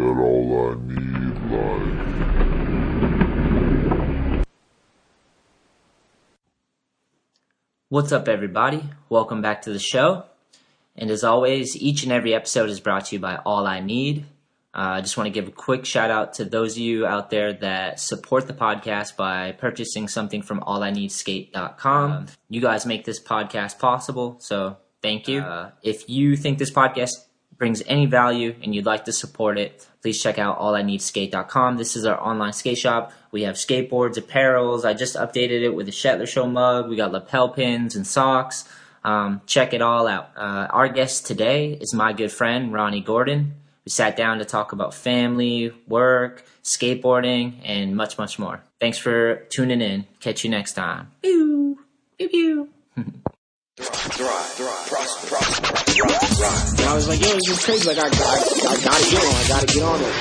at All I Need Live. What's up, everybody? Welcome back to the show. And as always, each and every episode is brought to you by All I Need. Uh, I just want to give a quick shout out to those of you out there that support the podcast by purchasing something from allineedskate.com. Um, you guys make this podcast possible, so thank you. Uh, if you think this podcast brings any value and you'd like to support it, please check out allineedskate.com. This is our online skate shop. We have skateboards, apparels. I just updated it with a Shetler Show mug. We got lapel pins and socks. Um, check it all out. Uh, our guest today is my good friend, Ronnie Gordon. We sat down to talk about family, work, skateboarding, and much, much more. Thanks for tuning in. Catch you next time. Pew, pew, pew. And I was like, yo, this is crazy. Like, I, I, I gotta get on. I gotta get on it.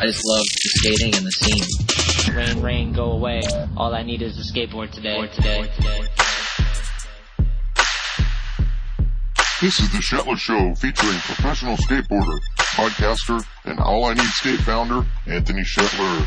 I just love the skating and the scene. Rain, rain, go away. All I need is a skateboard today. today. today. This is the Shetler Show featuring professional skateboarder, podcaster, and All I Need Skate founder, Anthony Shetler.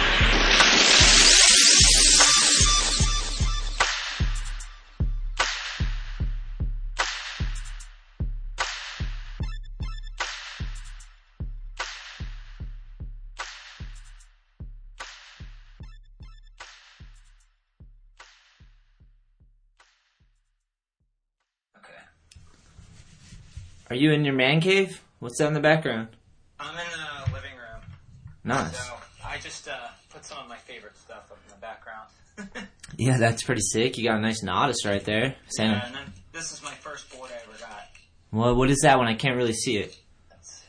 Are you in your man cave? What's that in the background? I'm in the living room, Nice. so I just uh, put some of my favorite stuff up in the background. Yeah, that's pretty sick. You got a nice Natas right there. Santa. Yeah, and then this is my first board I ever got. Well, what is that one? I can't really see it. That's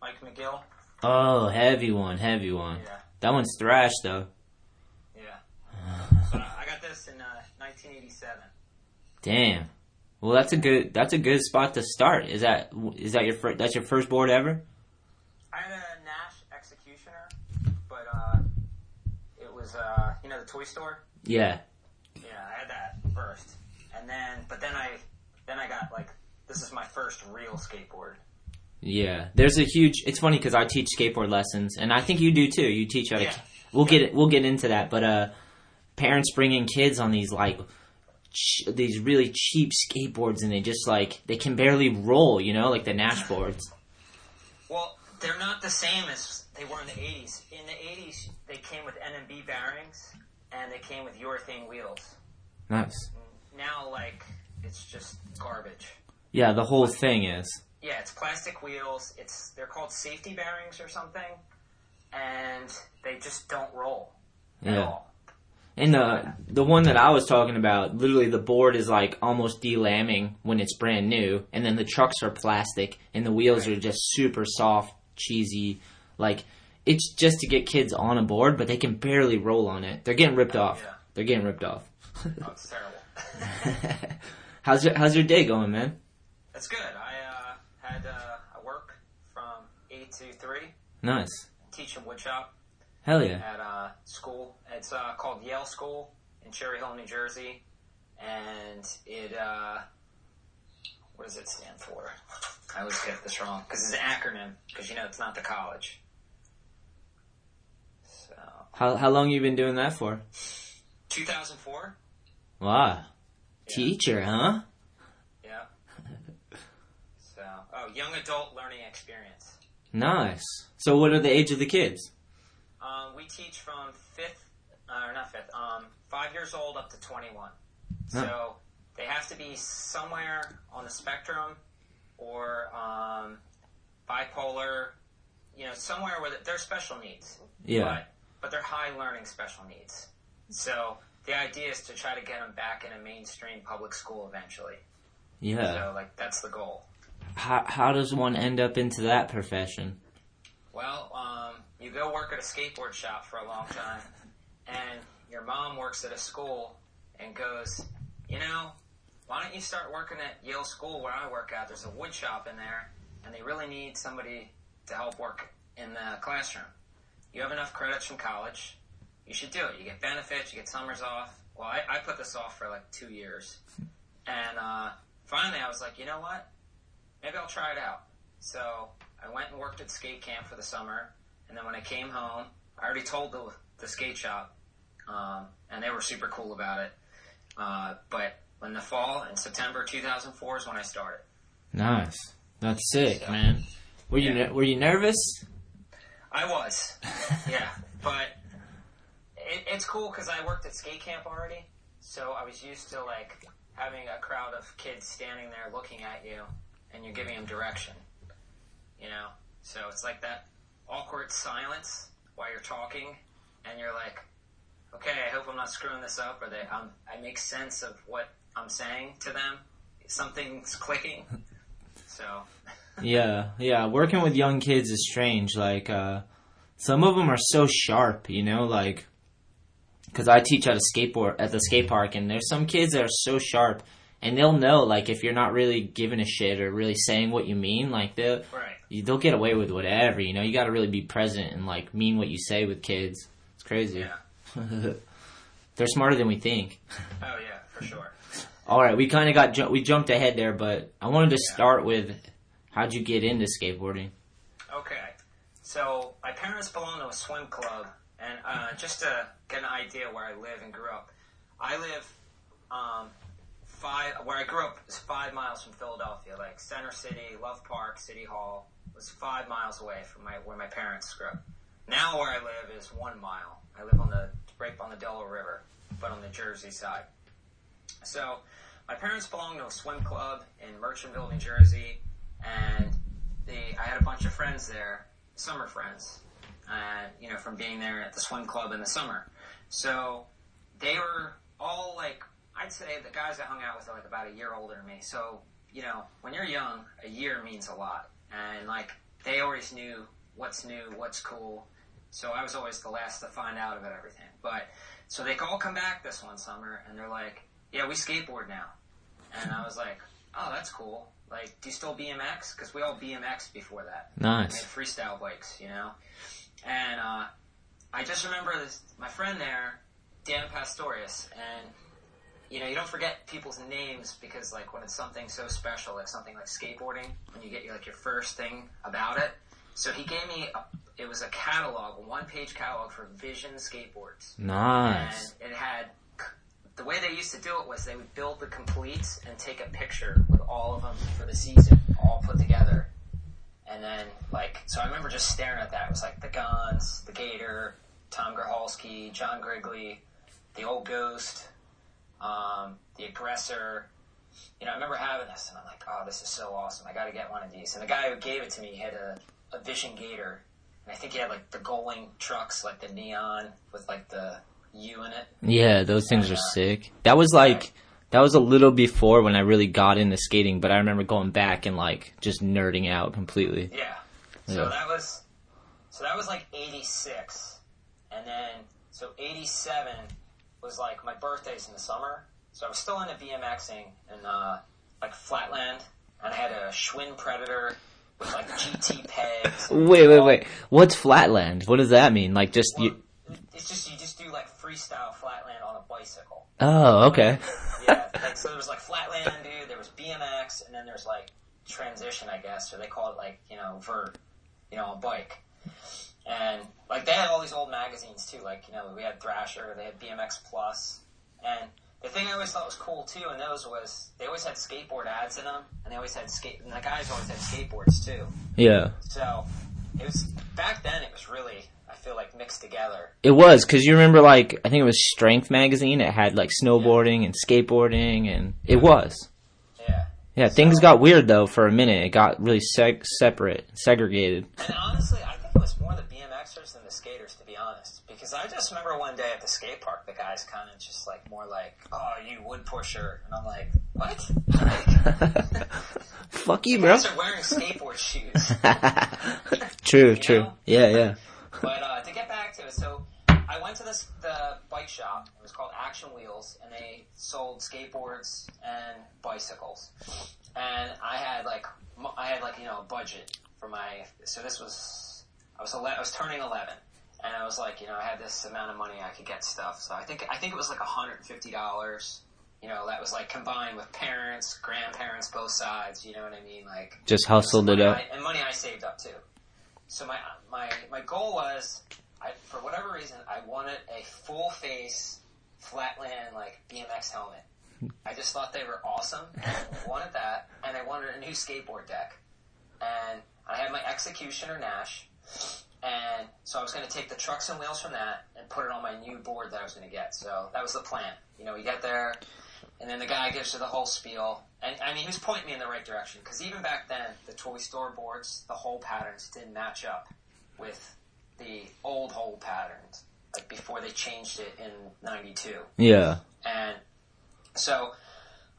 Mike McGill. Oh, heavy one, heavy one. Yeah, That one's thrash though. yeah. But uh, I got this in uh, 1987. Damn. Well, that's a good. That's a good spot to start. Is that is that your fir- that's your first board ever? I had a Nash Executioner, but uh, it was uh, you know the toy store. Yeah. Yeah, I had that first, and then but then I then I got like this is my first real skateboard. Yeah. There's a huge. It's funny because I teach skateboard lessons, and I think you do too. You teach how to. Yeah. We'll get it. We'll get into that, but uh, parents bringing kids on these like. Ch- these really cheap skateboards and they just like they can barely roll you know like the nash boards Well, they're not the same as they were in the 80s. In the 80s, they came with NMB bearings and they came with urethane wheels. nice Now, like, it's just garbage. yeah the whole thing is Yeah, it's plastic wheels. It's they're called safety bearings or something, and they just don't roll at all. And the the one that I was talking about, literally the board is like almost delamming when it's brand new, and then the trucks are plastic, and the wheels are just super soft, cheesy. Like it's just to get kids on a board, but they can barely roll on it. They're getting ripped off. Yeah. They're getting ripped off. Oh, it's terrible. how's your How's your day going, man? That's good. I uh, had uh, I work from eight to three, Nice. teaching woodshop. Hell yeah. at uh, school. It's uh, called Yale School in Cherry Hill, New Jersey, and it uh, what does it stand for? I always get this wrong because it's an acronym. Because you know it's not the college. So How How long you been doing that for? 2004. Wow. Teacher, huh? Yeah. So oh, young adult learning experience. Nice. So what are the age of the kids? Um, we teach from fifth, uh, or not fifth, um, five years old up to 21. Huh. So they have to be somewhere on the spectrum or um, bipolar you know, somewhere where they're special needs. Yeah. But, but they're high learning special needs. So the idea is to try to get them back in a mainstream public school eventually. Yeah. So like that's the goal. How how does one end up into that profession? Well, um, you go work at a skateboard shop for a long time, and your mom works at a school and goes, you know, why don't you start working at Yale School where I work at? There's a wood shop in there, and they really need somebody to help work in the classroom. You have enough credits from college. You should do it. You get benefits, you get summers off. Well, I, I put this off for like two years. And uh, finally, I was like, you know what? Maybe I'll try it out. So I went and worked at skate camp for the summer, and then when I came home, I already told the, the skate shop, um, and they were super cool about it. Uh, but in the fall, in September 2004 is when I started. Nice. That's sick, man. Were you Yeah. were you nervous? I was, yeah, but it, it's cool because I worked at skate camp already, so I was used to like having a crowd of kids standing there looking at you, and you're giving them direction, you know. So it's like that awkward silence while you're talking, and you're like, okay, I hope I'm not screwing this up, or that um, I make sense of what I'm saying to them. Something's clicking. So Yeah, yeah. Working with young kids is strange. Like, uh, some of them are so sharp, you know, like, because I teach at a skateboard at the skate park, and there's some kids that are so sharp, and they'll know, like, if you're not really giving a shit or really saying what you mean, like, they'll right. You- they'll get away with whatever. You know, you got to really be present and like mean what you say with kids. It's crazy. Yeah. They're smarter than we think. Oh yeah, for sure. All right, we kind of got ju- we jumped ahead there, but I wanted to start with how'd you get into skateboarding? Okay, so my parents belong to a swim club, and uh, just to get an idea where I live and grew up, I live um, five. Where I grew up is five miles from Philadelphia, like Center City, Love Park, City Hall was five miles away from my where my parents grew up. Now where I live is one mile. I live on the right on the Delaware River, but on the Jersey side. So my parents belonged to a swim club in Merchantville, New Jersey, and they, I had a bunch of friends there, summer friends, uh, you know, from being there at the swim club in the summer. So they were all like, I'd say the guys I hung out with are like about a year older than me. So, you know, when you're young, a year means a lot. And like, they always knew what's new, what's cool. So I was always the last to find out about everything. But, so they all come back this one summer and they're like, yeah, we skateboard now. And I was like, oh, that's cool. Like, do you still BMX? Because we all BMX before that. We Nice. had freestyle bikes, you know? And uh, I just remember this, my friend there, Dan Pastorius, and you know, you don't forget people's names because like when it's something so special, like something like skateboarding, when you get like your first thing about it. So he gave me a, it was a catalog, a one page catalog for Vision skateboards. Nice. And it had the way they used to do it was they would build the completes and take a picture with all of them for the season, all put together. And then, like, so I remember just staring at that. It was like the Gonz, the Gator, Tom Groholski, John Grigley, the Old Ghost, um, the Aggressor. You know, I remember having this, and I'm like, oh, this is so awesome. I got to get one of these. And the guy who gave it to me had a, a Vision Gator, and I think he had like the Gullwing trucks, like the neon with like the U in it. Yeah, those things are sick. That was like that was a little before when I really got into skating, but I remember going back and like just nerding out completely. Yeah. So Yeah. that was so that was like eighty six. And then so eighty seven was like my birthday's in the summer. So I was still into BMXing and uh like Flatland and I had a Schwinn Predator with like GT pegs. Wait, wait, wait. What's flatland? What does that mean? Like just you It's just you just do like freestyle flatland on a bicycle. Oh, okay. Yeah, like so there was like flatland, dude. There was BMX, and then there's like transition, I guess, or they call it like you know vert, you know, a bike. And like they had all these old magazines too. Like you know, we had Thrasher, they had BMX Plus, and the thing I always thought was cool too in those was they always had skateboard ads in them, and they always had skate, and the guys always had skateboards too. Yeah. So it was back then. It was really I feel like mixed together. It was cuz you remember like I think it was Strength magazine. It had like snowboarding and skateboarding and it was. Yeah. Yeah, things got weird though for a minute. It got really seg- separate, segregated. And honestly, I think it was more the BMXers than the skaters, to be honest. Because I just remember one day at the skate park, the guys kind of just like more like, "Oh, you wood pusher," and I'm like, "What?" Like, Fuck you, you bro. guys are wearing skateboard shoes. true, true. know? Yeah, yeah. But uh, to get back to it, so I went to this the bike shop. It was called Action Wheels, and they sold skateboards and bicycles. And I had like I had like you know a budget for my. So this was I was 11, I was turning eleven, and I was like you know I had this amount of money I could get stuff. So I think I think it was like hundred and fifty dollars. You know that was like combined with parents, grandparents, both sides. You know what I mean? Like Just hustled it up. I, and money I saved up too. So my my my goal was, I for whatever reason, I wanted a full face flatland like BMX helmet. I just thought they were awesome. I wanted that, and I wanted a new skateboard deck. And I had my Executioner Nash, and so I was going to take the trucks and wheels from that and put it on my new board that I was going to get. So that was the plan. You know, we get there, and then the guy gives you the whole spiel. And I mean, he was pointing me in the right direction because even back then, the toy store boards, the hole patterns didn't match up with the old hole patterns, like before they changed it in '92. Yeah. And so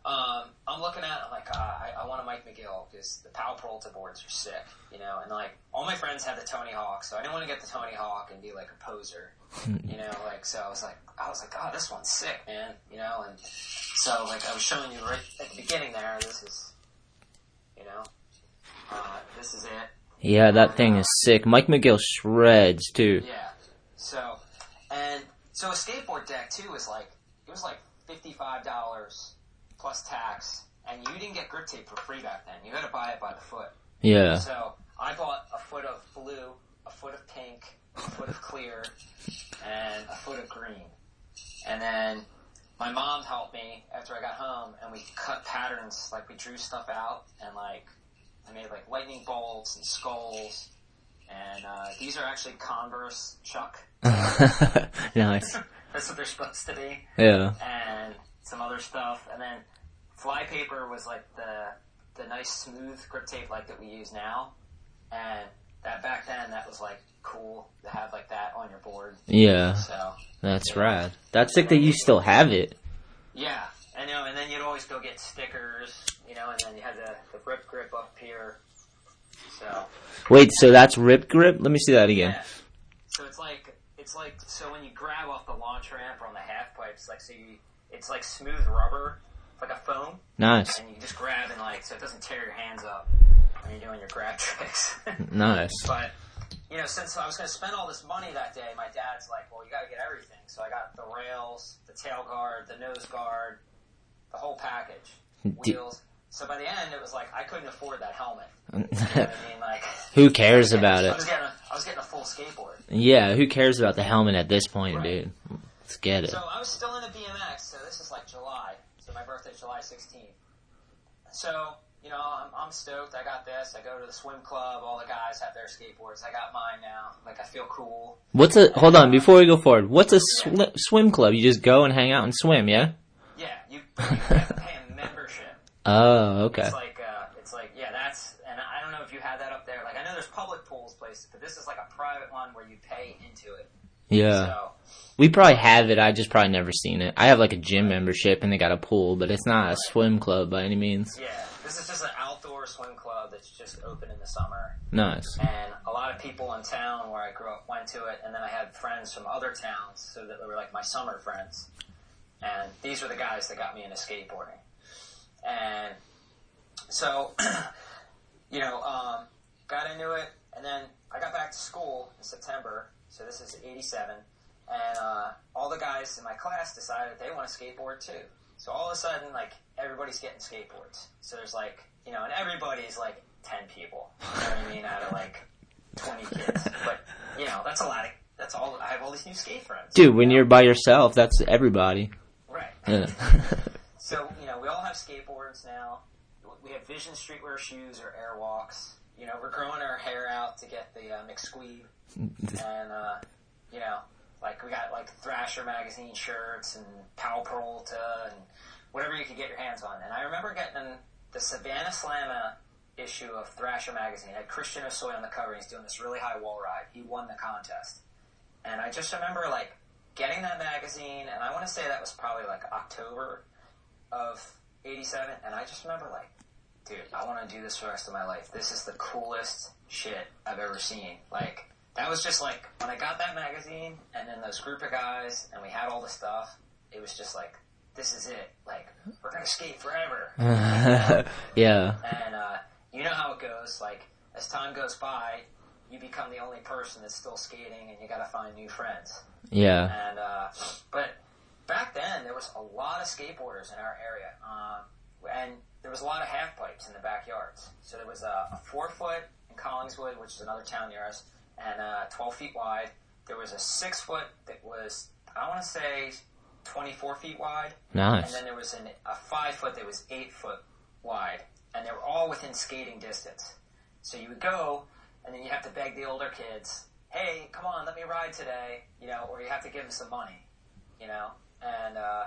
um, I'm looking at it, I'm like, uh, I, I want a Mike McGill because the Powell Peralta boards are sick, you know, and like all my friends had the Tony Hawk, so I didn't want to get the Tony Hawk and be like a poser, you know, like, so I was like, I was like, oh, this one's sick, man, you know, and so like I was showing you right at the beginning there, this is, you know, uh, this is it. Yeah, that thing is sick. Mike McGill shreds too. Yeah. So, and so a skateboard deck too is like it was like fifty five dollars plus tax, and you didn't get grip tape for free back then. You had to buy it by the foot. Yeah. So I bought a foot of blue, a foot of pink, a foot of clear, and a foot of green. And then my mom helped me after I got home, and we cut patterns. Like we drew stuff out, and like I made like lightning bolts and skulls. And uh, these are actually Converse Chuck. nice. That's what they're supposed to be. Yeah. And some other stuff. And then flypaper was like the the nice smooth grip tape like that we use now. And that back then that was like cool to have like that on your board. Yeah. So That's rad. That's sick that you still have it. yeah, I know. And then you'd always go get stickers, you know. And then you had the the rip grip up here. So Wait, so that's rip grip? Let me see that again. yeah. So it's like it's like so when you grab off the launch ramp or on the half pipes, like so you it's like smooth rubber, like a foam. Nice. and you just grab and like so it doesn't tear your hands up when you're doing your grab tricks. Nice. but you know, since I was going to spend all this money that day, my dad's like, "Well, you got to get everything." So I got the rails, the tail guard, the nose guard, the whole package, wheels. So by the end, it was like I couldn't afford that helmet. You know I mean? Like who cares about I it? was getting a, I was getting a full skateboard. Yeah, who cares about the helmet at this point, Right. dude? Let's get it. So I was still into BMX, so this is like July. So my birthday's July 16th. So, you know, I'm, I'm stoked. I got this. I go to the swim club. All the guys have their skateboards. I got mine now. Like, I feel cool. What's a hold on before we go forward? What's a sw- swim club? You just go and hang out and swim, yeah? Yeah, you, you pay a membership. Oh, okay. It's like, uh, it's like, yeah, that's, and I don't know if you have that up there. Like, I know there's public pools places, but this is like a private one where you pay into it. Yeah. So, We probably have it. I just probably never seen it. I have like a gym membership and they got a pool, but it's not a swim club by any means. yeah, this is just an outdoor swim club that's just open in the summer. Nice. and a lot of people in town where I grew up went to it, and then I had friends from other towns, so that they were like my summer friends. And these were the guys that got me into skateboarding. And so, you know, um, got into it, and then I got back to school in September. So this is '87, and uh, all the guys in my class decided they want to skateboard too. So all of a sudden, like everybody's getting skateboards. So there's like, you know, and everybody's like ten people. You know what I mean? Out of like twenty kids, but you know, that's a lot of. That's all. I have all these new skate friends. Dude, when you you're by yourself, that's everybody. right. Yeah. So, you know, we all have skateboards now. We have Vision Streetwear shoes or Airwalks. You know, we're growing our hair out to get the uh, McSqueeb. and, uh, you know, like we got like Thrasher magazine shirts and Powell Peralta and whatever you could get your hands on. And I remember getting the Savannah Slamma issue of Thrasher magazine. It had Christian Hosoi on the cover. He's doing this really high wall ride. He won the contest, and I just remember like getting that magazine, and I want to say that was probably like October of '87, and I just remember like, dude, I want to do this for the rest of my life. This is the coolest shit I've ever seen. Like that was just like when I got that magazine, and then those group of guys, and we had all the stuff. It was just like, this is it. Like we're gonna skate forever. yeah. And uh, you know how it goes. Like as time goes by, you become the only person that's still skating, and you got to find new friends. Yeah. And uh, but back then there was a lot of skateboarders in our area, um, and there was a lot of half pipes in the backyards. So there was a, a four foot in Collingswood, which is another town near us, and uh, 12 feet wide. There was a six foot that was I want to say 24 feet wide. Nice. And then there was an, a five foot that was eight foot wide, and they were all within skating distance. So you would go, and then you have to beg the older kids, "Hey, come on, let me ride today," you know, or you have to give them some money, you know. And uh,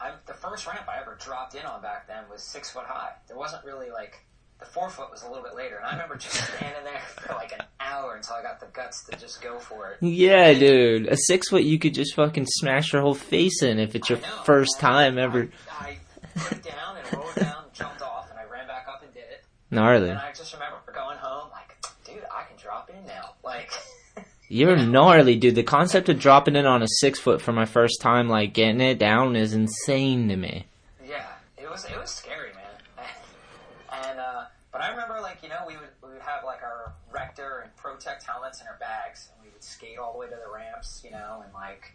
I, the first ramp I ever dropped in on back then was six foot high. There wasn't really like the four foot was a little bit later, and I remember just standing there for like an hour until I got the guts to just go for it. Yeah, dude. A six foot you could just fucking smash your whole face in if it's your know, first time ever. I, I put it down and rolled down, and jumped off, and I ran back up and did it. Gnarly. And I just remember going home, like, dude, I can drop in now. Like, You're gnarly, dude. The concept of dropping in on a six foot for my first time, like getting it down, is insane to me. yeah, it was it was scary, man. And uh, but I remember, like, you know, we would we would have like our Pro-Tec helmets in our bags, and we would skate all the way to the ramps, you know, and like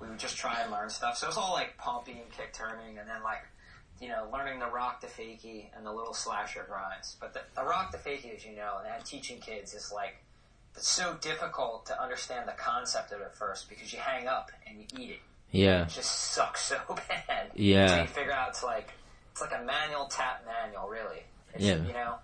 we would just try and learn stuff. So it was all like pumping and kick turning, and then like. You know, learning the rock to fakie and the little slasher grinds. But the, the rock to fakie, as you know, and teaching kids is like it's so difficult to understand the concept of it first because you hang up and you eat it. Yeah. It just sucks so bad. Yeah. So you figure out it's like it's like a manual tap manual, really. It's, Yeah. You know.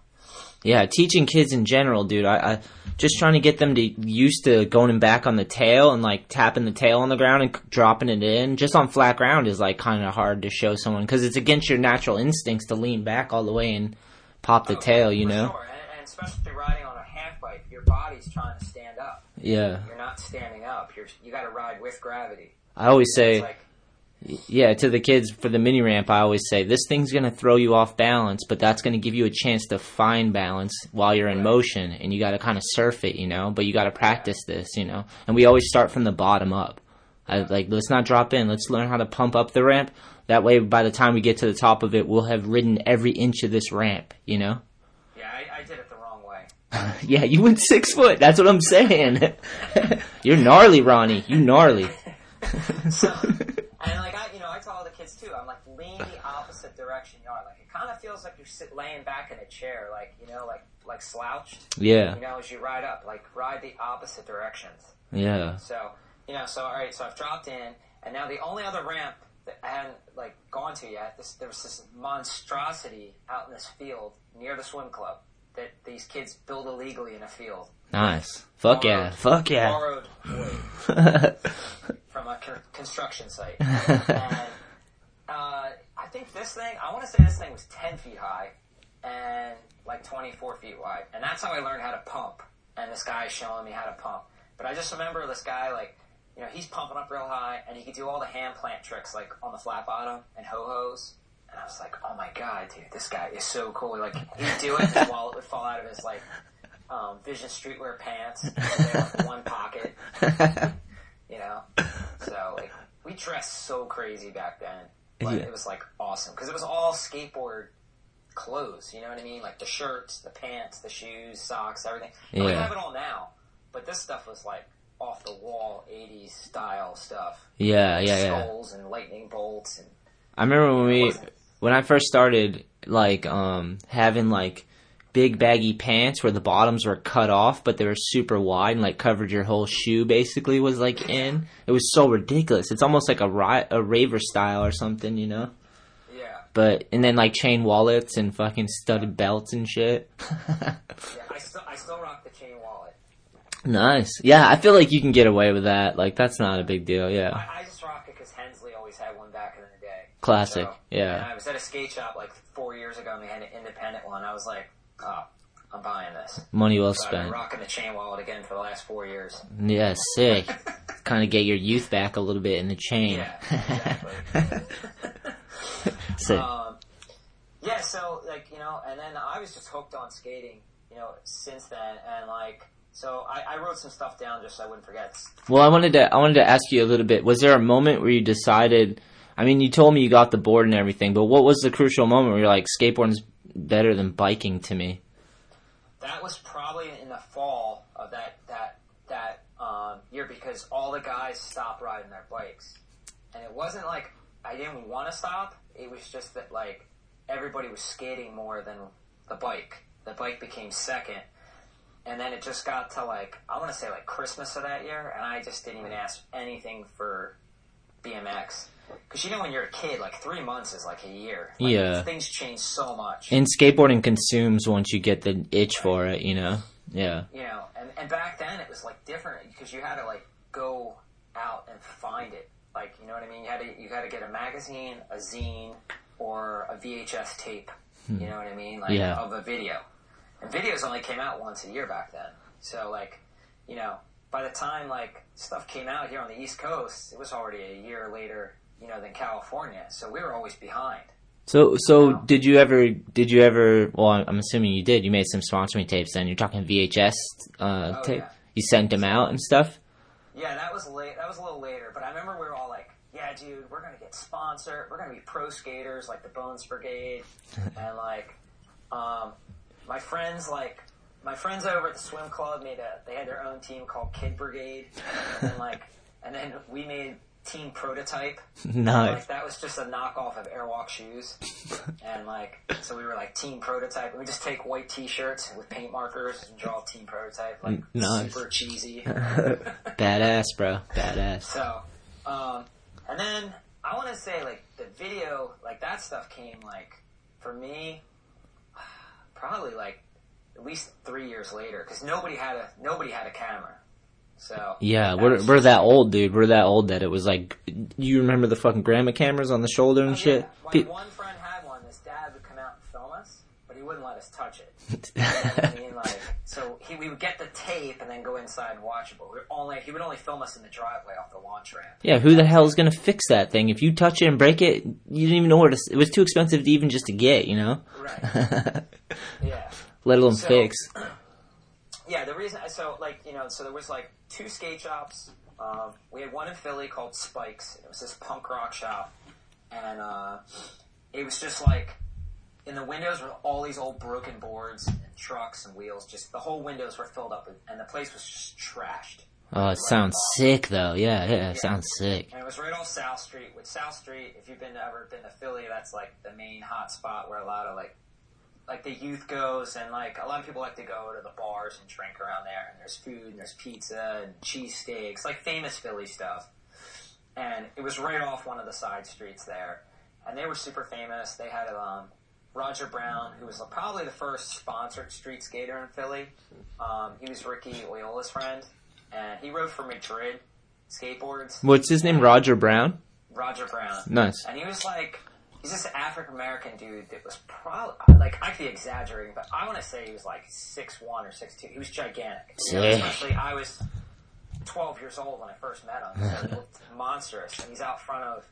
Yeah, teaching kids in general, dude. I, I just trying to get them to used to going back on the tail and like tapping the tail on the ground and dropping it in just on flat ground is like kind of hard to show someone because it's against your natural instincts to lean back all the way and pop the Oh, tail, you know? Sure. And, and especially riding on a half pipe, your body's trying to stand up. Yeah. You're not standing up. You're you got to ride with gravity. I always say, like yeah, to the kids for the mini ramp, I always say this thing's gonna throw you off balance, but that's gonna give you a chance to find balance while you're in motion, and you got to kind of surf it, you know. But you got to practice this, you know. And we always start from the bottom up. I like let's not drop in. Let's learn how to pump up the ramp. That way, by the time we get to the top of it, we'll have ridden every inch of this ramp, you know. yeah, I, I did it the wrong way. Yeah, you went six foot. That's what I'm saying. You're gnarly, Ronnie. You gnarly. So, and like I, you know, I tell all the kids too. I'm like, lean the opposite direction you are. Like it kind of feels like you're sit, laying back in a chair, like you know, like like slouched. Yeah, You know, as you ride up, like ride the opposite directions. yeah, So, you know, so all right, so I've dropped in, and now the only other ramp that I hadn't like gone to yet, this, there was this monstrosity out in this field near the swim club that these kids build illegally in a field. Nice. Fuck yeah, fuck yeah. Borrowed wood from a con- construction site. and uh, I think this thing, I want to say this thing was 10 feet high and like 24 feet wide. And that's how I learned how to pump. And this guy is showing me how to pump. But I just remember this guy, like, you know, he's pumping up real high and he could do all the hand plant tricks, like on the flat bottom and ho hos. And I was like, oh my god, dude, this guy is so cool. Like, he'd do it his wallet would fall out of his, like, um, Vision Streetwear pants. And they had, like, one pocket you know. So like we dressed so crazy back then, but Yeah. it was like awesome because it was all skateboard clothes. You know what I mean? Like the shirts, the pants, the shoes, socks, everything. And we have it all now, but this stuff was like off the wall '80s style stuff. yeah, yeah, yeah. Skulls and lightning bolts and I remember when we when I first started like um having like big baggy pants where the bottoms were cut off but they were super wide and like covered your whole shoe basically was like in. It was so ridiculous. It's almost like a ri- a raver style or something, you know. yeah, But and then like chain wallets and fucking studded belts and shit. yeah. I still I still rock the chain wallet. nice. Yeah, I feel like you can get away with that. Like that's not a big deal. Yeah. I, I just rock it because Hensley always had one back in the day. Classic. So, Yeah. I was at a skate shop like four years ago and they had an independent one. I was like, oh, I'm buying this. Money well So I've been spent. rocking the chain wallet again for the last four years. Yeah, sick. kind of get your youth back a little bit in the chain. Yeah, exactly. sick. um, yeah, so like you know, and then I was just hooked on skating, you know, since then, and like, so I, I wrote some stuff down just so I wouldn't forget. Well, I wanted to I wanted to ask you a little bit. Was there a moment where you decided? I mean, you told me you got the board and everything, but what was the crucial moment where you're like, skateboarding's better than biking to me? That was probably in the fall of that that that um, year because all the guys stopped riding their bikes, and it wasn't like I didn't want to stop. It was just that like everybody was skating more than the bike. The bike became second, and then it just got to like I want to say like Christmas of that year, and I just didn't even ask anything for BMX. Because you know when you're a kid, like three months is like a year. Like, Yeah. things change so much. And skateboarding consumes once you get the itch for it, you know? Yeah. you know, and, and back then it was like different because you had to like go out and find it. Like, you know what I mean? You had to, you had to get a magazine, a zine, or a VHS tape. Hmm. You know what I mean? Like, Yeah. of a video. And videos only came out once a year back then. So like, you know, by the time like stuff came out here on the East Coast, it was already a year later, you know, than California. So we were always behind. So, so did you ever, did you ever, well, I'm assuming you did, you made some sponsoring tapes then. You're talking VHS, uh, Oh, tape? yeah. You sent them out and stuff? Yeah, that was late. That was a little later, but I remember we were all like, "Yeah, dude, we're gonna get sponsored. We're gonna be pro skaters like the Bones Brigade," and like, um, my friends like my friends over at the swim club made a. They had their own team called Kid Brigade, and like, and then we made Team Prototype. nice. Like that was just a knockoff of Airwalk shoes, and like so we were like Team Prototype. We just take white T-shirts with paint markers and draw Team Prototype, like Nice. super cheesy. Badass, bro. Badass. So, um, and then I want to say like the video, like that stuff came like for me, probably like at least three years later because nobody had a nobody had a camera. So Yeah, we're we're that old, dude. We're that old that it was like, you remember the fucking grandma cameras on the shoulder and Oh, shit? yeah. My Pe- one friend had one. His dad would come out and film us, but he wouldn't let us touch it. You know I mean, like, so he we would get the tape and then go inside and watch it. But we only he would only film us in the driveway off the launch ramp. yeah, who the hell is gonna fix that thing? If you touch it and break it, you didn't even know where to. It was too expensive to even just to get, you know. Right. Yeah. Let alone So- fix. Yeah, the reason so like you know so there was like two skate shops. Um, we had one in Philly called Spikes. It was this punk rock shop, and uh, it was just like in the windows were all these old broken boards and trucks and wheels. Just the whole windows were filled up, with, and the place was just trashed. Oh, it sounds sick though. Yeah, yeah, it sounds sick. And it was right off South Street. With South Street, if you've been ever been to Philly, that's like the main hot spot where a lot of like like the youth goes and like a lot of people like to go to the bars and drink around there and there's food and there's pizza and cheesesteaks, like famous Philly stuff. And it was right off one of the side streets there. And they were super famous. They had um Roger Brown, who was probably the first sponsored street skater in Philly. Um, he was Ricky Oyola's friend, and he rode for Madrid skateboards. What's his name? Roger Brown. Roger Brown. Nice. And he was like, he's this African American dude that was probably, like, I could be exaggerating, but I want to say he was like six one or six two. He was gigantic. Sick. especially, I was 12 years old when I first met him, so he looked monstrous. And he's out front of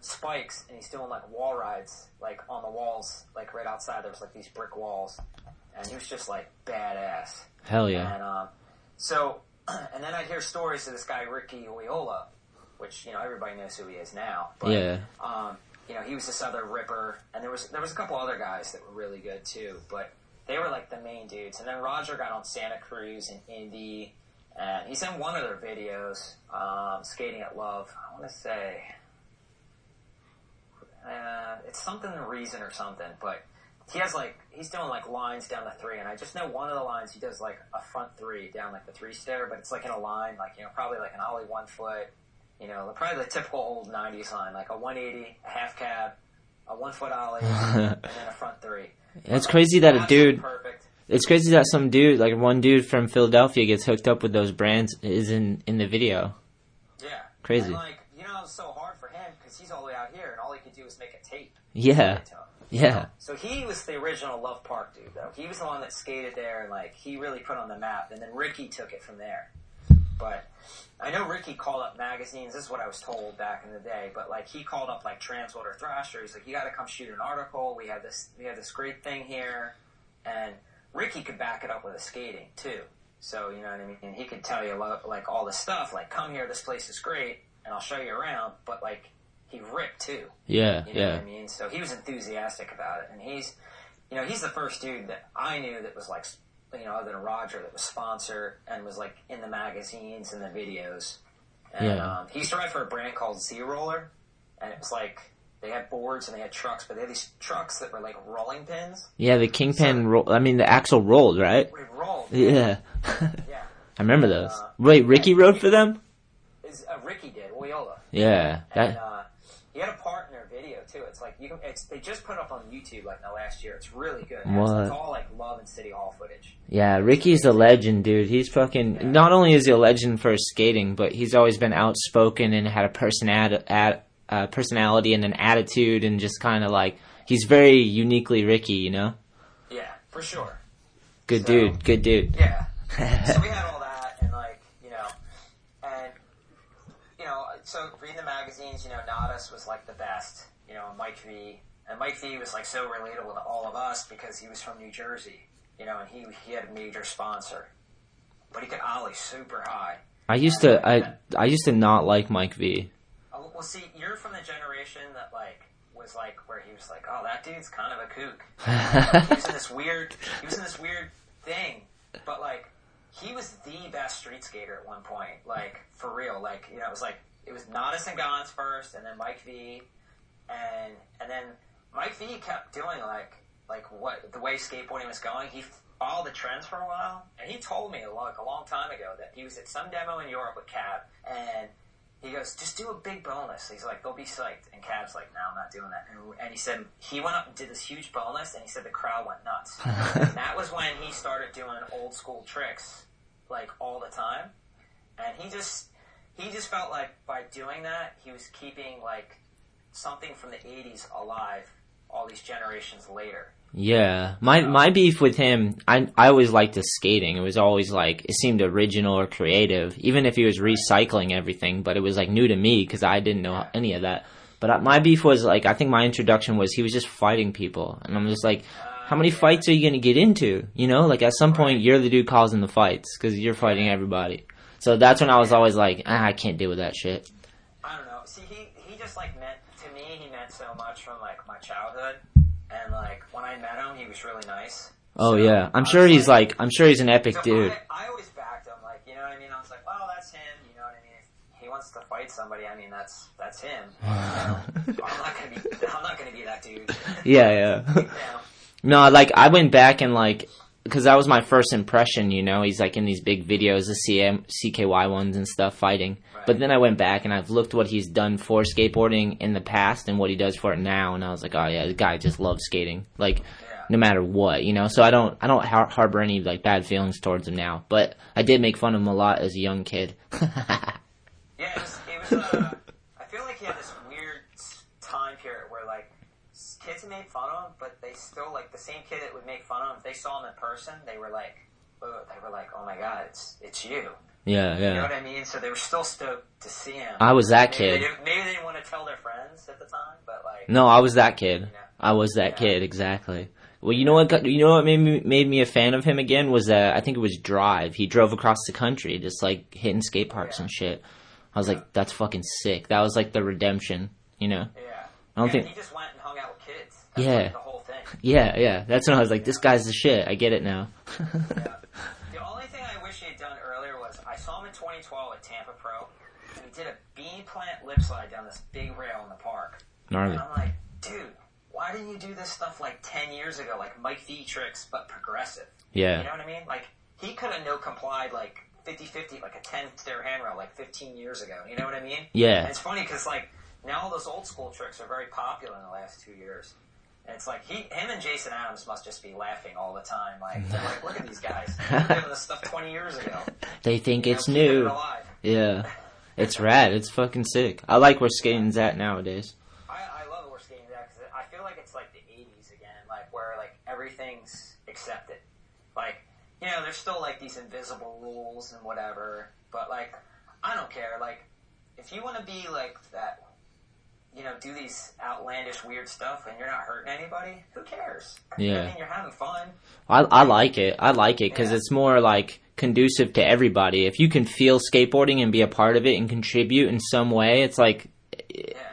Spikes, and he's doing like wall rides, like on the walls, like right outside. There was like these brick walls, and he was just like badass. Hell yeah. And um, so, and then I hear stories of this guy Ricky Oyola, which you know everybody knows who he is now. But, Yeah. Um, you know, he was this other ripper, and there was there was a couple other guys that were really good too, but they were like the main dudes. And then Roger got on Santa Cruz and Indy, and he's in one of their videos, um, skating at Love. I want to say. Uh, it's something reason or something, but he has like he's doing like lines down the three, and I just know one of the lines he does like a front three down like the three stair, but it's like in a line, like you know probably like an ollie one foot, you know probably the typical old '90s line, like a 180, a half cab, a one foot ollie, and then a front three. It's crazy that a dude. perfect. It's crazy that some dude, like one dude from Philadelphia, gets hooked up with those brands. Is in in the video. Yeah, Crazy. And like you know, it's so hard for him because he's all the way out here, and all he could do is make a tape. Yeah. Yeah. So he was the original Love Park dude, though. He was the one that skated there, and like he really put on the map. And then Ricky took it from there. But I know Ricky called up magazines. This is what I was told back in the day. But like he called up like Transworld Thrasher. He's like, "You got to come shoot an article. We have this. We have this great thing here." And Ricky could back it up with his skating too. So you know what I mean. And he could tell you like all the stuff. Like, come here. This place is great, and I'll show you around. But like he ripped too. Yeah, You know yeah. what I mean? So he was enthusiastic about it, and he's, you know, he's the first dude that I knew that was like, you know, other than Roger, that was sponsored and was like in the magazines and the videos. And Yeah. um, he used to ride for a brand called Z Roller, and it was like they had boards and they had trucks, but they had these trucks that were like rolling pins. Yeah, the kingpin roll. I mean, the axle rolled, right? Rolled. Yeah. Yeah. I remember those. Uh, Wait, Ricky rode for them? Is, uh, Ricky did Oyola. Yeah. And uh, he had a part in their video too. It's like you can. It's they just put it up on YouTube like in the last year. It's really good. It's, What? it's all like love and City Hall footage. Yeah, Ricky's a legend, dude. He's fucking. Not only is he a legend for his skating, but he's always been outspoken and had a personality, uh, personality and an attitude, and just kind of like he's very uniquely Ricky, you know. Yeah, for sure. Good So- dude. Good dude. Yeah. so we had all that, and like you know, and you know, so reading the magazines, you know, Natas was like the best, you know, Mike V, and Mike V was like so relatable to all of us because he was from New Jersey, you know, and he he had a major sponsor, but he could ollie super high. I used to. I I used to not like Mike V. Oh, well, see, you're from the generation that like was like where he was like, oh, that dude's kind of a kook. he was in this weird, he was in this weird thing, but like he was the best street skater at one point, like for real. Like you know, it was like it was Natas and Gonz first, and then Mike V, and and then Mike V kept doing like like what the way skateboarding was going. He followed the trends for a while, and he told me like a long time ago that he was at some demo in Europe with Cab, and he goes, just do a big bonus. He's like, they'll be psyched. And Cab's like, no, I'm not doing that. And, and he said, he went up and did this huge bonus, and he said the crowd went nuts. that was when he started doing old school tricks, like all the time. And he just, he just felt like by doing that, he was keeping like something from the 80s alive all these generations later. Yeah, my my beef with him, I I always liked his skating. It was always like it seemed original or creative, even if he was recycling everything. But it was like new to me because I didn't know any of that. But uh, my beef was like I think my introduction was he was just fighting people, and I'm just like, how many fights are you gonna get into? You know, like at some point you're the dude causing the fights because you're fighting everybody. So that's when I was always like, ah, I can't deal with that shit. I met him, he was really nice. Oh So, yeah, I'm sure he's like, I'm sure he's an epic so dude. I, I always backed him, like you know what I mean. I was like, well, that's him. You know what I mean? If he wants to fight somebody, I mean, that's that's him. You know? I'm not gonna be. I'm not gonna be that dude. Yeah, yeah. You know? No, like I went back and like because that was my first impression. You know, he's like in these big videos, the CM, CKY ones and stuff, fighting. But then I went back and I've looked what he's done for skateboarding in the past and what he does for it now, and I was like, oh yeah, the guy just loves skating, like Yeah. no matter what, you know. So I don't, I don't har- harbor any like bad feelings towards him now. But I did make fun of him a lot as a young kid. Yeah, it was. It was uh, I feel like he had this weird s- time period where like s- kids made fun of him, but they still like the same kid that would make fun of him. If they saw him in person, they were like, oh, they were like, oh my god, it's it's you. yeah, yeah. You know yeah. what I mean? So they were still stoked to see him. I was that maybe kid. They maybe they didn't want to tell their friends at the time, but like, No, I was that kid. Yeah. I was that Yeah. kid exactly. Well, you know what? got- You know what made me made me a fan of him again was that I think it was Drive. He drove across the country, just like hitting skate parks Yeah. and shit. I was like, that's fucking sick. That was like the redemption, you know? yeah. I don't yeah, think- he just went and hung out with kids. That's Yeah. like the whole thing. Yeah, yeah. That's when I was like, this guy's the shit. I get it now. The only thing I wish he had done earlier was I saw him in 2012 at Tampa Pro, and he did a bean plant lip slide down this big rail in the park. Gnarly. And I'm like, dude, why didn't you do this stuff like 10 years ago, like Mike V tricks, but progressive? Yeah. You know what I mean? Like, he could have no complied like 50-50, like a 10 stair handrail like 15 years ago. You know what I mean? Yeah. And it's funny because like now all those old school tricks are very popular in the last two years. And it's like he, him and Jason Adams must just be laughing all the time. Like, like, look at these guys. Doing this stuff 20 years ago. They think You it's it new. alive. Yeah. It's rad. It's fucking sick. I like where skating's at nowadays. I, I love where skating's at because I feel like it's like the 80s again, like where Like, everything's accepted. Like, you know, there's still like these invisible rules and whatever, but like, I don't care. Like, if you want to be like that, you know, do these outlandish weird stuff and you're not hurting anybody, who cares? Yeah. I mean, you're having fun. I I like it. I like it because Yeah. it's more like conducive to everybody. If you can feel skateboarding and be a part of it and contribute in some way, it's like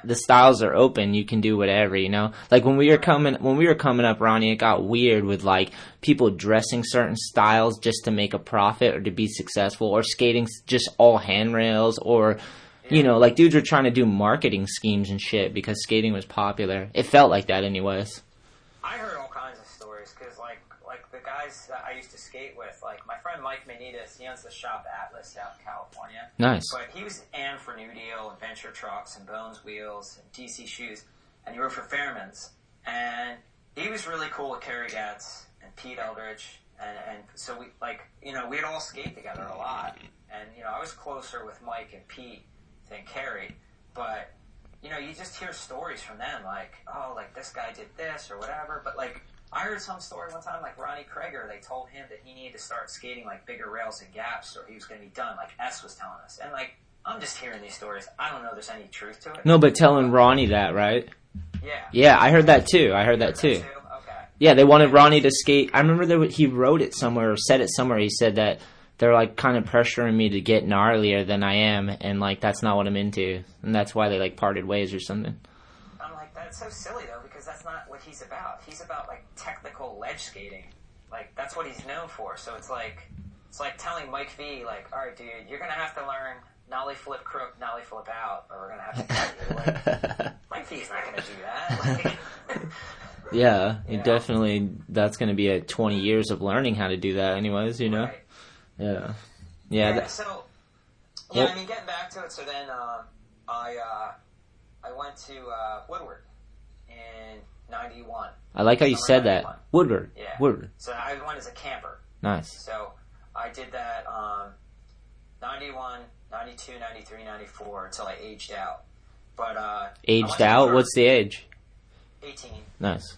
the styles are open. You can do whatever, you know. Like when we were coming when we were coming up, Ronnie, it got weird with like people dressing certain styles just to make a profit or to be successful, or skating just all handrails, or you know, like dudes were trying to do marketing schemes and shit because skating was popular. It felt like that, anyways. I heard all kinds of stories because, like, like the guys that I used to skate with, like my friend Mike Manitas, he owns the shop Atlas out in California. Nice. But he was and for New Deal, Adventure Trucks, and Bones Wheels, and DC Shoes, and he worked for Fairman's. And he was really cool with Kerry Getz and Pete Eldridge, and, and so we like you know we'd all skate together a lot, and you know I was closer with Mike and Pete than Kerry, but you know you just hear stories from them like oh like this guy did this or whatever, but like. I heard some story one time, like Ronnie Creager, they told him that he needed to start skating like bigger rails and gaps or he was going to be done, like S was telling us. And like, I'm just hearing these stories. I don't know if there's any truth to it. No, but telling Ronnie that, right? Yeah. Yeah, I heard that too. I heard that too. Okay. Yeah, they wanted Ronnie to skate. I remember that he wrote it somewhere or said it somewhere. He said that they're like kind of pressuring me to get gnarlier than I am, and like that's not what I'm into, and that's why they like parted ways or something. I'm like, that's so silly though, because that's not what he's about. He's about like technical ledge skating. Like that's what he's known for. So it's like, it's like telling Mike V, like, all right, dude, you're gonna have to learn nollie flip crook, nollie flip out, or we're gonna have to cut you. Like, Mike V's not gonna do that. Like, Yeah, Yeah. definitely. That's going to be a 20 years of learning how to do that, anyways. You know. right. Yeah. Yeah. Yeah, that- so yeah, Well- I mean, getting back to it. So then, uh, I uh, I went to uh, Woodward in '91. I like how you said that. Woodward. Yeah. Woodward. So I went as a camper. Nice. So I did that um, 91, 92, 93, 94 until I aged out. But uh, Aged out. What's the age? 18. Nice.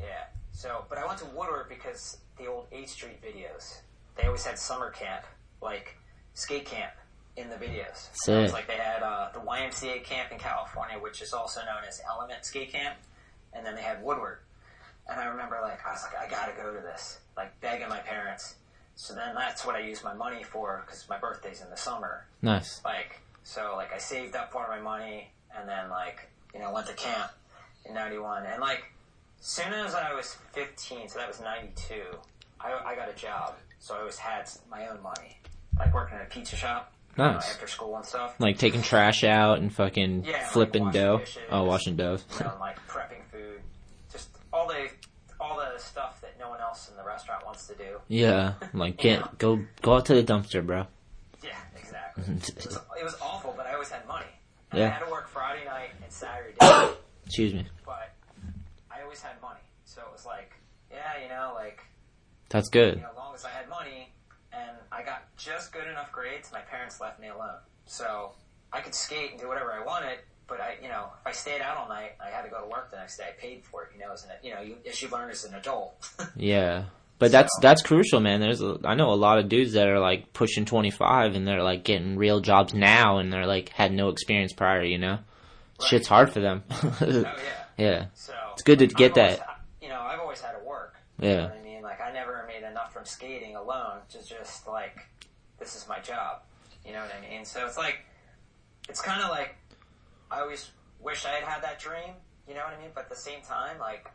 Yeah. So, but I went to Woodward because the old 8th Street videos. They always had summer camp, like skate camp, in the videos. So it was like they had uh, the YMCA camp in California, which is also known as Element Skate Camp, and then they had Woodward. And I remember, like, I was like, I gotta go to this, like begging my parents. So then that's what I used my money for because my birthday's in the summer. Nice. Like, so like I saved up part of my money and then like, you know, went to camp in 91. And like, soon as I was 15, so that was 92, I, I got a job. So I always had my own money. Like working at a pizza shop. you know, after school and stuff. Like taking trash out and fucking Yeah, flipping washing dough. dishes. Oh, washing dough. you know, like prepping food. Just all the, all the stuff that no one else in the restaurant wants to do. Yeah. Like get go go out to the dumpster, bro. Yeah, exactly. It was, it was awful, but I always had money. And Yeah. I had to work Friday night and Saturday day, Excuse me. but I always had money. So it was like, yeah, you know, like, That's you good. know, as long as I had money and I got just good enough grades, my parents left me alone. So I could skate and do whatever I wanted, but I, you know, if I stayed out all night, I had to go to work the next day. I paid for it, you know, as an, you know, you, as you learn as an adult. Yeah. But that's that's crucial, man. There's a, I know a lot of dudes that are like pushing 25 and they're like getting real jobs now and they're like had no experience prior, you know. Shit's hard for them. oh yeah. yeah. So It's good to get always- that. You know, I've always had to work. You Yeah. know what I mean? Like, I never made enough from skating alone to just, like, this is my job. You know what I mean? So it's like, it's kind of like, I always wish I had had that dream. You know what I mean? But at the same time, like,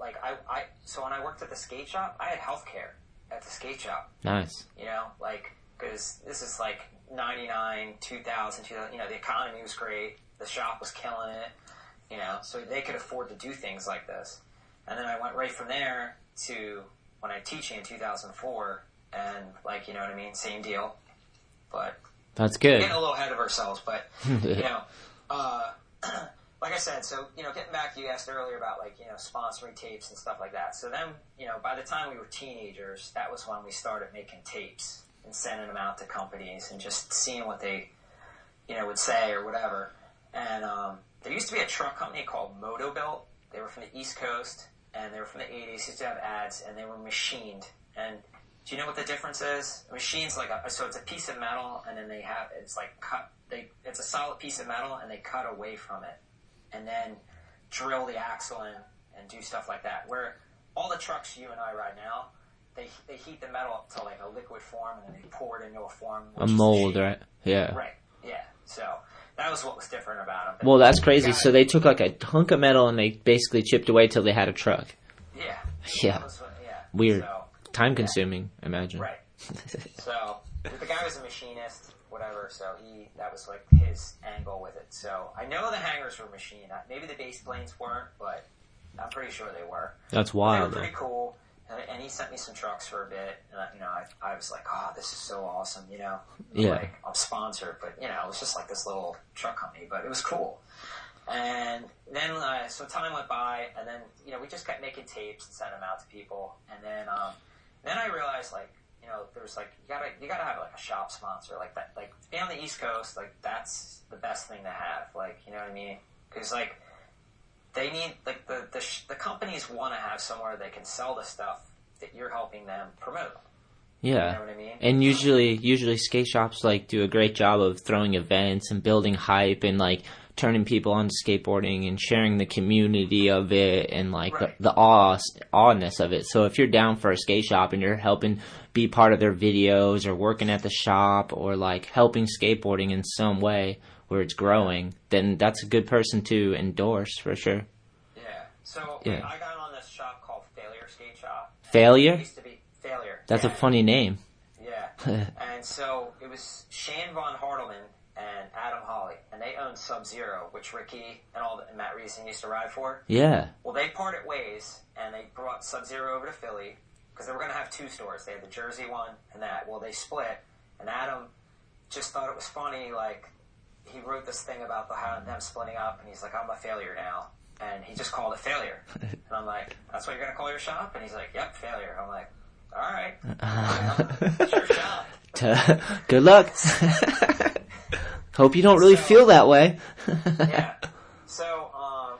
like I, I, so when I worked at the skate shop, I had health care at the skate shop. Nice. You know, like, because this is like 99, 2000, 2000, you know, the economy was great. The shop was killing it. You know, so they could afford to do things like this. And then I went right from there to when I teaching in 2004, and like, you know what I mean? Same deal. But That's good. getting a little ahead of ourselves, but you know, uh, like I said, so you know, getting back, you asked earlier about like you know sponsoring tapes and stuff like that. So then, you know, by the time we were teenagers, that was when we started making tapes and sending them out to companies and just seeing what they, you know, would say or whatever. And um, there used to be a truck company called Moto Motobuilt. They were from the East Coast, and they were from the 80s. Used to have ads, and they were machined. And do you know what the difference is? A machine's like a so it's a piece of metal, and then they have it's like cut. They it's a solid piece of metal, and they cut away from it, and then drill the axle in and do stuff like that. Where all the trucks you and I ride now, they they heat the metal up to like a liquid form, and then they pour it into a form. A which is the mold, right? Yeah. Right. Yeah. So that was what was different about them. Well, that's crazy. So they took like a hunk of metal and they basically chipped away till they had a truck. Yeah. Yeah. What- yeah. Weird. So, Time consuming, I imagine. right. So the guy was a machinist, whatever. So he that was like his angle with it. So I know the hangers were machined. Uh, Maybe the baseplates weren't, but I'm pretty sure they were. That's wild. They wild. were though. pretty cool. And, and he sent me some trucks for a bit, and I, you know, I, I was like, "Oh, this is so awesome!" You know, Yeah. like I'm sponsored, but you know, it was just like this little truck company, but it was cool. And then, uh, so time went by, and then you know, we just kept making tapes and sending them out to people, and then, um, then I realized like, you know, there was like, you gotta, you gotta have like a shop sponsor, like that, like being on the East Coast, like that's the best thing to have, like, you know what I mean? Because like, they need like the the, sh- the companies want to have somewhere they can sell the stuff that you're helping them promote. You Yeah. know what I mean? And usually, usually skate shops like do a great job of throwing events and building hype and like turning people onto skateboarding and sharing the community of it and like Right. the, the awe awness of it. So if you're down for a skate shop and you're helping be part of their videos or working at the shop or like helping skateboarding in some way where it's growing, then that's a good person to endorse for sure. yeah. So Yeah. I got on this shop called Failure Skate Shop. It Failure? used to be Failure. That's a funny name. Yeah. and so it was Shane Von Hartelman and Adam Holly, and they owned Sub Zero, which Ricky and all the, and Matt Reason used to ride for. Yeah. Well, they parted ways, and they brought Sub Zero over to Philly because they were going to have two stores. They had the Jersey one and that. Well, they split, and Adam just thought it was funny. Like he wrote this thing about the how them splitting up, and he's like, "I'm a failure now," and he just called it failure. and I'm like, "That's what you're going to call your shop?" And he's like, "Yep, failure." I'm like, "All right, it's your shop." Good luck. Hope you don't really feel that way. yeah. So um,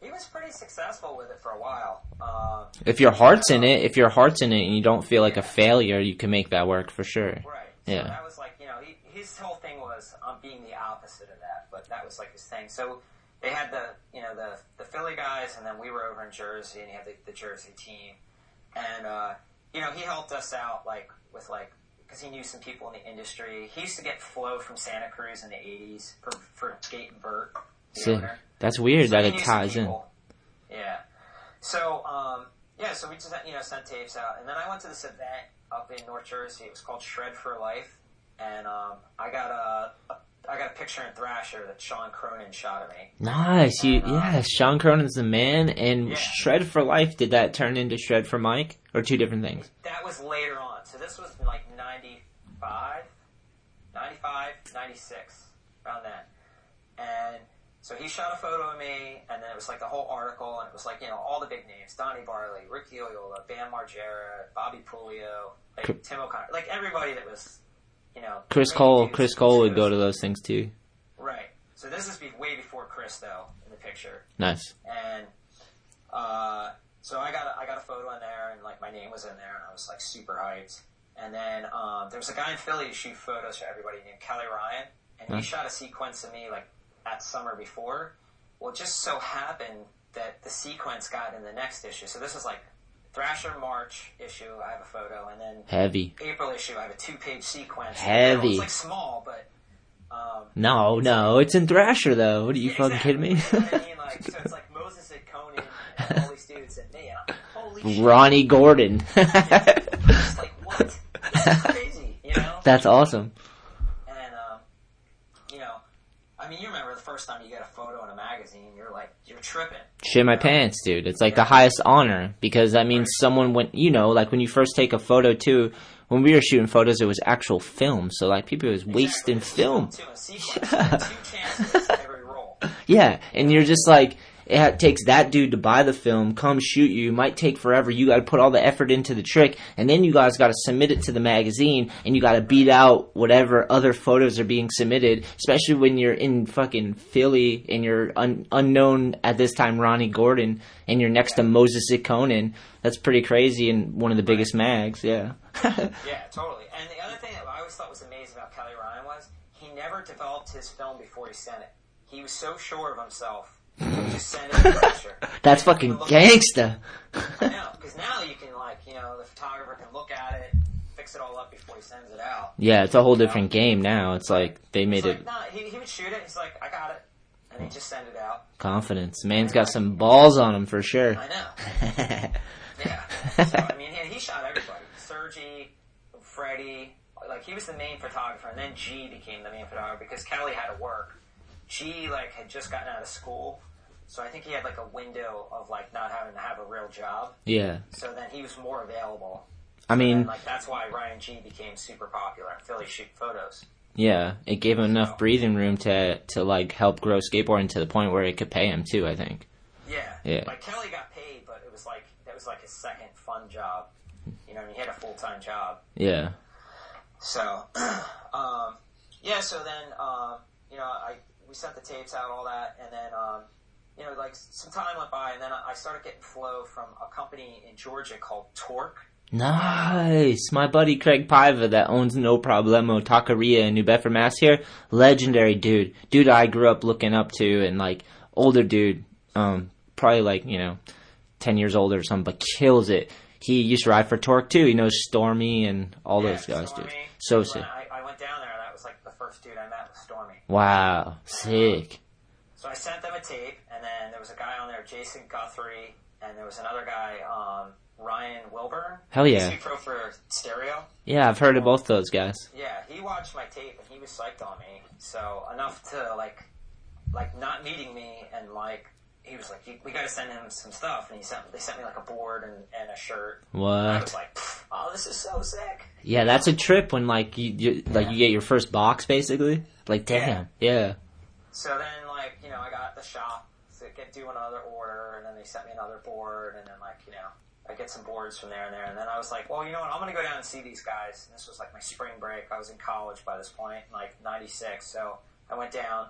he was pretty successful with it for a while. Um, If your heart's in it, if your heart's in it and you don't feel like a failure, you can make that work for sure. right. So Yeah. that was like you know he, his whole thing was I'm being the opposite of that, but that was like his thing. So they had the you know the the Philly guys, and then we were over in Jersey, and he had the, the Jersey team, and uh, you know he helped us out like with like because he knew some people in the industry. He used to get flow from Santa Cruz in the '80s for for Skate and the See, owner. that's weird So that it ties in. Yeah. So, um, yeah, so we just, you know, sent tapes out. And then I went to this event up in North Jersey. It was called Shred for Life. And, um, I got a, a, I got a picture in Thrasher that Sean Cronin shot of me. Nice. You, yeah, Sean Cronin's the man. And Yeah. Shred for Life, did that turn into Shred for Mike? Or two different things? That was later on. So this was like 95, 95, 96, around that. And so he shot a photo of me, and then it was like the whole article, and it was like, you know, all the big names. Donny Barley, Ricky Oyola, Bam Margera, Bobby Puleo, like Tim O'Connor, like everybody that was, you know. Chris Cole, Chris Cole would go to those things too. Right. So this is way before Chris, though, in the picture. Nice. And uh, so I got a, I got a photo in there, and like my name was in there, and I was like super hyped. And then um, there was a guy in Philly who shoot photos for everybody named Kelly Ryan, and he shot a sequence of me like that summer before. Well, it just so happened that the sequence got in the next issue. So this was like Thrasher March issue. I have a photo, and then Heavy. April issue. I have a two-page sequence. Heavy. It's like small, but um, No, no, it's in Thrasher though. What are you yeah, fucking kidding me? You know I mean? Like, so it's like Moses and Conan and all these dudes and me. And I'm like, holy shit. Ronnie Gordon. It's like, what? Crazy, you know? That's awesome. And, um, you know, I mean, you remember the first time you get a photo in a magazine, you're like, you're tripping. Shit my pants, dude. It's like the highest honor because that means someone went, you know, like when you first take a photo too, when we were shooting photos, it was actual film. So like people was wasting film. Too, a sequence, you get two chances every roll. Yeah. And you're just like, it ha- takes that dude to buy the film, come shoot you. It might take forever. You got to put all the effort into the trick, and then you guys got to submit it to the magazine, and you got to beat out whatever other photos are being submitted. Especially when you're in fucking Philly and you're un- unknown at this time, Ronnie Gordon, and you're next to Moses Itkonen. That's pretty crazy, and one of the biggest mags. Yeah. Yeah, totally. And the other thing that I always thought was amazing about Kelly Ryan was he never developed his film before he sent it. He was so sure of himself. He would just send it to the picture. That's fucking gangsta. I know, because now you can like, you know, the photographer can look at it, fix it all up before he sends it out. Yeah, it's a whole different game now. It's like they made He's it like, nah, he, he would shoot it. He's like, I got it, and he just send it out. confidence. Man's got some balls on him for sure. I know. Yeah. So I mean, he, he shot everybody. Sergi, Freddie, like he was the main photographer, and then G became the main photographer because Kelly had to work. G like had just gotten out of school, so I think he had like a window of like not having to have a real job. yeah. So then he was more available. I mean, like that's why Ryan Gee became super popular. Philly shoot photos. yeah, it gave him enough breathing room to to like help grow skateboarding to the point where it could pay him too. I think. Yeah. Yeah. Like Kelly got paid, but it was like that was like his second fun job. You know, and he had a full time job. Yeah. So, um, yeah. So then, um, you know, I we sent the tapes out, all that, and then, um, you know, like some time went by, and then I started getting flow from a company in Georgia called Torque. Nice. My buddy Craig Paiva that owns No Problemo Taqueria in New Bedford, Mass. Here, legendary dude. Dude, I grew up looking up to, and like older dude. Um, probably like you know, ten years older or something, but kills it. He used to ride for Torque too. He knows Stormy and all Yeah, those guys, dude. Stormy. So sick. I, I went down there, that was like the first dude I met was Stormy. Wow, sick. So I sent them a tape, and then there was a guy on there, Jason Guthrie, and there was another guy, um, Ryan Wilburn. Hell yeah. He's pro for Stereo. Yeah, I've heard of both those guys. Yeah, he watched my tape and he was psyched on me. So enough to like, like not meeting me and like he was like, we got to send him some stuff, and he sent they sent me like a board and, and a shirt. What? I was like, oh, this is so sick. Yeah, that's a trip when like you, you like you get your first box basically. Like damn, yeah. So then like you know I got the shop to get do another order, and then they sent me another board, and then like you know. I get some boards from there and there, and then I was like, well, you know what? I'm gonna go down and see these guys. And this was like my spring break. I was in college by this point, like '96. So I went down,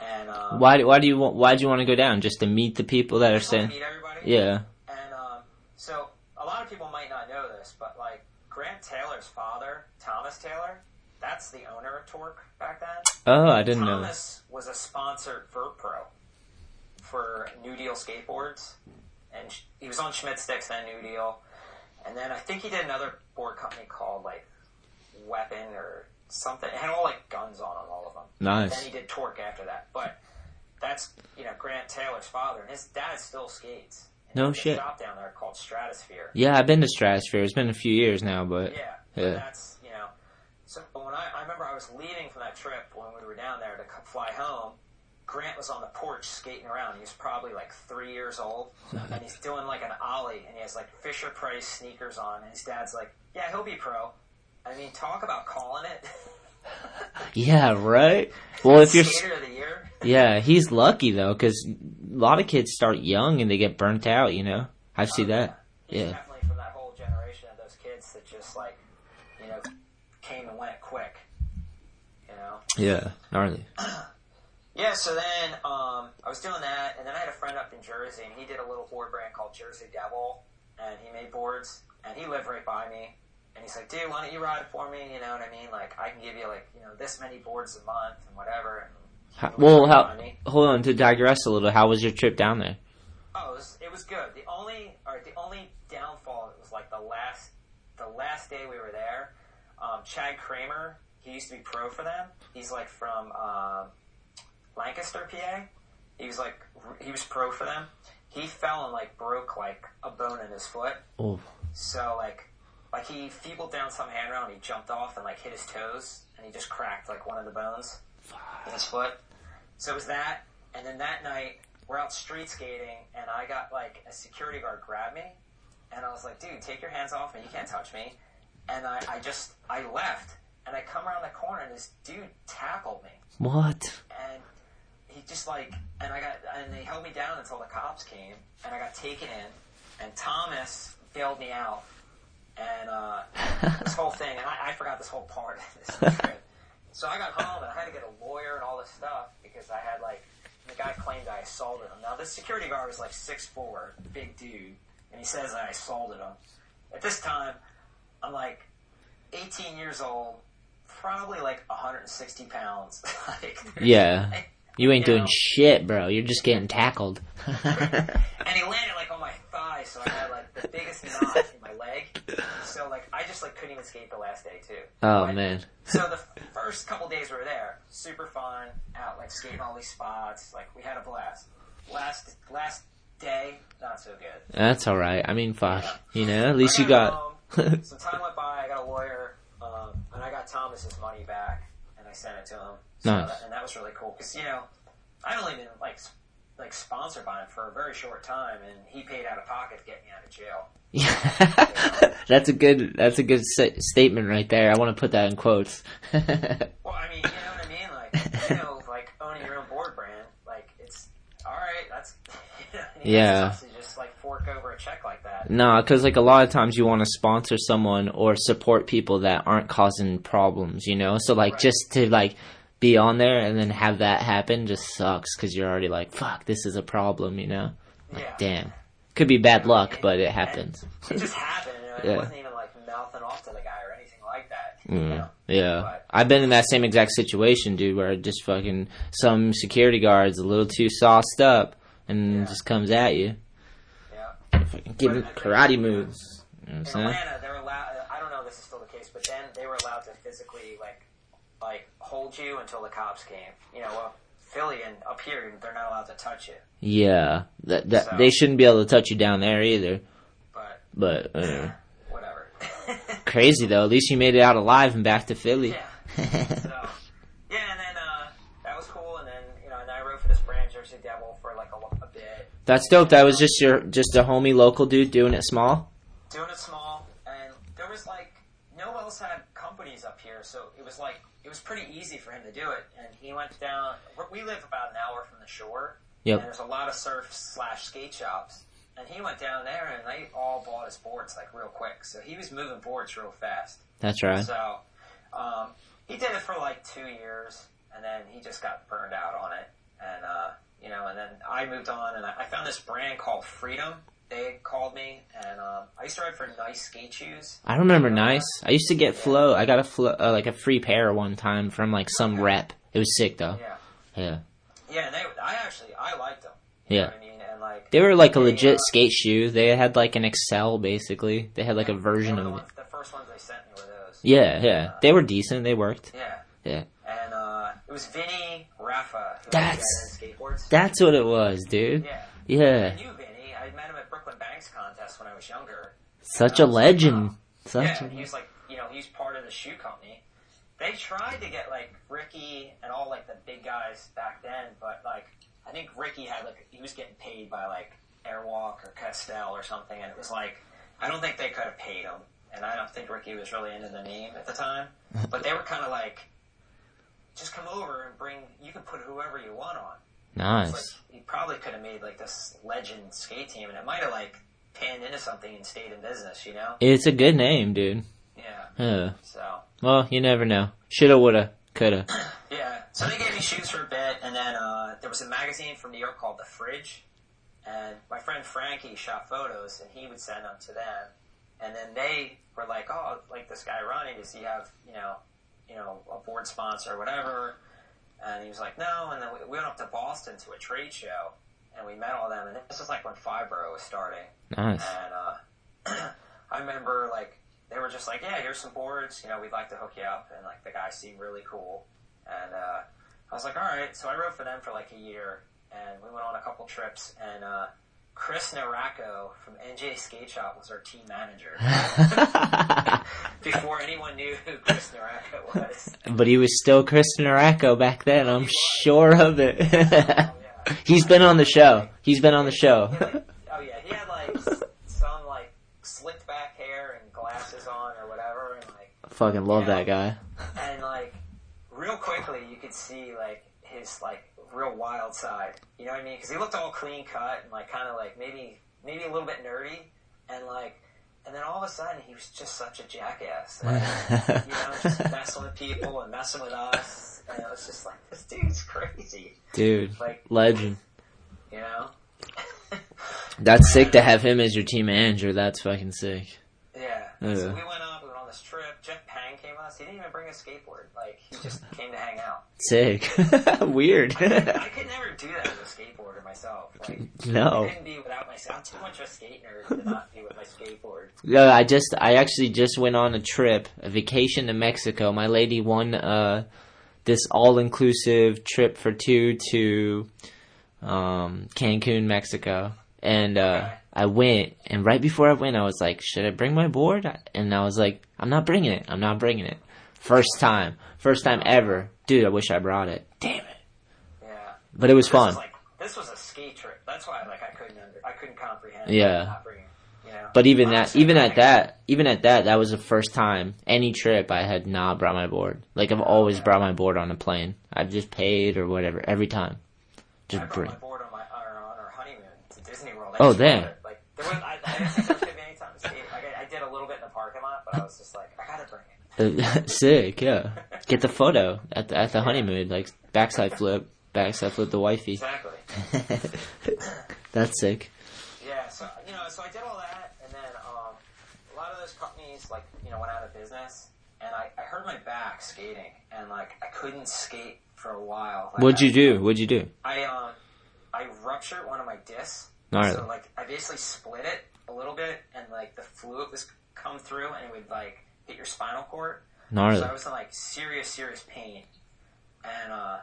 and um, Why why do you want why do you want to go down just to meet the people that are saying meet everybody. yeah And um, so a lot of people might not know this, but like Grant Taylor's father, Thomas Taylor, that's the owner of Torque back then. oh I didn't know Thomas was a sponsored Vert Pro for New Deal skateboards, and he was on Schmitt Stix then New Deal, and then I think he did another board company called like Weapon or something. It had all like guns on them, all of them. Nice. Then he did Torque after that, but that's you know Grant Taylor's father, and his dad still skates. No a shit. Shop down there called Stratosphere. yeah I've been to Stratosphere it's been a few years now but Yeah. Yeah. That's, so when I, I remember I was leaving from that trip when we were down there to fly home, Grant was on the porch skating around. He was probably like three years old, and he's doing like an ollie, and he has like Fisher Price sneakers on, and his dad's like, "Yeah, he'll be pro." I mean, talk about calling it. yeah right? Well if you're skater of the year, yeah he's lucky though because a lot of kids start young and they get burnt out you know? I see oh, that. he's yeah yeah gnarly Yeah, so then um, I was doing that, and then I had a friend up in Jersey, and he did a little board brand called Jersey Devil, and he made boards, and he lived right by me, and he's like, dude, why don't you ride it for me? You know what I mean? Like, I can give you like, you know, this many boards a month and whatever. And How, well how hold on to digress a little how was your trip down there Oh, it was, it was good. The only, or the only downfall was like the last, the last day we were there. Um, Chad Kramer, he used to be pro for them. He's like from um, Lancaster, PA. He was like, he was pro for them. He fell and like broke like a bone in his foot. oh So like, like he feebled down some handrail and he jumped off and like hit his toes and he just cracked like one of the bones in his foot. So it was that, and then that night we're out street skating and I got like a security guard grab me, and I was like, dude, take your hands off me, you can't touch me. And I, I just I left and I come around the corner and this dude tackled me what and he just like, and I got, and they held me down until the cops came, and I got taken in, and Thomas bailed me out, and uh, this whole thing, and I, I forgot this whole part of this trip. So I got home and I had to get a lawyer and all this stuff because I had like the guy claimed I assaulted him. Now this security guard was like six four, big dude, and he says I assaulted him. At this time, I'm like 18 years old, probably like 160 pounds. like, Yeah. You ain't You doing know. shit, bro. You're just getting tackled. and he landed like on my thigh, so I had like the biggest knot in my leg. So like I just like couldn't even skate the last day too. oh But- man. So the first couple days we were there, super fun, out like skating all these spots. Like we had a blast. Last last day, not so good. That's all right. I mean, fuck. You know, at least you got. Um, home, some time went by. I got a lawyer, um, and I got Thomas's money back, and I sent it to him. So Nice. that- and that was really cool because you know I'd only been like like sponsored by him for a very short time, and he paid out of pocket to get me out of jail. Yeah. that's a good. That's a good sta- statement right there. I want to put that in quotes. Well, I mean, you know what I mean? Like, you know, like owning your own board brand, like it's all right. That's you know, I? Yeah. It's tough to just like fork over a No, because like a lot of times you want to sponsor someone or support people that aren't causing problems, you know. So like Right. just to like be on there and then have that happen just sucks because you're already like, fuck, this is a problem, you know. Like, Yeah. damn, could be bad luck, but it happens. It just happened. You know, it Yeah. wasn't even like mouthing off to the guy or anything like that. You Mm, know? yeah, But- I've been in that same exact situation, dude, where just fucking some security guards a little too sauced up and Yeah. just comes at you. Fucking giving But- karate moves. You know what I'm In saying? Atlanta, they were allowed. I don't know if this is still the case, but then they were allowed to physically like, like hold you until the cops came. You know, well, Philly and up here, they're not allowed to touch you. Yeah, that, that So- they shouldn't be able to touch you down there either. But But uh, whatever. crazy though. At least you made it out alive and back to Philly. Yeah. So, That's dope. That was just your just a homie local dude doing it small. doing it small. And there was like no one else had companies up here, so it was like it was pretty easy for him to do it. And he went down. We live about an hour from the shore. Yep. And there's a lot of surf slash skate shops. And he went down there, and they all bought his boards like real quick. So he was moving boards real fast. That's right. So um, he did it for like two years, and then he just got burned out on it. And uh, you know, and then I moved on, and I, I found this brand called Freedom. They called me, and um, I used to ride for Nice skate shoes. I remember nice. I used to get flow. I got a flow uh, like a free pair one time from like some rep. It was sick though. Yeah, Yeah. yeah. And they, I actually, I liked them. Yeah. I mean, and like They were like a legit uh, skate shoe. They had like an Excel basically. They had like a version of it. the first ones they sent me were those. Yeah, yeah. They were decent. They worked. Yeah. Yeah. Was Vinny Rafa That's- was in skateboards. That's what it was, dude. yeah. Yeah. I knew Vinny. I met him at Brooklyn Banks contest when I was younger. Such a legend. Such yeah, a he was like, you know, he's part of the shoe company. They tried to get like Ricky and all like the big guys back then, but like I think Ricky had like he was getting paid by like Airwalk or Castell or something, and it was like I don't think they could have paid him, and I don't think Ricky was really into the name at the time. But they were kind of like, just come over and bring. You can put whoever you want on. Nice. like he probably could have made like this legend skate team, and it might have like panned into something and stayed in business, you know? It's a good name, dude. Yeah. Yeah. So Well, you never know. Shoulda, woulda, coulda. yeah. So they gave me shoes for a bit, and then uh, there was a magazine from New York called The Fridge, and my friend Frankie shot photos, and he would send them to them, and then they were like, "Oh, like this guy Ronnie, does he have you know, you know, a board sponsor or whatever?" And he was like, "No." And then we, we went up to Boston to a trade show, and we met all them, and this was like when Fibro was starting. Nice. And uh, I remember like they were just like, yeah, here's some boards. You know, we'd like to hook you up. And like the guy seemed really cool. And uh, I was like, all right. So I wrote for them for like a year, and we went on a couple trips. And uh, Chris Nieratko from NJ Skate Shop was our team manager before anyone knew who Chris Nieratko was. but he was still Chris Aracco back then. I'm sure of it. Oh, yeah. He's been on the show. He's been on the show. He had, like- oh yeah, he had like some like slicked back hair and glasses on or whatever, and like Fucking love that guy. and like real quickly you could see like his like real wild side. You know what I mean? Because he looked all clean cut and like kind of like maybe maybe a little bit nerdy, and like and then all of a sudden he was just such a jackass. Like, you know, just messing with people and messing with us, and it was just like this dude's crazy. Dude, Like legend. you know. That's sick to have him as your team manager. That's fucking sick. Yeah. So we went up, we went on trip. Jeff Pang came with us. He didn't even bring a skateboard. Like, he just came to hang out. Sick. Weird. I could never do that as a skateboarder myself. Like, I no. couldn't be without my I'm too much of a skate nerd to not be with my skateboard. No, I just I actually just went on a trip, a vacation to Mexico. My lady won uh this all inclusive trip for two to um Cancun, Mexico. And uh I went and right before I went I was like, should I bring my board? And I was like, I'm not bringing it. I'm not bringing it. First time. First time ever. Dude, I wish I brought it. Damn it. Yeah. But it was This fun. was like this was a ski trip. That's why like I couldn't under, I couldn't comprehend. Yeah. Bringing, you know. But even that, even at that, even at that, that was the first time any trip I had not brought my board. Like I've oh, always brought my board on a plane. I've just paid or whatever every time. Just bring. my board on my on our, on our honeymoon to Disney World. I Oh, damn. It. There was, I, I didn't think there was gonna be any time to skate. Like I, I did a little bit in the parking lot, but I was just like, I gotta bring it. Sick, yeah. Get the photo at the at the honeymoon, like backside flip, backside flip the wifey. Exactly. That's sick. Yeah, so you know, so I did all that, and then um, a lot of those companies like you know went out of business, and I, I hurt my back skating, and like I couldn't skate for a while. Like, What'd I, you do? What'd you do? I um I ruptured one of my discs. Gnarly. So like I basically split it a little bit, and like the fluid was come through, and it would like hit your spinal cord. Gnarly. So I was in like serious, serious pain. And uh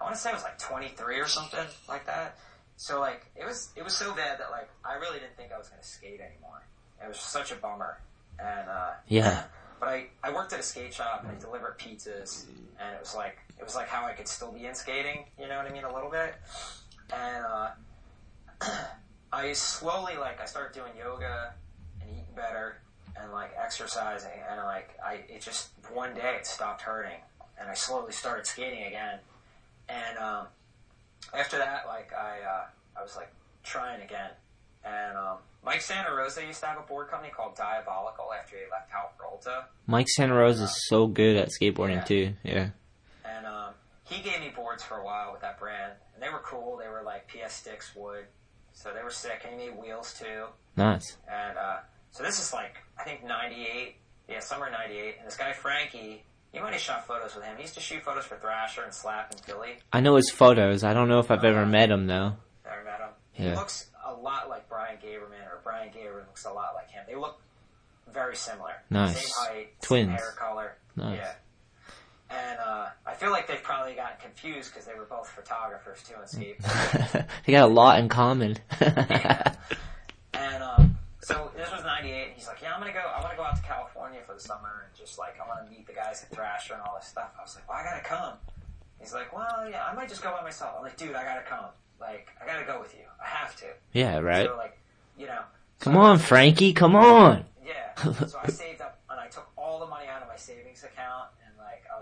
I wanna say I was like twenty three or something like that. So like it was it was so bad that like I really didn't think I was gonna skate anymore. It was such a bummer. And uh Yeah. but I, I worked at a skate shop and I delivered pizzas and it was like it was like how I could still be in skating, you know what I mean, a little bit. And uh I slowly like I started doing yoga and eating better and like exercising and like I it just one day it stopped hurting and I slowly started skating again and um, after that like I uh, I was like trying again and um, Mike Santarossa used to have a board company called Diabolical after he left Alberta Mike Santarossa is so good at skateboarding Yeah. too. Yeah. and um, he gave me boards for a while with that brand and they were cool they were like PS Stix wood so they were sick and he made wheels too Nice. And uh, so this is like, I think 98. Yeah, summer 98. And this guy, Frankie, you might have shot photos with him. He used to shoot photos for Thrasher and Slap and Philly. I know his photos. I don't know if I've ever met him though. Never met him. He looks a lot like Brian Gaberman, or Brian Gaberman looks a lot like him. They look very similar. Nice. Same height, Twins. same hair color. Nice. Yeah. And uh, I feel like they've probably gotten confused because they were both photographers too in skateboarding. they got a lot in common. And um, so this was '98. And he's like, "Yeah, I'm gonna go. I want to go out to California for the summer and just like I want to meet the guys at Thrasher and all this stuff." I was like, "Well, I gotta come." He's like, "Well, yeah, I might just go by myself." I'm like, "Dude, I gotta come. Like, I gotta go with you. I have to." yeah, right. So like, you know. so Come on, Frankie. Come on. Yeah. So I saved up and I took all the money out of my savings account and like I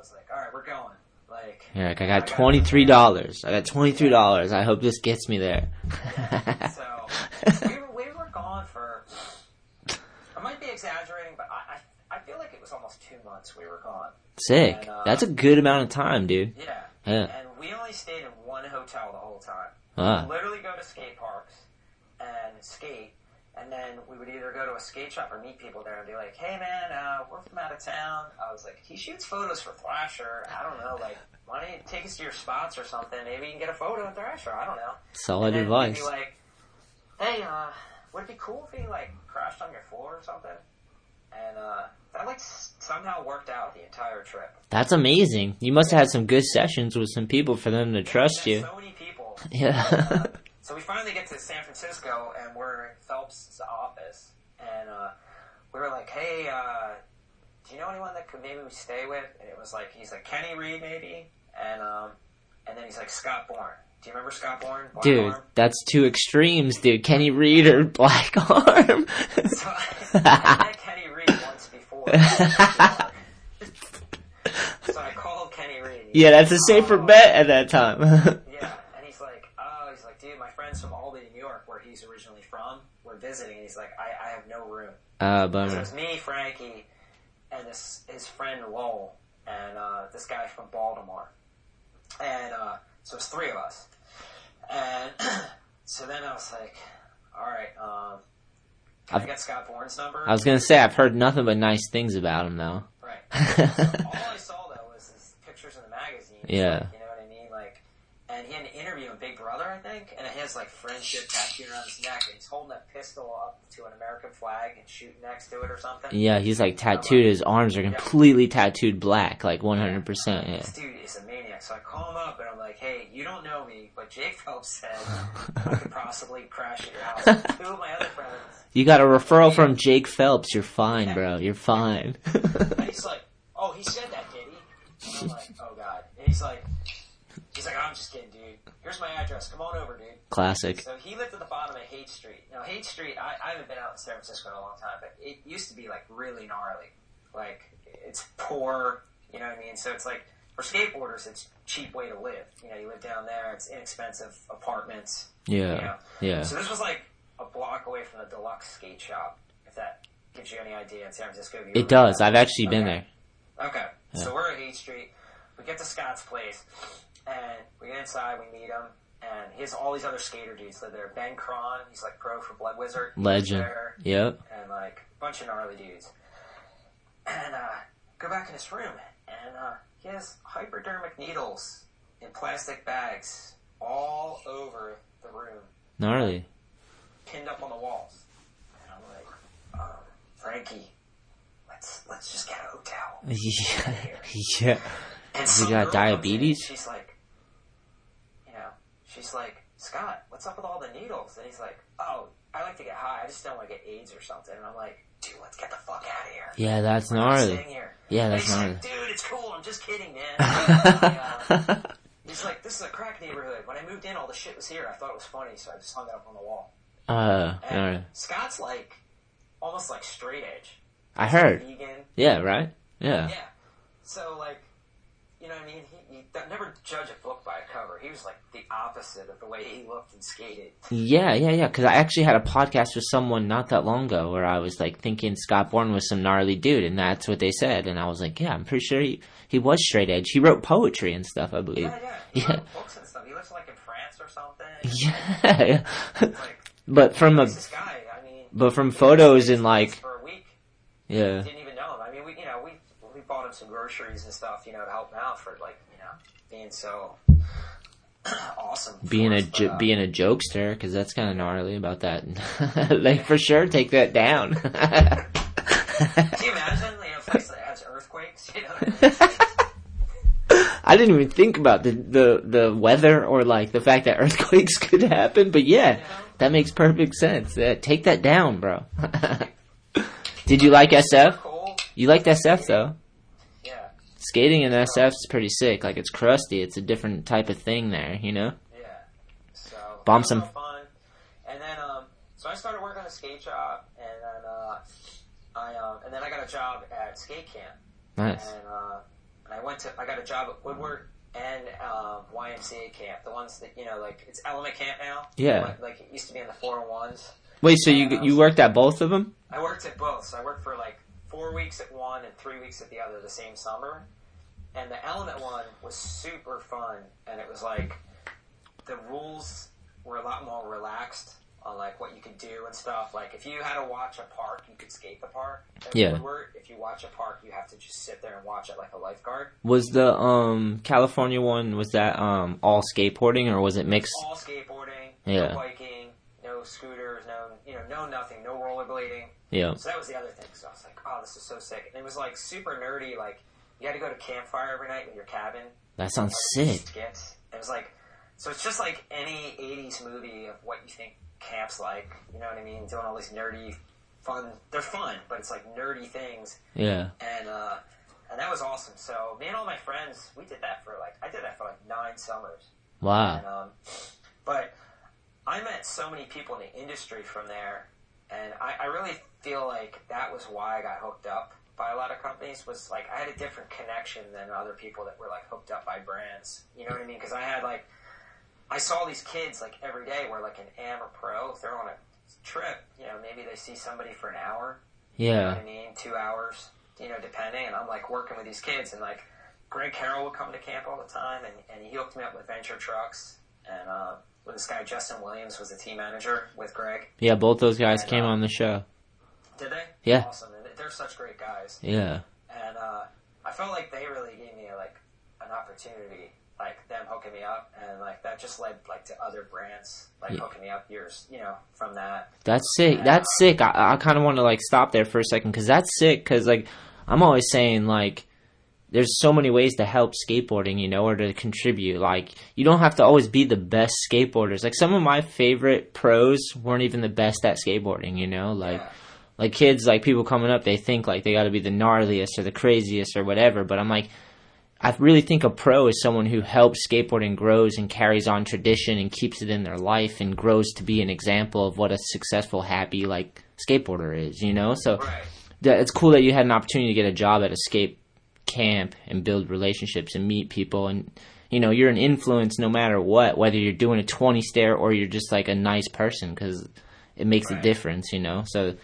was like, "All right, we're going." Like, You're like, I got twenty three dollars. I got twenty three dollars. I hope this gets me there. So we were, we were gone for. I might be exaggerating, but I, I I feel like it was almost two months we were gone. Sick. And, uh, That's a good amount of time, dude. Yeah. Yeah. And we only stayed in one hotel the whole time. Ah. We literally go to skate parks and skate, then we would either go to a skate shop or meet people there and be like, "Hey man, uh, we're from out of town." I was like, "He shoots photos for Thrasher. I don't know, like." Why don't you take us to your spots or something? Maybe you can get a photo of Thrasher. I don't know. Solid advice. Be like, hey, uh, would it be cool if he like crashed on your floor or something? And uh, that like somehow worked out the entire trip. That's amazing. You must have had some good sessions with some people for them to We trust you. So many people. Yeah. So we finally get to San Francisco and we're in Phelps' office, and uh, we were like, hey, uh, do you know anyone that could maybe we stay with? And it was like, he's like Kenny Reed maybe, and um, and then he's like Scott Bourne. Do you remember Scott Bourne? Black dude, Arm? that's two extremes, dude. Kenny Reed or Black Arm. So I, met Kenny Reed once before. so I called Kenny Reed Yeah, that's a safer Oh. bet at that time. Yeah, and he's like, oh, he's like, dude, my friends from Albany, New York, where he's originally from, were visiting, and he's like, I, I have no Ah, So it bummer. was me, Frankie, and this his friend Lowell, and uh, this guy from Baltimore, and uh, so it's three of us, and so then I was like, all right, um, I I've- get Scott Bourne's number? I was gonna say I've heard nothing but nice things about him though. Right. All I saw though was his pictures in the magazine. Yeah. Like, you know what I mean? Like, and he had an interview in Big Brother, I think, and it has like friendship tattooed around his neck, and he's holding a pistol up to an American flag and shooting next to it or something. Yeah, he's like tattooed. His arms are completely tattooed black, like one hundred percent. Yeah. This dude is a maniac. So I call him up and I'm like, hey, you don't know me, but Jake Phelps said I could possibly crash at your house. with Two of my other friends. You got a referral from Jake Phelps. You're fine, bro. You're fine. And he's like, oh, he said that, did he? And I'm like, oh god. And he's like, he's like, I'm just kidding, dude. Here's my address. Come on over, dude. Classic. So he lived at the bottom of Haight Street. Now, Haight Street, I, I haven't been out in San Francisco in a long time, but it used to be like really gnarly. Like, it's poor, you know what I mean? So it's like, for skateboarders, it's a cheap way to live. You know, you live down there, it's inexpensive apartments. You Yeah. know? Yeah. So this was like a block away from the deluxe skate shop, if that gives you any idea in San Francisco. You It does. I've actually been there. Okay, so we're at Haight Street. We get to Scott's place, and we get inside. We meet him, and he has all these other skater dudes live there. Ben Krahn, he's like pro for Blood Wizard. Legend. there, Yep. and like a bunch of gnarly dudes. And uh, go back in his room, and uh, he has hypodermic needles in plastic bags all over the room, Gnarly. pinned up on the walls. And I'm like, um, Frankie, let's let's just get a hotel. Yeah. Yeah. And he some got diabetes? She's like, she's like, Scott, what's up with all the needles? And he's like, oh, I like to get high. I just don't want to get AIDS or something. And I'm like, dude, let's get the fuck out of here. Yeah, that's We're gnarly. sitting here. Yeah, that's he's gnarly. like, dude, it's cool. I'm just kidding, man. Uh, he's like, this is a crack neighborhood. When I moved in, all the shit was here. I thought it was funny, so I just hung it up on the wall. Uh, And gnarly. Scott's like, almost like straight edge. I heard. Vegan. Yeah, right? Yeah. Yeah. So like, you know what I mean? He, he never judge a book by a cover. He was like the opposite of the way he looked and skated. Yeah, yeah, yeah. Because I actually had a podcast with someone not that long ago where I was like thinking Scott Bourne was some gnarly dude, and that's what they said. And I was like, yeah, I'm pretty sure he, he was straight edge. He wrote poetry and stuff, I believe. Yeah, yeah. He Yeah. wrote books and stuff. He lives like in France or something. Yeah. Like, but from a, guy? I mean, but from photos in and like, for a week. yeah, Didn't even know him. I mean, we you know we some groceries and stuff, you know, to help him out for like you know being so awesome. being a but, uh, being a jokester because that's kind of gnarly about that. like for sure, take that down. Can you imagine? You know, a place that has earthquakes. You know. I didn't even think about the, the the weather or like the fact that earthquakes could happen, but yeah, that makes perfect sense. Uh, take that down, bro. Did you like SF? Cool. You liked SF though. Skating in SF is pretty sick. Like it's crusty. It's a different type of thing there, you know. Yeah. So Bomb some- fun. And then um, so I started working at a skate shop, and then uh, I um, and then I got a job at skate camp, Nice. and uh, and I went to I got a job at Woodward and um, YMCA camp, the ones that you know like it's Element Camp now. Yeah. Like, like it used to be in the four hundred ones. Wait, so you you worked at both of them? I worked at both. So I worked for like four weeks at one and three weeks at the other the same summer. And the element one was super fun, and it was like the rules were a lot more relaxed on like what you could do and stuff. Like if you had to watch a park, you could skate the park. Yeah. Woodward. If you watch a park, you have to just sit there and watch it like a lifeguard. Was the um California one was that um all skateboarding or was it mixed? All skateboarding, Yeah. biking, no scooters, no you know no nothing, no rollerblading. Yeah. So that was the other thing. So I was like, oh, this is so sick. And it was like super nerdy. Like you had to go to campfire every night with your cabin. That sounds sick. Skits. It was like, so it's just like any '80s movie of what you think camp's like. You know what I mean? Doing all these nerdy, fun. They're fun, but it's like nerdy things. Yeah. And uh, and that was awesome. So me and all my friends, we did that for like I did that for like nine summers. And, Wow. um, but I met so many people in the industry from there, and I, I really feel like that was why I got hooked up by a lot of companies was like I had a different connection than other people that were like hooked up by brands. You know what I mean? Because I had like I saw these kids like every day where like an am or pro, if they're on a trip, you know, maybe they see somebody for an hour. You know Yeah. what I mean? Two hours, you know, depending. And I'm like working with these kids, and like Greg Carroll would come to camp all the time, and, and he hooked me up with Venture Trucks, and uh, this guy Justin Williams was the team manager with Greg. Yeah, both those guys And, came uh, on the show. Did they? Yeah. Awesome. And they're such great guys, Yeah. and uh, I felt like they really gave me like an opportunity. Like them hooking me up, and like that just led like to other brands like Yeah. hooking me up years, you know, from that. That's sick. That's sick. I, I kind of want to like stop there for a second because that's sick. Because like I'm always saying like there's so many ways to help skateboarding, you know, or to contribute. Like you don't have to always be the best skateboarders. Like some of my favorite pros weren't even the best at skateboarding, you know, like. Like kids, like people coming up, they think like they got to be the gnarliest or the craziest or whatever. But I'm like, I really think a pro is someone who helps skateboarding grows and carries on tradition and keeps it in their life and grows to be an example of what a successful, happy like skateboarder is. You know, so Right. that it's cool that you had an opportunity to get a job at a skate camp and build relationships and meet people. And you know you're an influence no matter what whether you're doing a 20 stair or you're just like a nice person because it makes a difference you know? So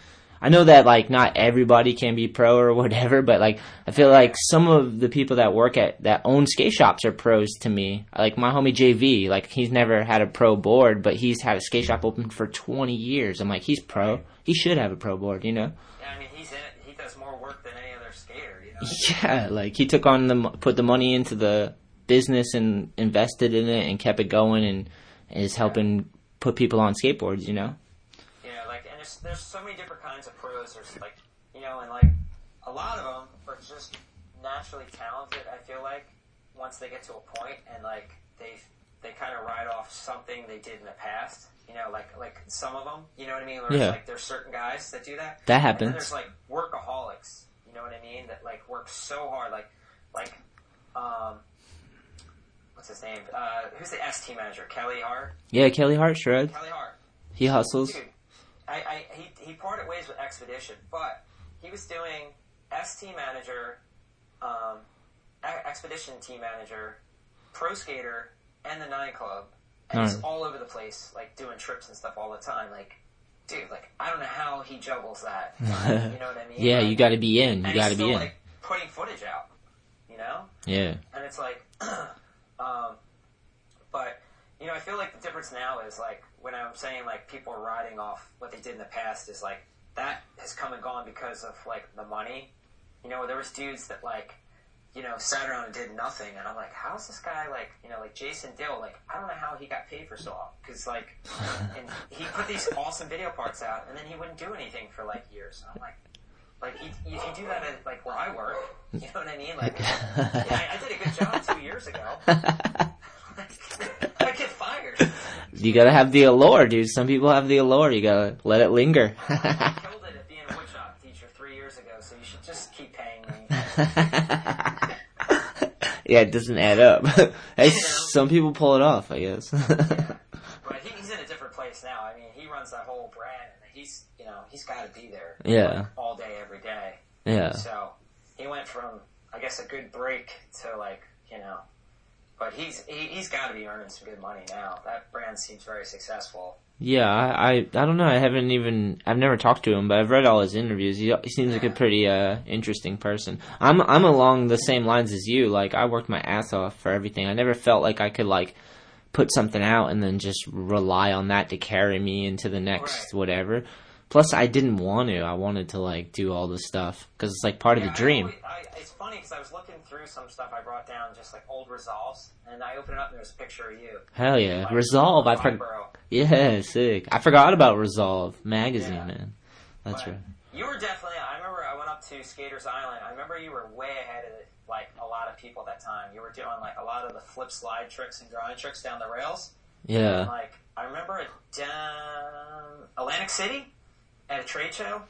i know that like not everybody can be pro or whatever but like i feel like some of the people that work at that own skate shops are pros to me. Like my homie jv like he's never had a pro board but he's had a skate shop open for 20 years. I'm like he's pro. He should have a pro board you know Yeah, I mean, he's in it. He does more work than any other skater. You know. Yeah, like he took on the put the money into the business and invested in it and kept it going and is helping put people on skateboards. You know. Yeah, like, and there's there's so many different kinds of pros. There's like, you know, and like a lot of them are just naturally talented. I feel like once they get to a point and like they they kind of ride off something they did in the past. You know, like like some of them. You know what I mean? Where Yeah. Like there's certain guys that do that. That happens. there's like workaholics. Know what I mean? That like work so hard. Like like um. What's his name? Uh, who's the S team manager? Kelly Hart. Yeah, Kelly Hart shred. Kelly Hart. He hustles. Dude, I, I he, he parted ways with Expedition, but he was doing S team manager, um, Expedition team manager, pro skater, and the Nine Club, and he's all over the place, like doing trips and stuff all the time. Like, dude, like I don't know how he juggles that. you know what I mean? Yeah, Like, you got to be in. You got to be still, in. Like, putting footage out, you know Yeah. and it's like, um, but you know, I feel like the difference now is like when I'm saying like people are riding off what they did in the past is like that has come and gone because of like the money. You know, there was dudes that like, you know, sat around and did nothing, and I'm like, how's this guy like, you know, like Jason Dill, like I don't know how he got paid for so long because like, and he put these awesome video parts out, and then he wouldn't do anything for like years. And I'm like. Like if you do that at like where I work, you know what I mean? Like, yeah, I, I did a good job two years ago. I get fired. You got to have the allure, dude. Some people have the allure. You got to let it linger. yeah, it doesn't add up. hey, some people pull it off, I guess. But he, he's in a different place now. I mean, he runs that whole brand, and he's you know he's got to be there yeah, all day, every day. yeah. So he went from I guess a good break to like you know, but he's he, he's got to be earning some good money now. That brand seems very successful. Yeah, I, I I don't know. I haven't even I've never talked to him, but I've read all his interviews. He, he seems like a pretty uh interesting person. I'm I'm along the same lines as you. Like I worked my ass off for everything. I never felt like I could like put something out and then just rely on that to carry me into the next Right. whatever. Plus, I didn't want to. I wanted to like do all this stuff because it's like part Yeah, of the dream. I I, it's funny because I was looking through some stuff I brought down, just like old resolves, and I opened it up and there's a picture of you. Hell yeah, Like, Resolve. I forgot. Yeah, sick. I forgot about Resolve magazine, Yeah. man. That's But right. You were definitely. I remember I went up to Skaters Island. I remember you were way ahead of like a lot of people at that time. You were doing like a lot of the flip slide tricks and grind tricks down the rails. And, Yeah. like I remember at down Atlantic City at a trade show,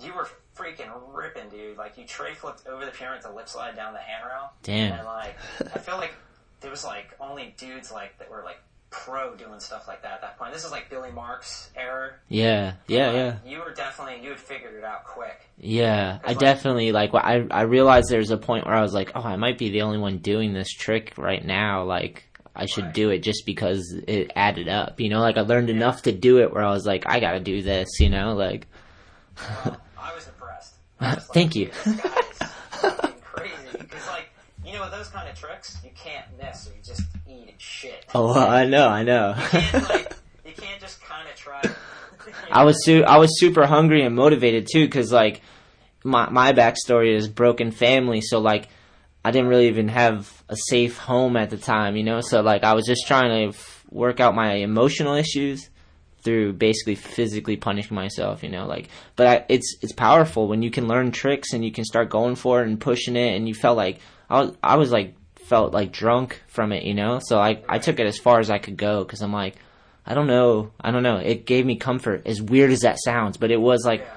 you were freaking ripping, dude. Like you tray flipped over the pyramid to lip slide down the handrail. Damn. And like I feel like there was like only dudes like that were like pro doing stuff like that at that point. This is like Billy Marks era. Yeah, yeah, Like, yeah. You were definitely you had figured it out quick. Yeah, I like- definitely like. I I realized there's a point where I was like, oh, I might be the only one doing this trick right now. Like, I should Right. do it just because it added up. You know, like I learned enough to do it where I was like, I got to do this. You know, like I was impressed. I was like, Thank you. "Dude, This guy is fucking crazy. Because like you know, those kind of tricks, you can't miss, or you just eat shit. oh, I know, I know. You can't like you can't just kind of try. I was su- I was super hungry and motivated too, because like my my backstory is broken family, so like I didn't really even have a safe home at the time, you know. So like I was just trying to f- work out my emotional issues through basically physically punishing myself, you know. Like, but I, it's it's powerful when you can learn tricks and you can start going for it and pushing it, and you felt like I was I was like felt like drunk from it, you know. So I I took it as far as I could go because I'm like. I don't know. I don't know. It gave me comfort, as weird as that sounds, but it was like.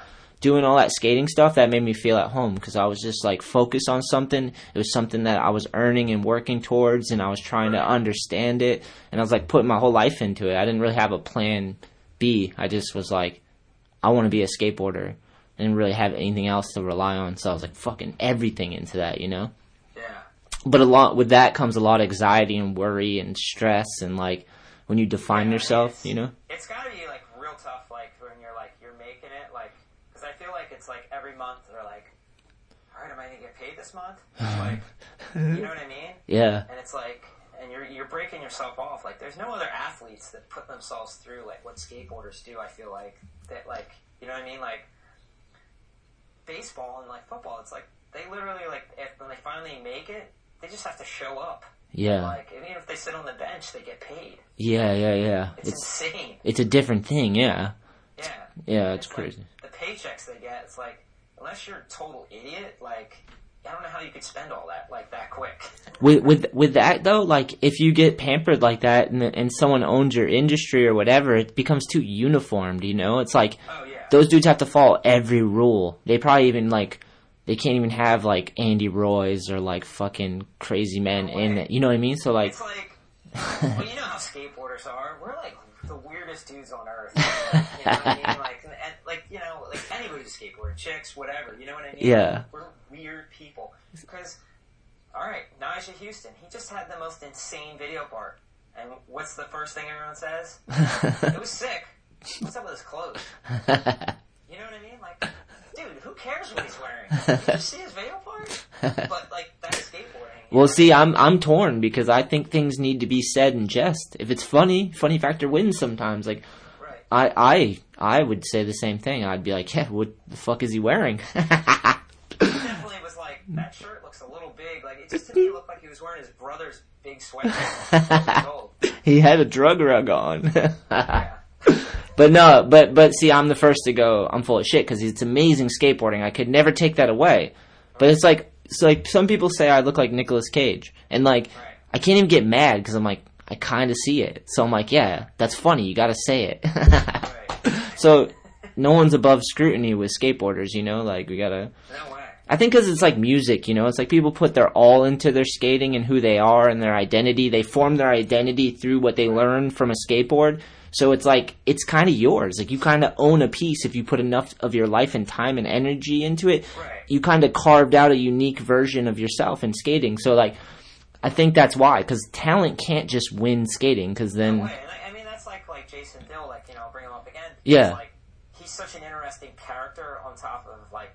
Doing all that skating stuff that made me feel at home because I was just like focused on something. It was something that I was earning and working towards, and I was trying to understand it, and I was like putting my whole life into it. I didn't really have a plan B. I just was like, I want to be a skateboarder. I didn't really have anything else to rely on, so I was like fucking everything into that, you know. Yeah. But a lot with that comes a lot of anxiety and worry and stress, and like when you define Yeah, yourself, you know. It's got to be like real tough, like when you're like you're making it, like because I feel like it's like every month they're like, all right, am I gonna get paid this month? Like, you know what I mean? Yeah, And it's like, and you're you're breaking yourself off. Like, there's no other athletes that put themselves through like what skateboarders do. I feel like that, like you know what I mean? Like baseball and like football, it's like they literally like if when they finally make it, they just have to show up. yeah, Like even if they sit on the bench, they get paid. yeah, yeah, yeah. It's, It's insane. it's a different thing. Yeah, Yeah. yeah, it's like, crazy. the paychecks they get, it's like unless you're a total idiot, like I don't know how you could spend all that like that quick. With with with that though, like if you get pampered like that and and someone owns your industry or whatever, it becomes too uniformed. You know, it's like Oh yeah. those dudes have to follow every rule. They probably even like they can't even have like Andy Roy's or like fucking crazy men in it. You know what I mean? So like, It's like, well, you know how skateboarders are. We're like the weirdest dudes on earth. Like, you know what I mean? Like, and, and, like you know, like anybody who's skateboarding, chicks, whatever. You know what I mean? Yeah. We're weird people. Because, all right, Nyjah Huston, he just had the most insane video part. And what's the first thing everyone says? it was sick. What's up with his clothes? You know what I mean? Like, dude, who cares what he's wearing? Did you see his video part? But like, that's skateboarding. well, know? see, I'm I'm torn because I think things need to be said in jest. If it's funny, funny factor wins sometimes. Like Right. I I I would say the same thing. I'd be like, yeah, what the fuck is he wearing? definitely was like that shirt looks a little big. Like it just to me looked like he was wearing his brother's big sweatshirt. He had a drug rug on. Yeah. But no, but but see, I'm the first to go. I'm full of shit because it's amazing skateboarding. I could never take that away. But it's like it's like some people say I look like Nicolas Cage, and like Right. I can't even get mad because I'm like I kind of see it. So I'm like, yeah, that's funny. You got to say it. So no one's above scrutiny with skateboarders. You know, like we gotta. No way. I think because it's like music, you know, it's like people put their all into their skating and who they are and their identity. They form their identity through what they learn from a skateboard. So it's like it's kind of yours. Like you kind of own a piece if you put enough of your life and time and energy into it. Right. You kind of carved out a unique version of yourself in skating. So like, I think that's why because talent can't just win skating because then No I, I mean, that's like like Jason Dill. Like you know, I'll bring him up again. Yeah. Like he's such an interesting character on top of like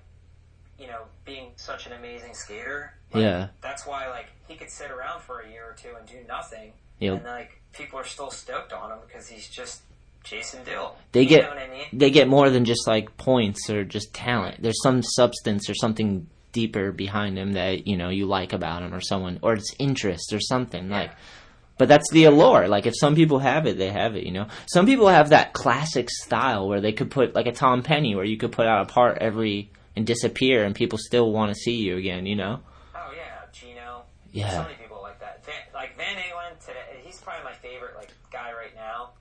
you know being such an amazing skater. Like, Yeah. That's why like he could sit around for a year or two and do nothing, Yep. and like people are still stoked on him because he's just Jason Dill. They you get- know what I mean? they get more than just like points or just talent. There's some substance or something deeper behind him that you know you like about him or someone or it's interest or something like. But that's the allure. Like if some people have it, they have it. You know, some people have that classic style where they could put like a Tom Penny, where you could put out a part every and disappear, and people still want to see you again. You know? Oh yeah, Gino. Yeah. So many people like that. Van, like Van Engelen today, he's probably my favorite like guy right now.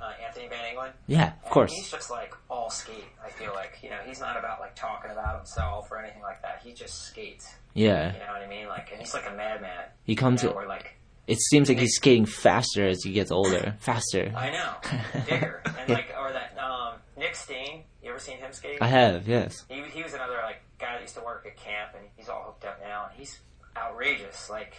Uh, Anthony Van Engelen. Yeah, of And course. He's just like all skate. I feel like you know he's not about like talking about himself or anything like that. He just skates. Yeah, You know what I mean? Like, and he's like a madman. he comes. You know, where like It seems like he's skating faster as he gets older. Faster. I know, bigger, and like or that um, Nik Stain. You ever seen him skate? I have, yes. He he was another like guy that used to work at camp, and he's all hooked up now, and he's outrageous. Like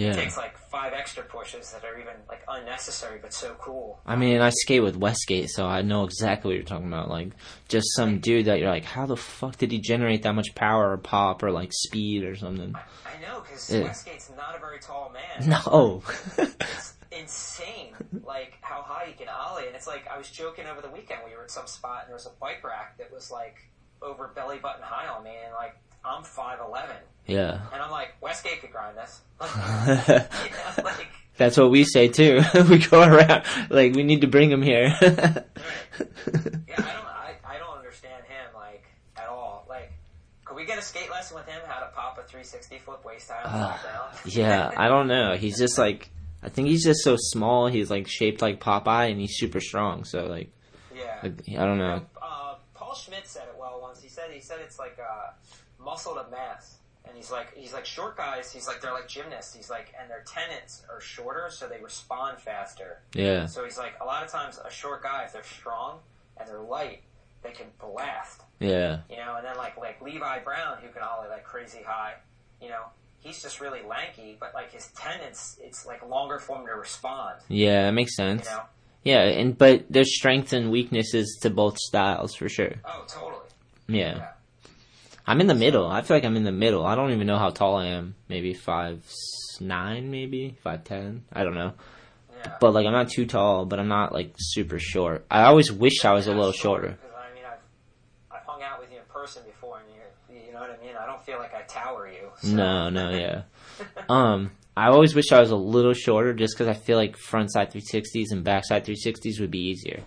Yeah. takes like five extra pushes that are even like unnecessary, but so cool. I mean, I skate with Westgate, so I know exactly what you're talking about. Like, just some dude that you're like, how the fuck did he generate that much power or pop or like speed or something? I know because Yeah. Westgate's not a very tall man. No. It's insane, like how high he can ollie. And it's like I was joking over the weekend. We were at some spot and there was a bike rack that was like over belly button high on me, and like I'm five eleven, yeah. and I'm like Westgate could grind this. like That's what we say too. we go around like we need to bring him here. yeah, I don't, I, I don't understand him like at all. Like, could we get a skate lesson with him? How to pop a 360 flip waist flop down? yeah, I don't know. He's just like I think he's just so small. He's like shaped like Popeye, and he's super strong. So like, yeah. like, I don't know. Uh, Paul Schmitt said it well once. He said he said it's like uh, muscle to mass, and he's like he's like short guys. He's like they're like gymnasts. He's like and their tendons are shorter, so they respond faster. Yeah, So he's like a lot of times a short guy if they're strong and they're light, they can blast. yeah, You know, and then like like Levi Brown who can ollie like crazy high. You know, he's just really lanky, but like his tendons, it's like longer for him to respond. yeah. That makes You sense. know? Yeah, and but there's strengths and weaknesses to both styles for sure. Oh, totally. Yeah. Yeah. I'm in the middle. I feel like I'm in the middle. I don't even know how tall I am. Maybe five nine, maybe five ten. I don't know. Yeah. But like I'm not too tall, but I'm not like super short. I always wish I was a little shorter. I mean, I've I've hung out with you in person before, and you you know what I mean. I don't feel like I tower you. so- No, no, yeah. Um, I always wish I was a little shorter, just because I feel like frontside 360s and backside 360s would be easier.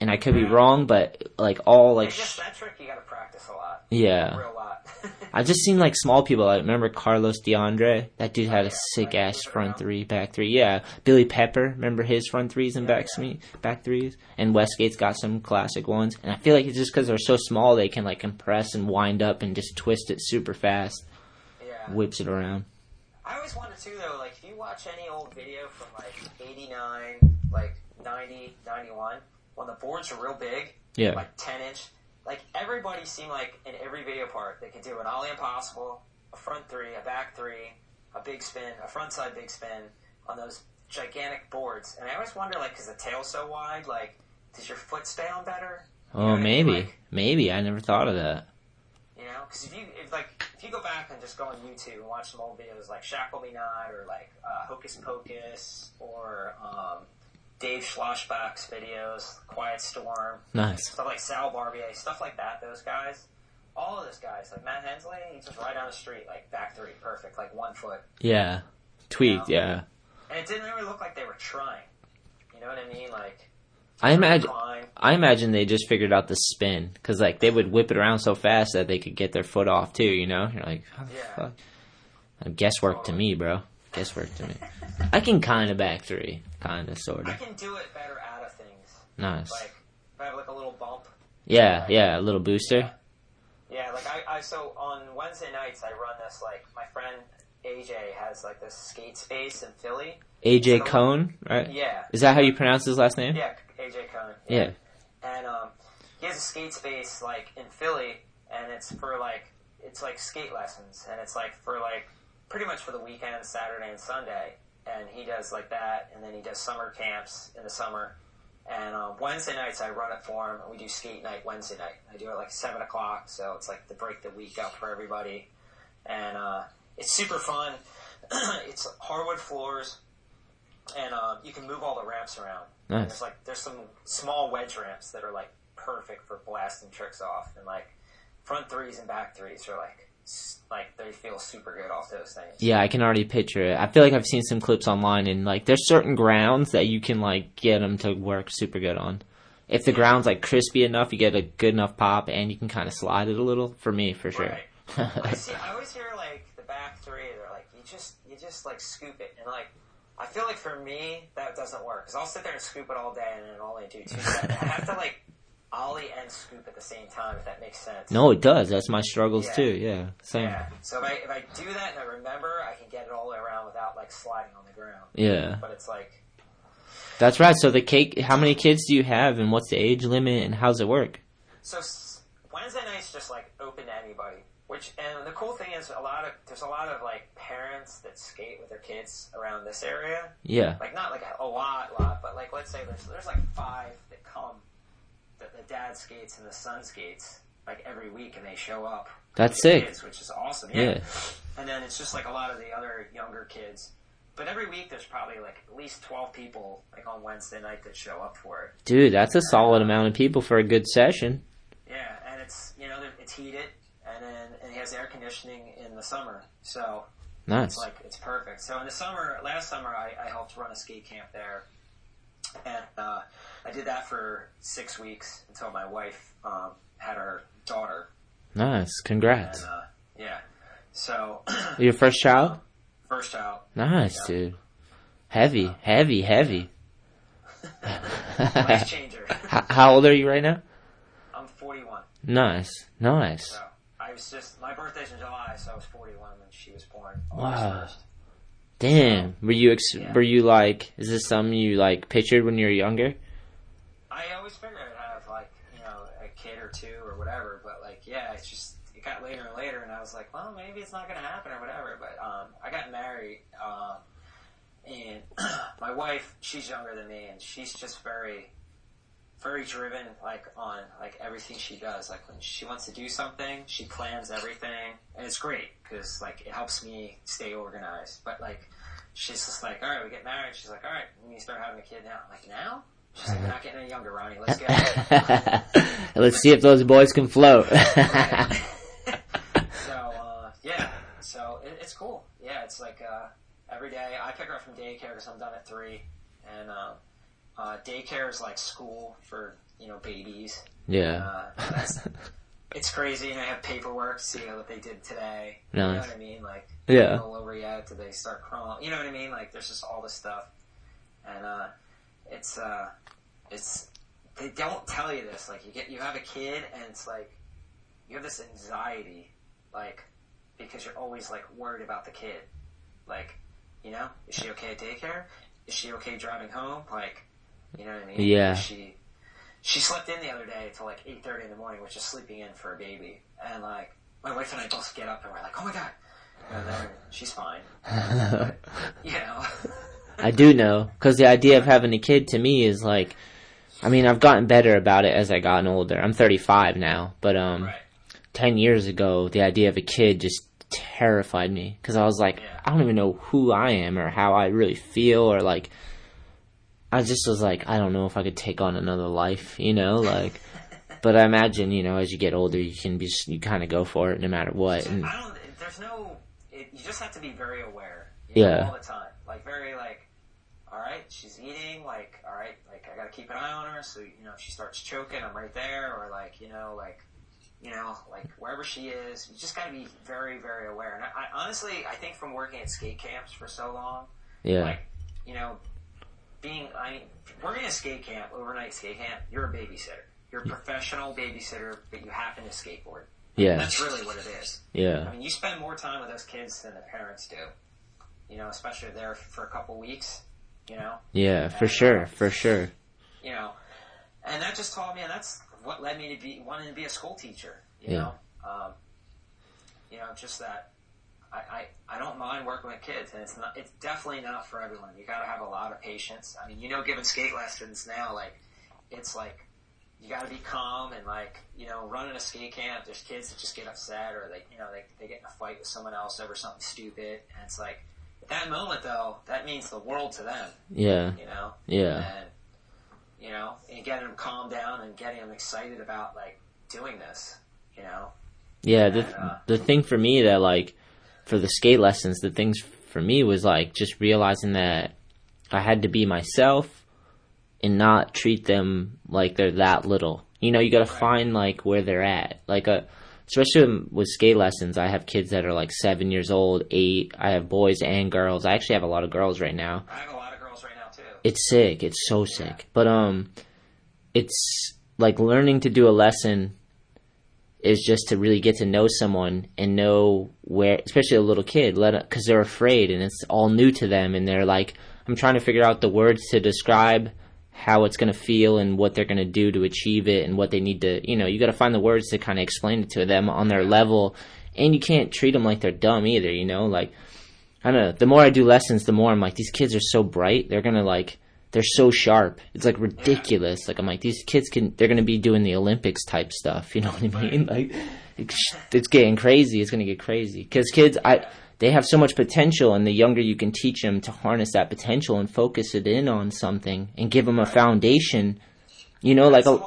And I could be wrong, but like all like It's just that trick you got to practice a lot. Yeah. A real lot. I just seen like small people. Like remember Carlos De Andrade? That dude had a oh, sick ass front three, back three. Yeah, Billy Pepper. Remember his front threes and back sme- back threes. And Westgate's got some classic ones. And I feel like it's just because they're so small, they can like compress and wind up and just twist it super fast, yeah. whips it around. I always wondered too, though. Like, if you watch any old video from like '89, like '90, '91, when the boards are real big, Yeah, like 10 inch. Like everybody seemed like in every video part they could do an ollie impossible, a front three, a back three, a big spin, a front side big spin on those gigantic boards. And I always wonder, like, because the tail's so wide, like, does your foot stay on better? You Oh, what I mean? maybe, Like, maybe. I never thought of that. you know, because if you if like if you go back and just go on YouTube and watch some old videos like Shackle Me Not or like uh, Hocus Pocus or um, Dave Schlossbach's videos, Quiet Storm, Nice. stuff like Sal Barbier, stuff like that. Those guys, all of those guys, like Matt Hensley, he's just right down the street, like back three, perfect, like one foot, Yeah, tweaked. Yeah, and it didn't really look like they were trying. You know what I mean? Like I imagine. I imagine they just figured out the spin because like they would whip it around so fast that they could get their foot off too. You know, you're like, the Yeah. fuck? Guesswork to me, bro. Guesswork to me. I can kind of back three, kind of, sort of. I can do it better out of things. Nice. Like if I have like a little bump. Yeah, yeah, a little booster. Yeah, like I, I so on Wednesday nights I run this like my friend AJ has like this skate space in Philly. AJ So- Cone, right? Yeah. Is that how you pronounce his last name? Yeah, AJ Cohn. Yeah. And um, he has a skate space like in Philly, and it's for like it's like skate lessons, and it's like for like pretty much for the weekend, Saturday and Sunday. And he does like that, and then he does summer camps in the summer. And um, Wednesday nights I run it for him, and we do skate night Wednesday night. I do it like seven o'clock, so it's like to break the week up for everybody. And uh, it's super fun. it's hardwood floors, and um, you can move all the ramps around. And Nice. There's like there's some small wedge ramps that are like perfect for blasting tricks off, and like front threes and back threes are like like they feel super good off those things. Yeah, I can already picture it. I feel like I've seen some clips online, and like there's certain grounds that you can like get them to work super good on. If the ground's like crispy enough, you get a good enough pop, and you can kind of slide it a little. For me, for sure. Right. I see. I always hear like the back three. They're like you just you just like scoop it, and like I feel like for me that doesn't work because I'll sit there and scoop it all day and then only do two. sets. I have to like ollie and scoop at the same time, if that makes sense. No, it does. That's my struggles Yeah. too. Yeah, same. Yeah. So if I if I do that and I remember, I can get it all the way around without like sliding on the ground. Yeah. But it's like That's right. So the cake. How many kids do you have, and what's the age limit, and how's it work? so Wednesday night's just like open to anybody. Which and the cool thing is a lot of there's a lot of like parents that skate with their kids around this area. Yeah. Like not like a, a lot, lot, but like let's say there's there's like five that come. That the dad skates and the son skates like every week, and they show up. That's sick. Kids, which is awesome. Yeah. yeah. And then it's just like a lot of the other younger kids. But every week there's probably like at least 12 people like on Wednesday night that show up for it. Dude, that's a solid amount of people for a good session. Yeah, and it's, you know, it's heated and then and it has air conditioning in the summer. So Nice. it's like it's perfect. So in the summer, last summer I, I helped run a skate camp there. And uh, I did that for six weeks until my wife um, had her daughter. Nice. Congrats. And uh, yeah. So Your first child? first child. Nice, dude. Heavy, heavy, heavy. Life changer. H- how old are you right now? I'm 41. Nice, nice. So I was just my birthday's in July, so I was 41 when she was born. Wow. 1st. Damn. Were you ex- Yeah. were you like? Is this something you like pictured when you were younger? I always figured I'd have like you know a kid or two or whatever, but like yeah, it's just it got later and later, and I was like, well, maybe it's not gonna happen or whatever. But um, I got married, um, and my wife, she's younger than me, and she's just very, very driven, like on like everything she does. Like when she wants to do something, she plans everything, and it's great because like it helps me stay organized. But like. She's just like, all right, we get married. She's like, all right, we need to start having a kid now. I'm like, now? She's like, we're not getting any younger, Ronnie. Let's go. Let's see if those boys can float. so uh, yeah, so it, it's cool. Yeah, it's like uh, every day I pick her up from daycare because I'm done at three, and uh, uh, daycare is like school for you know babies. yeah. Uh, it's crazy, and I have paperwork to see what they did today. You know what I mean? Like, Yeah. all over yet? Did they start crawling? You know what I mean? Like, there's just all this stuff, and uh, it's uh, it's they don't tell you this. Like, you get you have a kid, and it's like you have this anxiety, like because you're always like worried about the kid. Like, you know, is she okay at daycare? Is she okay driving home? Like, you know what I mean? Yeah. She she slept in the other day till like eight thirty in the morning, which is sleeping in for a baby, and like my wife and I both get up and we're like, oh my god, and then she's fine. You know. I do know because the idea of having a kid to me is like, I mean, I've gotten better about it as I gotten older. I'm 35 now, but um, right. 10 years ago, the idea of a kid just terrified me because I was like, Yeah. I don't even know who I am or how I really feel or like, I just was like, I don't know if I could take on another life, you know, like. But I imagine, you know, as you get older, you can be, you kind of go for it no matter what. And I don't. There's no. It, you just have to be very aware. You know, Yeah. All the time, like very like. All right, she's eating. Like, all right, like I gotta keep an eye on her. So you know, if she starts choking, I'm right there. Or like, you know, like, you know, like wherever she is, you just gotta be very, very aware. And I, I honestly, I think from working at skate camps for so long, yeah, like, you know, being I mean, working a skate camp, overnight skate camp, you're a babysitter. You're a professional babysitter, but you happen to skateboard. yeah, That's really what it is. Yeah. I mean, you spend more time with those kids than the parents do. You know, especially there for a couple weeks. You know, yeah, for sure, for sure. you know, and that just taught me, and that's what led me to be wanting to be a school teacher. You Yeah. know, um, you know, just that. I, I, I don't mind working with kids, and it's not. It's definitely not for everyone. You got to have a lot of patience. I mean, you know, giving skate lessons now, like it's like you got to be calm and like you know, running a skate camp. There's kids that just get upset, or they you know they they get in a fight with someone else over something stupid, and it's like at that moment though, that means the world to them. Yeah, You know, yeah, and you know, and getting them calmed down and getting them excited about like doing this. You know, yeah. The And, uh, the thing for me that like for the skate lessons, the things for me was like just realizing that I had to be myself and not treat them like they're that little. You know, you got to find like where they're at. Like a especially with skate lessons, I have kids that are like 7 years old, 8. I have boys and girls. I actually have a lot of girls right now. I have a lot of girls right now too. It's sick. It's so sick. But um it's like learning to do a lesson is just to really get to know someone and know where, especially a little kid, let because they're afraid and it's all new to them and they're like, I'm trying to figure out the words to describe how it's going to feel and what they're going to do to achieve it and what they need to, you know, you got to find the words to kind of explain it to them on their level and you can't treat them like they're dumb either, you know, like I don't know. The more I do lessons, the more I'm like, these kids are so bright. They're gonna like, they're so sharp. It's like ridiculous. Like I'm like, these kids can, they're gonna be doing the Olympics type stuff. You know what I mean? Like, it's, it's getting crazy. It's gonna get crazy because kids, I, they have so much potential, and the younger you can teach them to harness that potential and focus it in on something and give them a foundation. You know, like a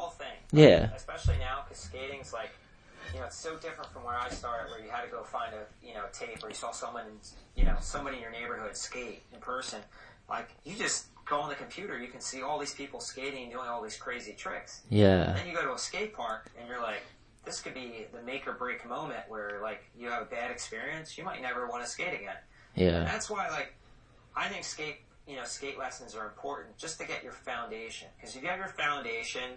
yeah, Especially now, because skating's like, you know, it's so different from where I started, where you had to go find a, you know, tape, or you saw someone, you know, somebody in your neighborhood skate in person. Like, you just go on the computer, you can see all these people skating, doing all these crazy tricks. yeah, Then you go to a skate park, and you're like, this could be the make or break moment where, like, you have a bad experience, you might never want to skate again. yeah, That's why, like, I think skate, you know, skate lessons are important just to get your foundation. Because if you have your foundation,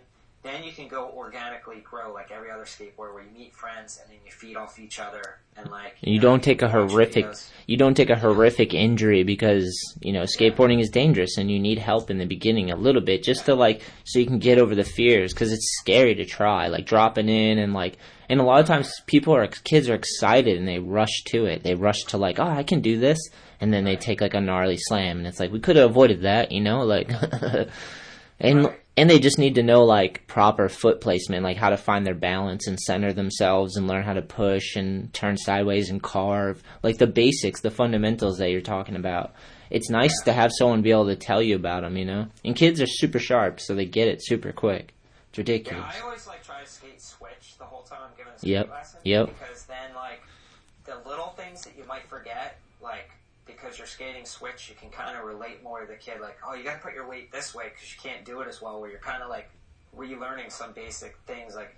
then you can go organically grow like every other skateboarder, where you meet friends and then you feed off each other and like. You know, don't take a horrific videos. you don't take a horrific injury because you know skateboarding is dangerous and you need help in the beginning a little bit just to like so you can get over the fears because it's scary to try like dropping in and like and a lot of times people are kids are excited and they rush to it they rush to like oh I can do this and then they take like a gnarly slam and it's like we could have avoided that you know like and Right. And they just need to know like proper foot placement, like how to find their balance and center themselves and learn how to push and turn sideways and carve, like the basics, the fundamentals that you're talking about. It's nice to have someone be able to tell you about them, you know. And kids are super sharp, so they get it super quick. It's Yeah, ridiculous. I always like try to skate switch the whole time I'm giving a skate Yep, lesson. yep. Because then like the little things that you might because you're skating switch, you can kind of relate more to the kid. Like, oh, you got to put your weight this way because you can't do it as well. Where you're kind of like relearning some basic things, like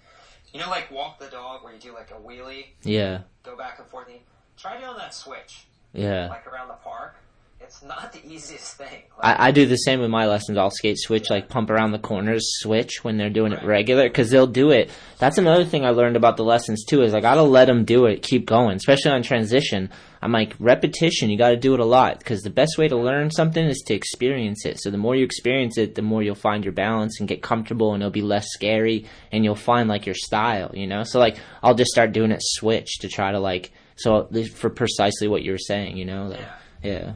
you know, like walk the dog, where you do like a wheelie, Yeah, go back and forth. And try doing that switch, yeah. like around the park. It's not the easiest thing. Like, I, I do the same with my lessons. I'll skate switch, like pump around the corners, switch when they're doing it regular, because they'll do it. That's another thing I learned about the lessons too. Is I gotta let them do it, keep going, especially on transition. I'm like repetition. You got to do it a lot because the best way to learn something is to experience it. So the more you experience it, the more you'll find your balance and get comfortable, and it'll be less scary, and you'll find like your style. You know, so like I'll just start doing it switch to try to like so for precisely what you were saying. You know, like, Yeah. yeah.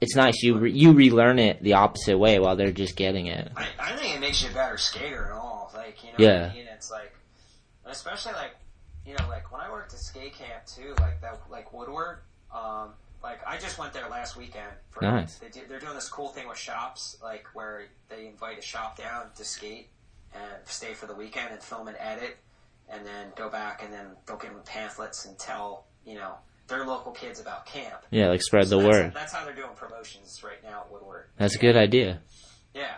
It's nice you re- you relearn it the opposite way while they're just getting it. I, I think it makes you a better skater at all. Like, you know Yeah. what I mean? It's like, especially like, you know, like when I worked at skate camp too, like that, like Woodward, um, like I just went there last weekend. For, Nice. They do, they're doing this cool thing with shops, like where they invite a shop down to skate and stay for the weekend and film and edit, and then go back and then they'll give them pamphlets and tell, you know, their local kids about camp. Yeah, like spread So the that's, word. That's how they're doing promotions right now at Woodward. That's a good idea. Yeah.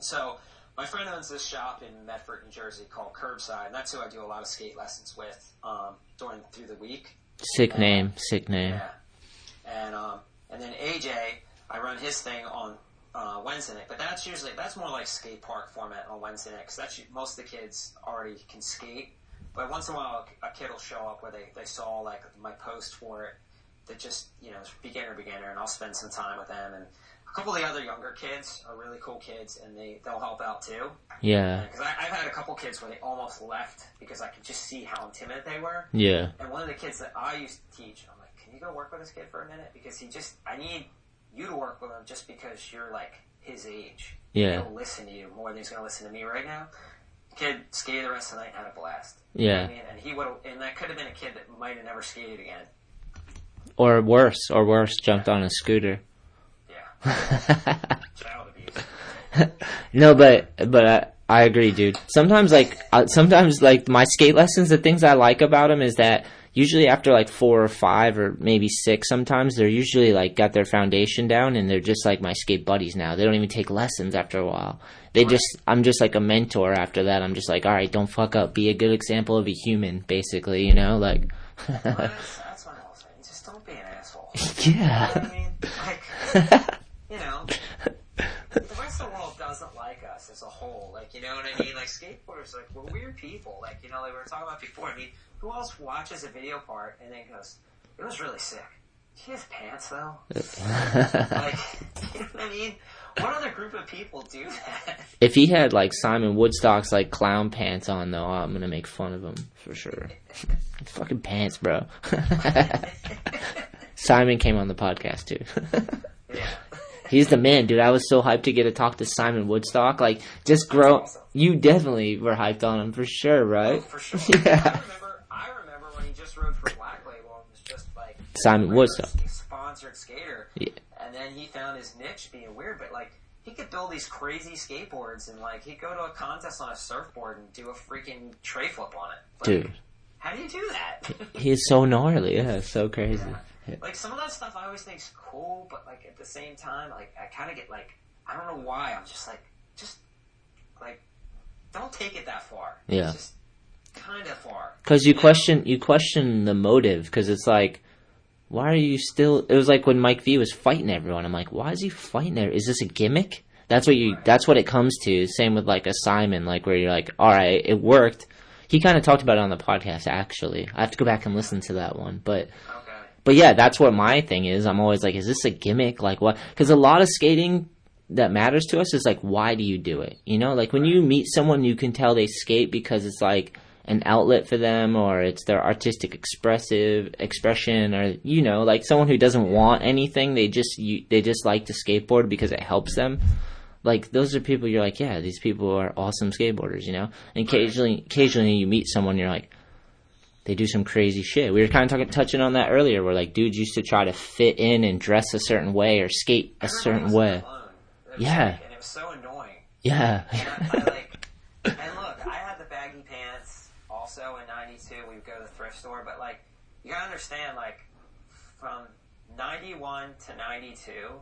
So my friend owns this shop in Medford, New Jersey called Curbside, and that's who I do a lot of skate lessons with um, during through the week. Sick name, sick name. Yeah. And um, and then AJ, I run his thing on uh, Wednesday night, but that's usually that's more like skate park format on Wednesday night because that's most of the kids already can skate. But once in a while, a kid will show up where they, they saw like my post for it that just you know beginner beginner, and I'll spend some time with them. And a couple of the other younger kids are really cool kids, and they they'll help out too. Yeah, uh, Because I've had a couple kids where they almost left because I could just see how timid they were. yeah, And one of the kids that I used to teach, I'm like, can you go work with this kid for a minute? Because he just, I need you to work with him just because you're like his age. yeah, He'll listen to you more than he's going to listen to me right now. Kid skated the rest of the night, had a blast. You know yeah. I mean, and he would, and that could have been a kid that might have never skated again. Or worse, or worse, jumped on a scooter. Yeah, child abuse. no, but but I, I agree, dude. Sometimes like uh, sometimes like my skate lessons, the things I like about them is that usually after like four or five or maybe six, sometimes they're usually like got their foundation down and they're just like my skate buddies now. They don't even take lessons after a while. They just I'm just like a mentor after that. I'm just like, all right, don't fuck up. Be a good example of a human, basically. You know, like Well, that's, that's my whole thing. Just don't be an asshole. yeah. You know what I mean? Like, you know, the rest of the world doesn't like us as as a whole. Like, you know what I mean? Like, skateboarders, like, we're weird people. Like, you know, like we were talking about before. I mean, who else watches a video part and then goes, it was really sick. He has pants, though? like, you know what I mean? What other group of people do that? if he had like Simon Woodstock's like clown pants on though, I'm gonna make fun of him for sure. Fucking pants, bro. Simon came on the podcast too. Yeah. He's the man, dude. I was so hyped to get to talk to Simon Woodstock. Like, just grow. awesome. You definitely were hyped on him for sure, right? Oh, for sure. Yeah. I remember, I remember when he just rode for Black Label and was just like Simon Woodstock. sponsored skater. Yeah. And then he found his niche being weird, but like he could build these crazy skateboards and like he'd go to a contest on a surfboard and do a freaking tray flip on it. Like, Dude, how do you do that? he's so gnarly. Yeah, so crazy. like some of that stuff I always think is cool, but like at the same time, like I kind of get like I don't know why I'm just like just like don't take it that far. Yeah. It's just kind of far. Because you question, you question the motive. Because it's like, why are you still? It was like when Mike V was fighting everyone. I'm like, why is he fighting there? Is this a gimmick? That's what you. That's what it comes to. Same with like a Simon, like where you're like, all right, it worked. He kind of talked about it on the podcast. Actually, I have to go back and listen to that one, but. Okay. But yeah, that's what my thing is. I'm always like, is this a gimmick? Like what? Because a lot of skating that matters to us is like, why do you do it? You know, like when you meet someone, you can tell they skate because it's like an outlet for them, or it's their artistic expressive expression, or you know, like someone who doesn't want anything, they just you, they just like to skateboard because it helps them. Like those are people you're like, yeah, these people are awesome skateboarders, you know. And occasionally, occasionally you meet someone, you're like, they do some crazy shit. We were kind of talking, touching on that earlier, where like dudes used to try to fit in and dress a certain way or skate a certain way. alone. It was Yeah. like- and it was so annoying. Yeah, And I, I like, and look, I had the baggy pants also in '92. We would go to the thrift store, but like, you gotta understand, like, from '91 to '92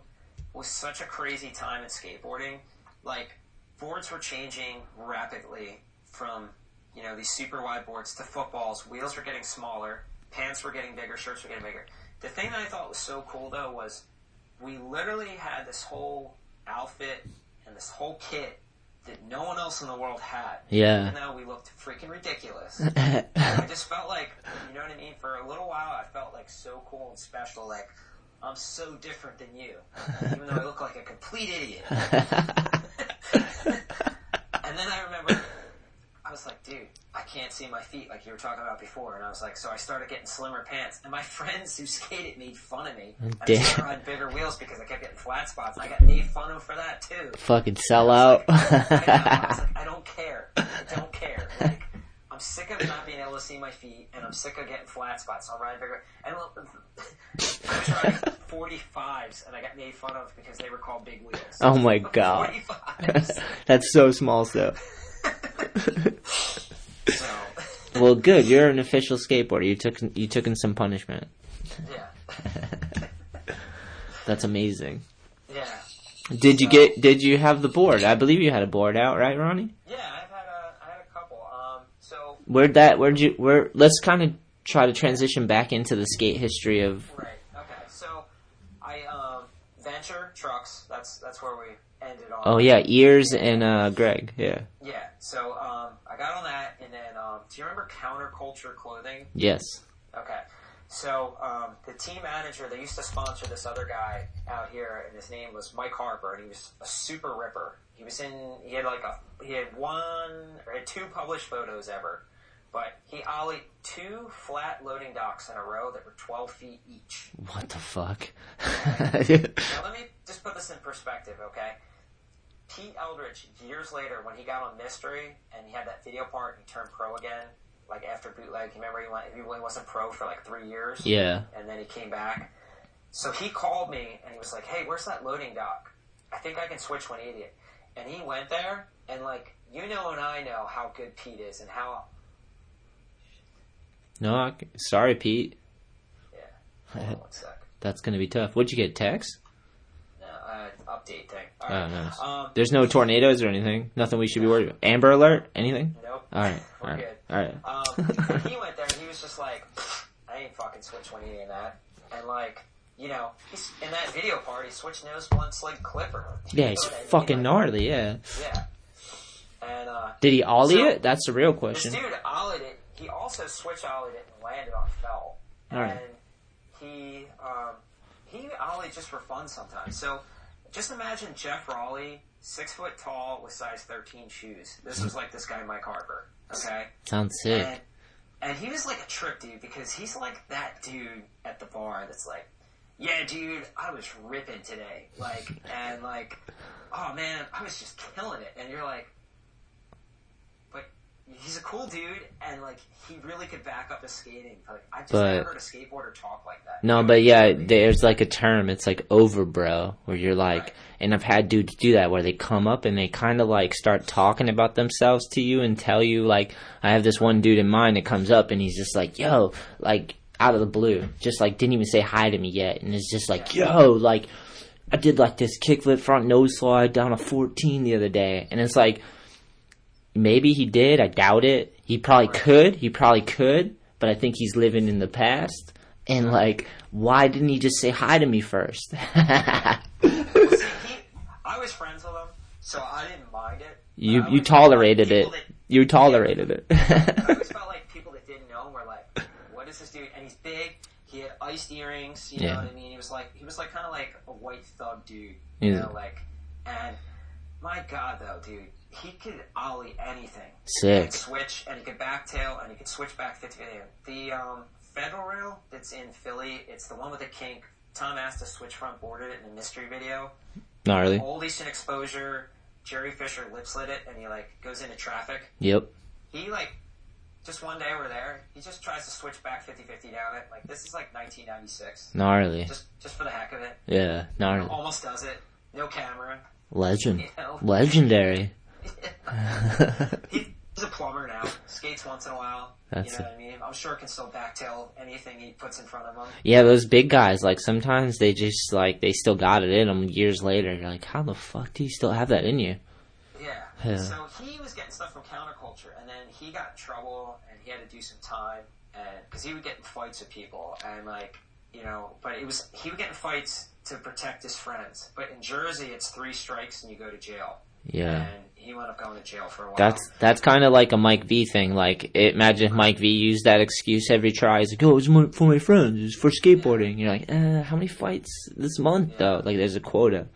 was such a crazy time in skateboarding. Like, boards were changing rapidly from you know these super wide boards to footballs. Wheels were getting smaller, pants were getting bigger, shirts were getting bigger. The thing that I thought was so cool though was we literally had this whole outfit and this whole kit that no one else in the world had. Yeah. Even though we looked freaking ridiculous. I just felt like, you know what I mean? For a little while, I felt like so cool and special. Like, I'm so different than you. Even though I look like a complete idiot. and then I remember, I was like, dude, I can't see my feet like you were talking about before. And I was like, so I started getting slimmer pants. And my friends who skated made fun of me. I riding bigger wheels because I kept getting flat spots. I got made fun of for that too. fucking sell out. I, know, I was like, I don't care. I don't care. Like, I'm sick of not being able to see my feet, and I'm sick of getting flat spots. I'll ride bigger. And I tried 45s, and I got made fun of because they were called big wheels. oh my god, 45s. that's so small still. So, Well, good. You're an official skateboarder. You took you took in some punishment. yeah, That's amazing. yeah, Did you get? Did you have the board? I believe you had a board out, right, Ronnie? yeah. I've had a, I had a couple. Um, so Where'd that? Where'd you? Where? Let's kind of try to transition back into the skate history of. Right. Okay. So I um venture trucks. That's that's where we ended on. Oh yeah, ears and uh, Greg. Yeah. Yeah. So um, I got on that, and then um, do you remember counterculture clothing? Yes. Okay. So um, the team manager, they used to sponsor this other guy out here, and his name was Mike Harper, and he was a super ripper. He was in. He had like a. He had one or had two published photos ever, but he ollied two flat loading docks in a row that were twelve feet each. What the fuck? Now let me just put this in perspective, okay? Pete Eldridge, years later, when he got on Mystery and he had that video part, and he turned pro again. Like after bootleg, remember he went, he really wasn't pro for like three years, yeah. and then he came back. So he called me and he was like, "Hey, where's that loading dock? I think I can switch 180 it." And he went there, and like you know, and I know how good Pete is, and how No, I, sorry, Pete. Yeah, one. That's gonna be tough. What'd you get? Text? No, uh, update thing. All Oh, right. nice. Um, There's no tornadoes or anything. Nothing we should be worried about. Amber alert? Anything? nope. All right. We're All right. good. All right. Um, he went there and he was just like, I ain't fucking switch 180 in that. And like, you know, he's, in that video part, he switched nose blunt slid clipper. Yeah, he's You know what I mean? fucking Like, gnarly. Yeah. Yeah. And, uh, Did he ollie So- it? That's the real this question. dude ollied it. He also switch ollied it and landed on fell. Right. And he um, he ollied just for fun sometimes. So just imagine Jeff Raleigh, six foot tall with size thirteen shoes. This was like this guy Mike Harper. Okay. Sounds sick. And, and he was like a trip dude because he's like that dude at the bar that's like, yeah, dude, I was ripping today. Like, and like, oh man, I was just killing it. And you're like, he's a cool dude and like, he really could back up his skating. Like, I just But- never heard a skateboarder talk like that. No, but yeah, there's like a term. It's like over, bro, where you're like, Right. and I've had dudes do that where they come up and they kind of like start talking about themselves to you and tell you like, I have this one dude in mind that comes up and he's just like, yo, like out of the blue, just like didn't even say hi to me yet, and it's just like, yo, like I did like this kickflip front nose slide down a 14 the other day, and it's like, maybe he did. I doubt it. He probably could. He probably could, but I think he's living in the past. And like, why didn't he just say hi to me first? See, he, I was friends with him, so I didn't mind it. You you always felt like tolerated it. that- You tolerated it. I always felt like people that didn't know him were like, "What is this dude?" And he's big. He had iced earrings. You Yeah. know what I mean? He was like he was like kind of like a white thug dude. You Yeah. know, like and my god though, dude, he could ollie anything. Sick. And switch, and he could backtail, and he could switch back 50 The um, Federal Rail that's in Philly, it's the one with the kink. Tom asked to switch front boarded it in a mystery video. Gnarly. Old Eastern Exposure, Jerry Fisher lip slit it, and he like goes into traffic Yep. he like just one day we're there he just tries to switch back 50-50 down it like this is like 1996 Gnarly. just just for the heck of it Yeah. Gnarly. almost does it no camera Legend. you know Legendary. he's a plumber now skates once in a while That's you know what I mean I'm sure he can still backtail anything he puts in front of him Yeah, those big guys, like sometimes they just like they still got it in them years later. You're like, how the fuck do you still have that in you? yeah. Yeah. so he was getting stuff from counterculture and then he got in trouble and he had to do some time and because he would get in fights with people and like you know but it was he would get in fights to protect his friends but in jersey it's three strikes and you go to jail Yeah. and he wound up going to jail for a while That's that's kind of like a Mike V thing. Like, it, imagine if Mike V used that excuse every try. He's like, "Oh, it's for my friends. It's for skateboarding." You're like, uh, "How many fights this month though?" Like, there's a quota.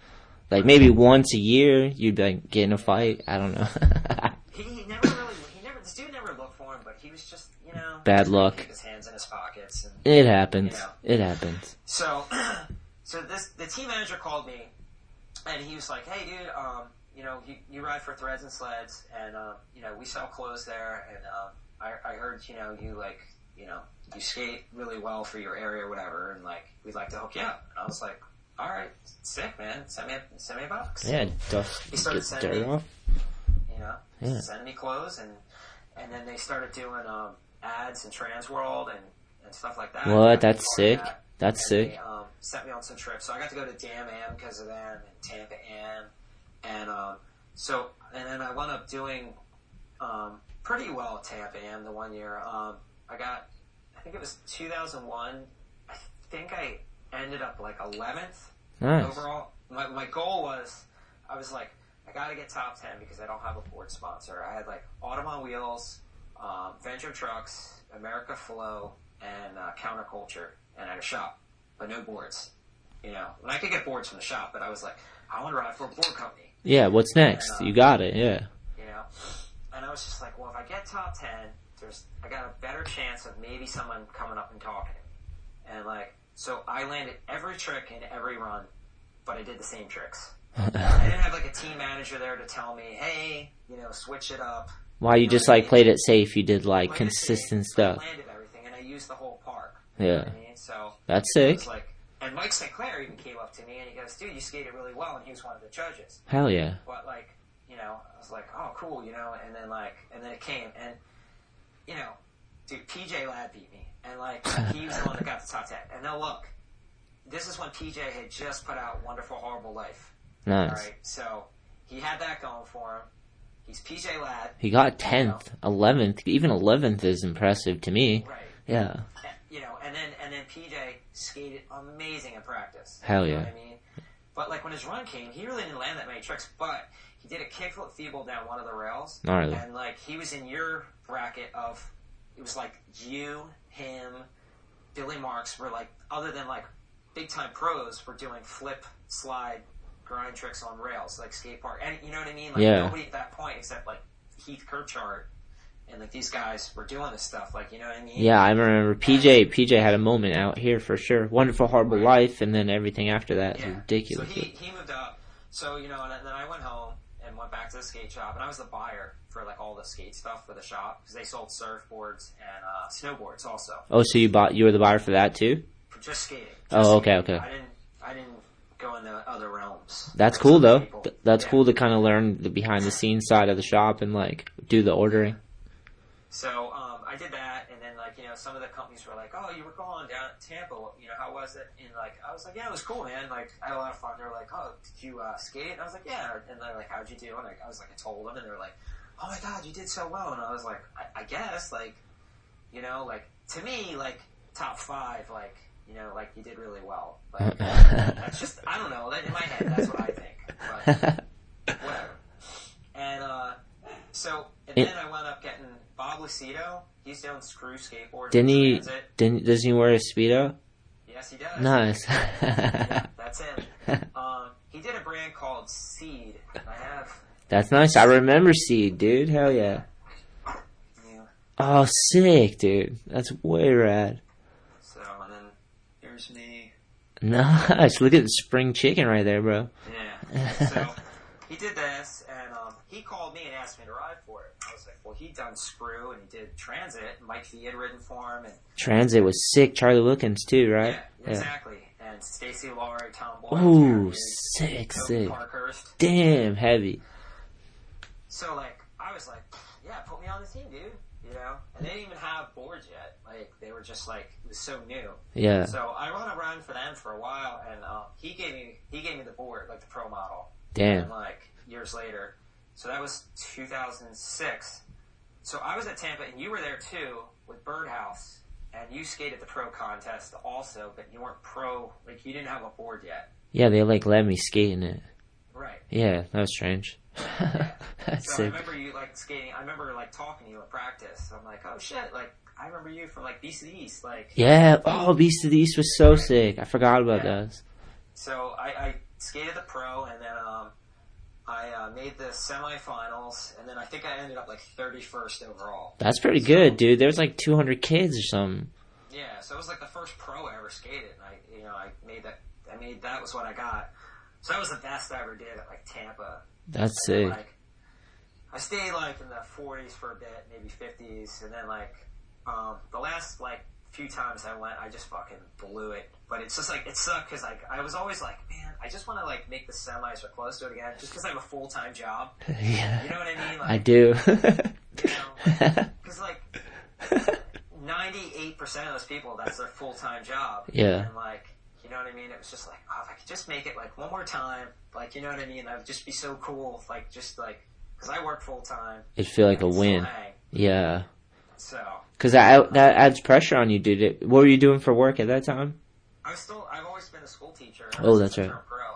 Like maybe once a year you'd be like get in a fight. I don't know. he, he never really he never this dude never looked for him but he was just you know Bad luck. his hands in his pockets and it happens. Yeah. It happens. So, so this the team manager called me, and he was like, "Hey, dude, um, you know, you, you ride for Threads and Sleds, and um, you know, we sell clothes there, and um, I, I heard, you know, you like, you know, you skate really well for your area, or whatever, and like, we'd like to hook you up." And I was like, "All right, sick, man. Send me, a, send me a box." Yeah, dust He started sending me- off. you know, Yeah. sending me clothes, and and then they started doing um, ads in Transworld and, and stuff like that. What? That's sick. that. That's And sick. They, um, sent me on some trips, so I got to go to Damn Am because of them, and Tampa Am, and um, so and then I wound up doing um, pretty well at Tampa Am the one year. Um, I got, I think it was 2001. I think I ended up like 11th Nice. overall. My, my goal was, I was like, I got to get top 10 because I don't have a board sponsor. I had like Autumn on Wheels, um, Venture Trucks, America Flow, and uh, Counterculture, and I had a shop, but no boards. You know, and I could get boards from the shop, but I was like, I want to ride for a board company. Yeah. What's next? And, uh, You got it. Yeah. You know, and I was just like, well, if I get top 10, there's I got a better chance of maybe someone coming up and talking. And like, so I landed every trick in every run, but I did the same tricks. I didn't have like a team manager there to tell me, hey, you know, switch it up. Why you just like played it safe? You did like consistent safe, but I stuff. landed everything, and I used the whole park. You know Yeah. I mean? So That's it sick. like, and Mike St. Clair even came up to me and he goes, dude, you skated really well, and he was one of the judges. Hell yeah. But like, you know, I was like, oh, cool, you know, and then like, and then it came, and you know, dude, PJ Ladd beat me, and like, he was the one that got the top ten. And now look, this is when PJ had just put out Wonderful Horrible Life. Nice. All right, so he had that going for him. He's PJ Ladd, He got tenth, eleventh. Even eleventh is impressive to me. right? Yeah. You know, and then and then PJ skated amazing in practice. Hell yeah! You know I mean, but like when his run came, he really didn't land that many tricks, but he did a kickflip feeble down one of the rails, Gnarly. and like he was in your bracket of it was like you, him, Billy Marks were like other than like big time pros were doing flip, slide, grind tricks on rails like skate park, and you know what I mean? Like Yeah. nobody at that point except like Heath Kirchart and like these guys were doing this stuff. Like you know what I mean? Yeah, I remember PJ. PJ had a moment out here for sure. Wonderful, horrible life, and then everything after that Yeah. ridiculous. So he, he moved up. So, you know, and then I went home and went back to the skate shop, and I was the buyer for like all the skate stuff for the shop because they sold surfboards and uh, snowboards also oh, so you bought? You were the buyer for that too? for just skating. Oh, okay, skating. okay. I didn't, I didn't go into other realms. That's cool though. Th- That's Yeah. cool to kind of learn the behind the scenes side of the shop and like do the ordering. So um, I did that, and then like you know, some of the companies were like, "Oh, you were going down at Tampa. You know, how was it?" And like I was like, "Yeah, it was cool, man. Like I had a lot of fun." They were like, "Oh, did you uh, skate?" And I was like, "Yeah." And they're like, "How'd you do?" And I, I was like, "I told them," and they were like, "Oh my god, you did so well." And I was like, "I, I guess like, you know, like to me, like top five, like." You know, like you did really well. Like, that's just I don't know. In my head, that's what I think. But whatever. And uh, so, and then I wound up getting Bob Lucido. He's doing screw skateboard. Didn't he? Didn't doesn't he wear a speedo? Yes, he does. Nice. Yeah, that's him. Um, he did a brand called Seed. I have. That's nice. I remember Seed, dude. Hell yeah. You. Oh, sick, dude. That's way rad. So, and then here's me. Nice. Look at the spring chicken right there, bro. Yeah. So he did this, and um, he called me and asked me to ride for it. I was like, well, he done Screw and he did Transit. Mike V had ridden for him, and Transit was sick. Charlie Wilkins too, right? yeah, exactly. And Stacy Laurie, Tom Boyle, Ooh, sick, sick. Parkhurst. Damn, heavy. So like, I was like, yeah, put me on the team, dude. You know, and they didn't even have boards yet. Like they were just like it was so new. Yeah. So I run around for them for a while, and um, he gave me he gave me the board, like the pro model. Damn. And like years later, so that was 2006. So I was at Tampa, and you were there too with Birdhouse, and you skated the pro contest also, but you weren't pro. Like you didn't have a board yet. Yeah, they like let me skate in it. Right. Yeah, that was strange. That's So I remember you like skating. I remember like talking to you at practice. I'm like, oh shit! Like I remember you from like Beast of the East. Like Yeah. Oh, Beast of the East was so sick. I forgot about Yeah. those. so I, I skated the pro, and then um, I uh, made the semifinals, and then I think I ended up like 31st overall. That's pretty good, dude. There was like 200 kids or something. Yeah, so it was like the first pro I ever skated, and I, you know, I made that. I made that was what I got. So that was the best I ever did at like Tampa. That's And then, like, I stayed like in the 40s for a bit, maybe 50s, and then like um, the last like few times I went, I just fucking blew it. But it's just like it sucked because like I was always like, man, I just want to like make the semis or close to it again, just because I have a full time job. yeah. You know what I mean? Like, I do. You know, because like ninety eight percent of those people, that's their full time job. Yeah. And like, you know what I mean? It was just like, oh, if I could just make it like one more time, like you know what I mean? That would just be so cool. Like just like because I work full time. It'd feel like a win. Yeah. So Cause that that adds pressure on you, dude. It- What were you doing for work at that time? I'm still. I've always been a school teacher. Oh, that's right.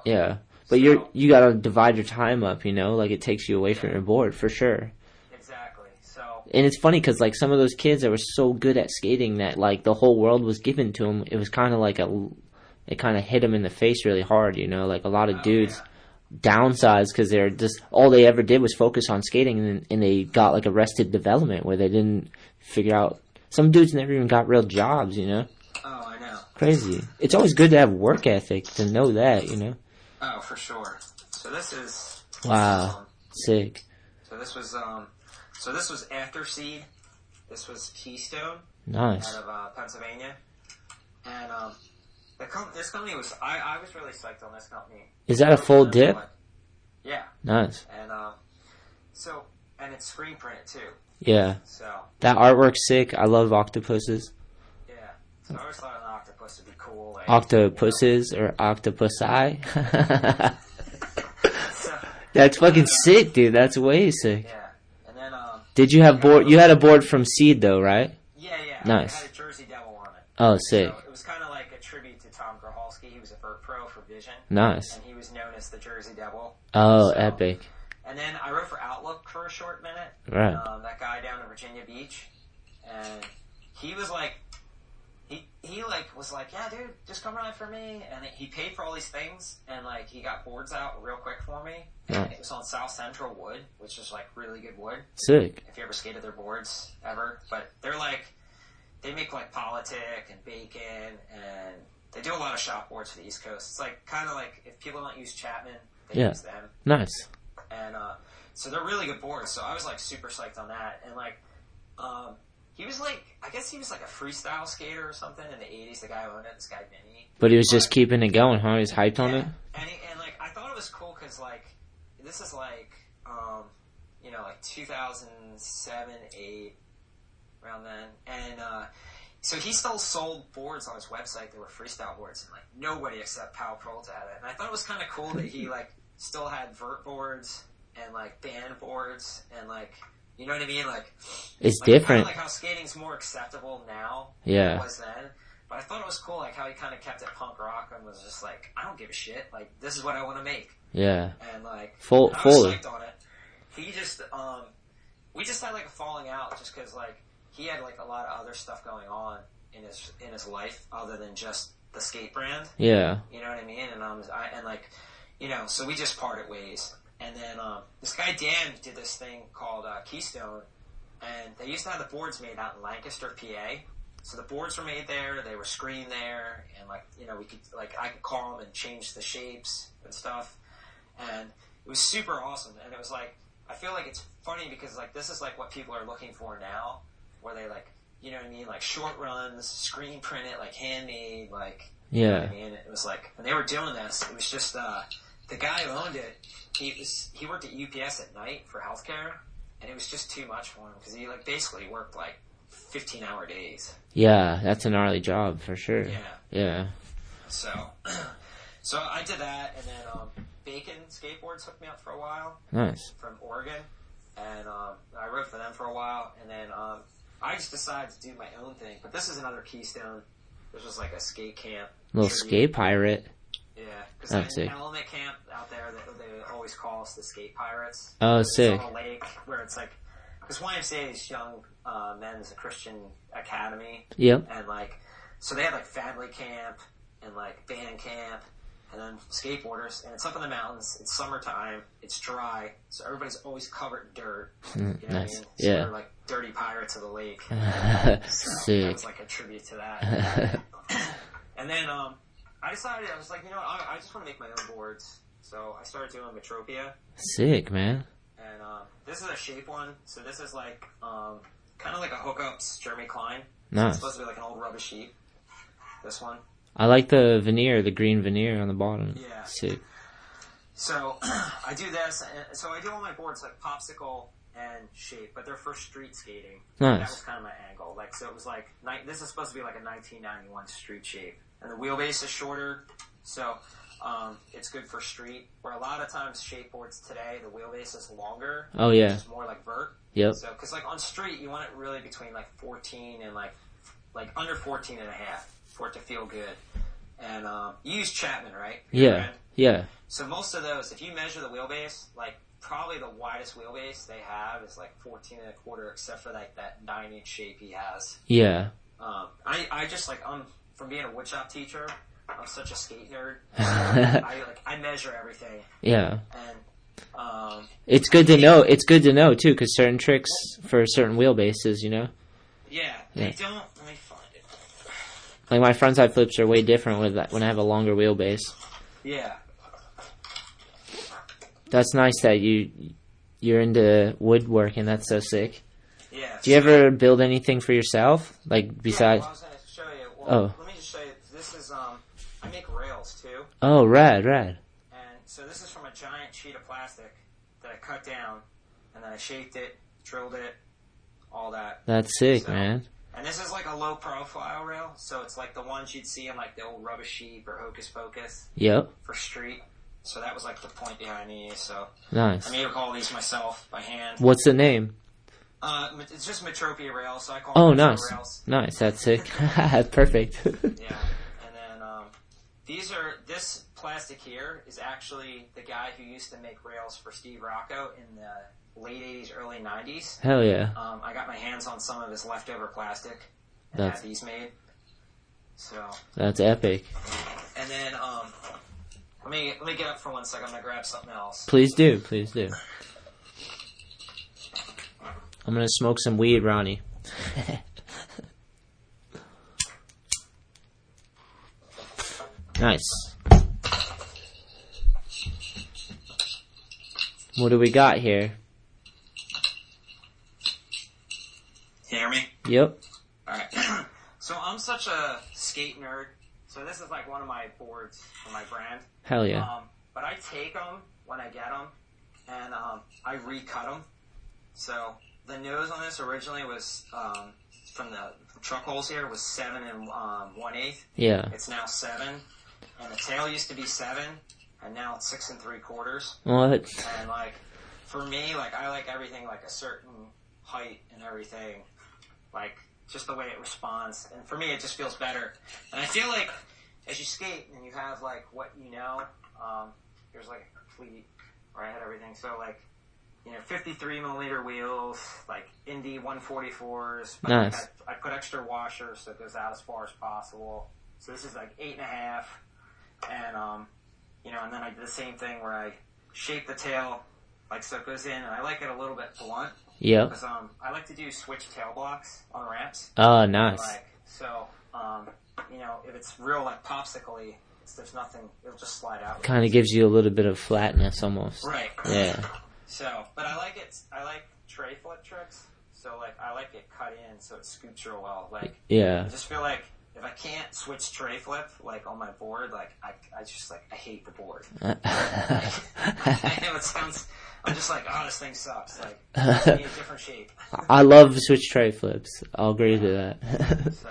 Yeah. But you're you gotta divide your time up, you know. Like it takes you away from your board for sure. Exactly. So And it's funny because like some of those kids that were so good at skating that like the whole world was given to them. It was kind of like a, it kind of hit them in the face really hard, you know. Like a lot of Oh, dudes yeah. downsized because they're just all they ever did was focus on skating, and, and they got like arrested development where they didn't figure out. Some dudes never even got real jobs, you know. Oh, I know. Crazy. It's always good to have work ethic to know that, you know. Oh, for sure. So this is Wow. um, Sick. So this was um, so this was after Seed. This was Keystone Nice. out of uh, Pennsylvania, and um, the com- this company was I, I was really psyched on this company. Is that a full dip? Yeah, Nice. and um, so and it's screen printed too. Yeah. So That artwork's sick. I love octopuses. yeah, so I always thought an octopus would be cool. Like, Octopuses or octopusi. So, That's fucking sick, dude. That's way sick. yeah, and then um, Did you have board? You had a board from Seed though, right? yeah, yeah, Nice. I had a Jersey Devil on it. Oh, sick. So it was kind of like a tribute to Tom Groholski. He was a pro for Vision. Nice. and he was known as the Jersey Devil. Oh, So- epic. And and then I rode for Outlook for a short minute. Right. Um, that guy down in Virginia Beach, and he was like, he he like was like, yeah, dude, just come ride for me, and he paid for all these things, and like he got boards out real quick for me. Nice. it was on South Central Wood, which is like really good wood. Sick. If you ever skated their boards ever, but they're like, they make like politic and bacon, and they do a lot of shop boards for the East Coast. It's like kind of like if people don't use Chapman, they Yeah. use them Nice. and uh, so they're really good boards. So I was like super psyched on that, and like, um, he was like, I guess he was like a freestyle skater or something in the '80s. The guy who owned it, this guy Vinny. But he was just keeping it going, huh? He was hyped on yeah. it. And he, and like I thought it was cool because like this is like um, you know like 2007, eight around then, and uh, so he still sold boards on his website that were freestyle boards, and like nobody except Powell Peralta had it. And I thought it was kind of cool that he like still had vert boards and like band boards and like you know what I mean, like It's like, different. like how skating's more acceptable now Yeah. than it was then. But I thought it was cool, like how he kind of kept it punk rock and was just like, I don't give a shit. Like this is what I want to make, Yeah. and like Full- I was fully. on it. He just, um, we just had like a falling out, just because like he had like a lot of other stuff going on in his in his life other than just the skate brand. Yeah. You know what I mean? And um, I and like, you know, so we just parted ways. And then um, this guy Dan did this thing called uh, Keystone, and they used to have the boards made out in Lancaster, PA. So the boards were made there, they were screened there, and like you know we could like I could call them and change the shapes and stuff, and it was super awesome. And it was like I feel like it's funny because like this is like what people are looking for now, where they like you know what I mean, like short runs, screen printed, like handmade, like you know what Yeah. I mean, it was like when they were doing this, it was just uh, the guy who owned it. He he worked at UPS at night for healthcare, and it was just too much for him because he like basically worked like fifteen hour days. Yeah. That's a gnarly job for sure. Yeah. Yeah. So, so I did that, and then um, Bacon Skateboards hooked me up for a while Nice. from Oregon, and um, I rode for them for a while, and then um, I just decided to do my own thing. But this is another Keystone. This was like a skate camp. Little tribute. skate pirate. Yeah, because in sick. Element Camp out there, they, they always call us the skate pirates. Oh, It's sick. on a lake where it's like, because YMCA is young uh, men's Christian academy, Yep. and like, so they have like family camp and like band camp, and then skateboarders, and it's up in the mountains. It's summertime. It's dry, so everybody's always covered in dirt. You know what I Mm, nice. mean? So Yeah. like dirty pirates of the lake. So that Sick. was like a tribute to that. And then um, I decided I was like, you know, what, I, I just want to make my own boards. So I started doing Metropia, Sick, man. and um, this is a shape one. So this is like um, kind of like a hookups Jeremy Klein. So Nice. It's supposed to be like an old rubber sheep. This one. I like the veneer, the green veneer on the bottom. Yeah. Sick. So I do this, and so I do all my boards like popsicle and shape, but they're for street skating. That was kind of my angle. Like, so it was like ni- this is supposed to be like a 1991 street shape, and the wheelbase is shorter, so um, it's good for street. Where a lot of times skateboards today, the wheelbase is longer, Oh yeah. it's more like vert. Yep. So, because like on street, you want it really between like 14 and like like under 14 and a half for it to feel good. And um, you use Chapman, right? Your Yeah. brand? Yeah. So most of those, if you measure the wheelbase, like probably the widest wheelbase they have is like 14 and a quarter, except for like that nine inch shape he has. Yeah. Um, I, I just like, I'm, from being a woodshop teacher, I'm such a skate nerd. I like, I measure everything Yeah. and, um, It's good to know. It's good to know too, because certain tricks for certain wheelbases, you know, yeah, Yeah. they don't, let me find it. like my frontside flips are way different with that when I have a longer wheelbase. Yeah. That's nice that you you're into woodworking. That's so sick. Yeah. Do you so- ever build anything for yourself, like Yeah, besides? well, I was gonna show you. Well, Oh. let me just show you. This is, um, I make rails too. Oh, rad, rad. And so this is from a giant sheet of plastic that I cut down, and then I shaped it, drilled it, all that. That's sick, So- man. And this is like a low profile rail, so it's like the ones you'd see in like the old Rubber Sheep or Hokus Pokus Yep. for street. So that was like the point behind these. So Nice. I made all these myself by hand. What's the name? Uh, it's just Metropia rails, so I call Oh, nice. rails. Nice. That's sick. Perfect. Yeah, these are this plastic here is actually the guy who used to make rails for Steve Rocco in the late 80s, early 90s. Hell yeah. Um, I got my hands on some of his leftover plastic and That's- had these made. So, That's epic. and then um, let me let me get up for one second. I'm gonna grab something else. Please do. Please do. I'm gonna smoke some weed, Ronnie. nice. What do we got here? You hear me? Yep. All right. so I'm such a skate nerd. So this is like one of my boards for my brand. Hell yeah. Um, but I take them when I get them, and um, I recut them. So the nose on this originally was um, from the truck holes here was seven and um, one eighth. Yeah. It's now seven, and the tail used to be seven, and now it's six and three quarters. What? And like for me, like I like everything like a certain height and everything, like just the way it responds. And for me, it just feels better. And I feel like as you skate and you have like what you know, um, there's like a complete where I had everything. So like you know, 53 millimeter wheels, like Indy 144s. But Nice. I, I put extra washers so it goes out as far as possible. So this is like eight and a half, and um, you know, and then I did the same thing where I shape the tail like so it goes in, and I like it a little bit blunt Yep. because um, I like to do switch tail blocks on ramps. Oh, nice. Like so, um, you know, if it's real like popsicle-y, it's, there's nothing. It'll just slide out. Kind of gives you a little bit of flatness almost. Right. Yeah. So, but I like it. I like tray flip tricks. So like I like it cut in so it scoops real well. Like I Yeah. just feel like if I can't switch tray flip like on my board, like I, I just like I hate the board. I know it sounds. I'm just like, oh, this thing sucks. Like, a different shape. I love switch tray flips. I'll agree to that. So,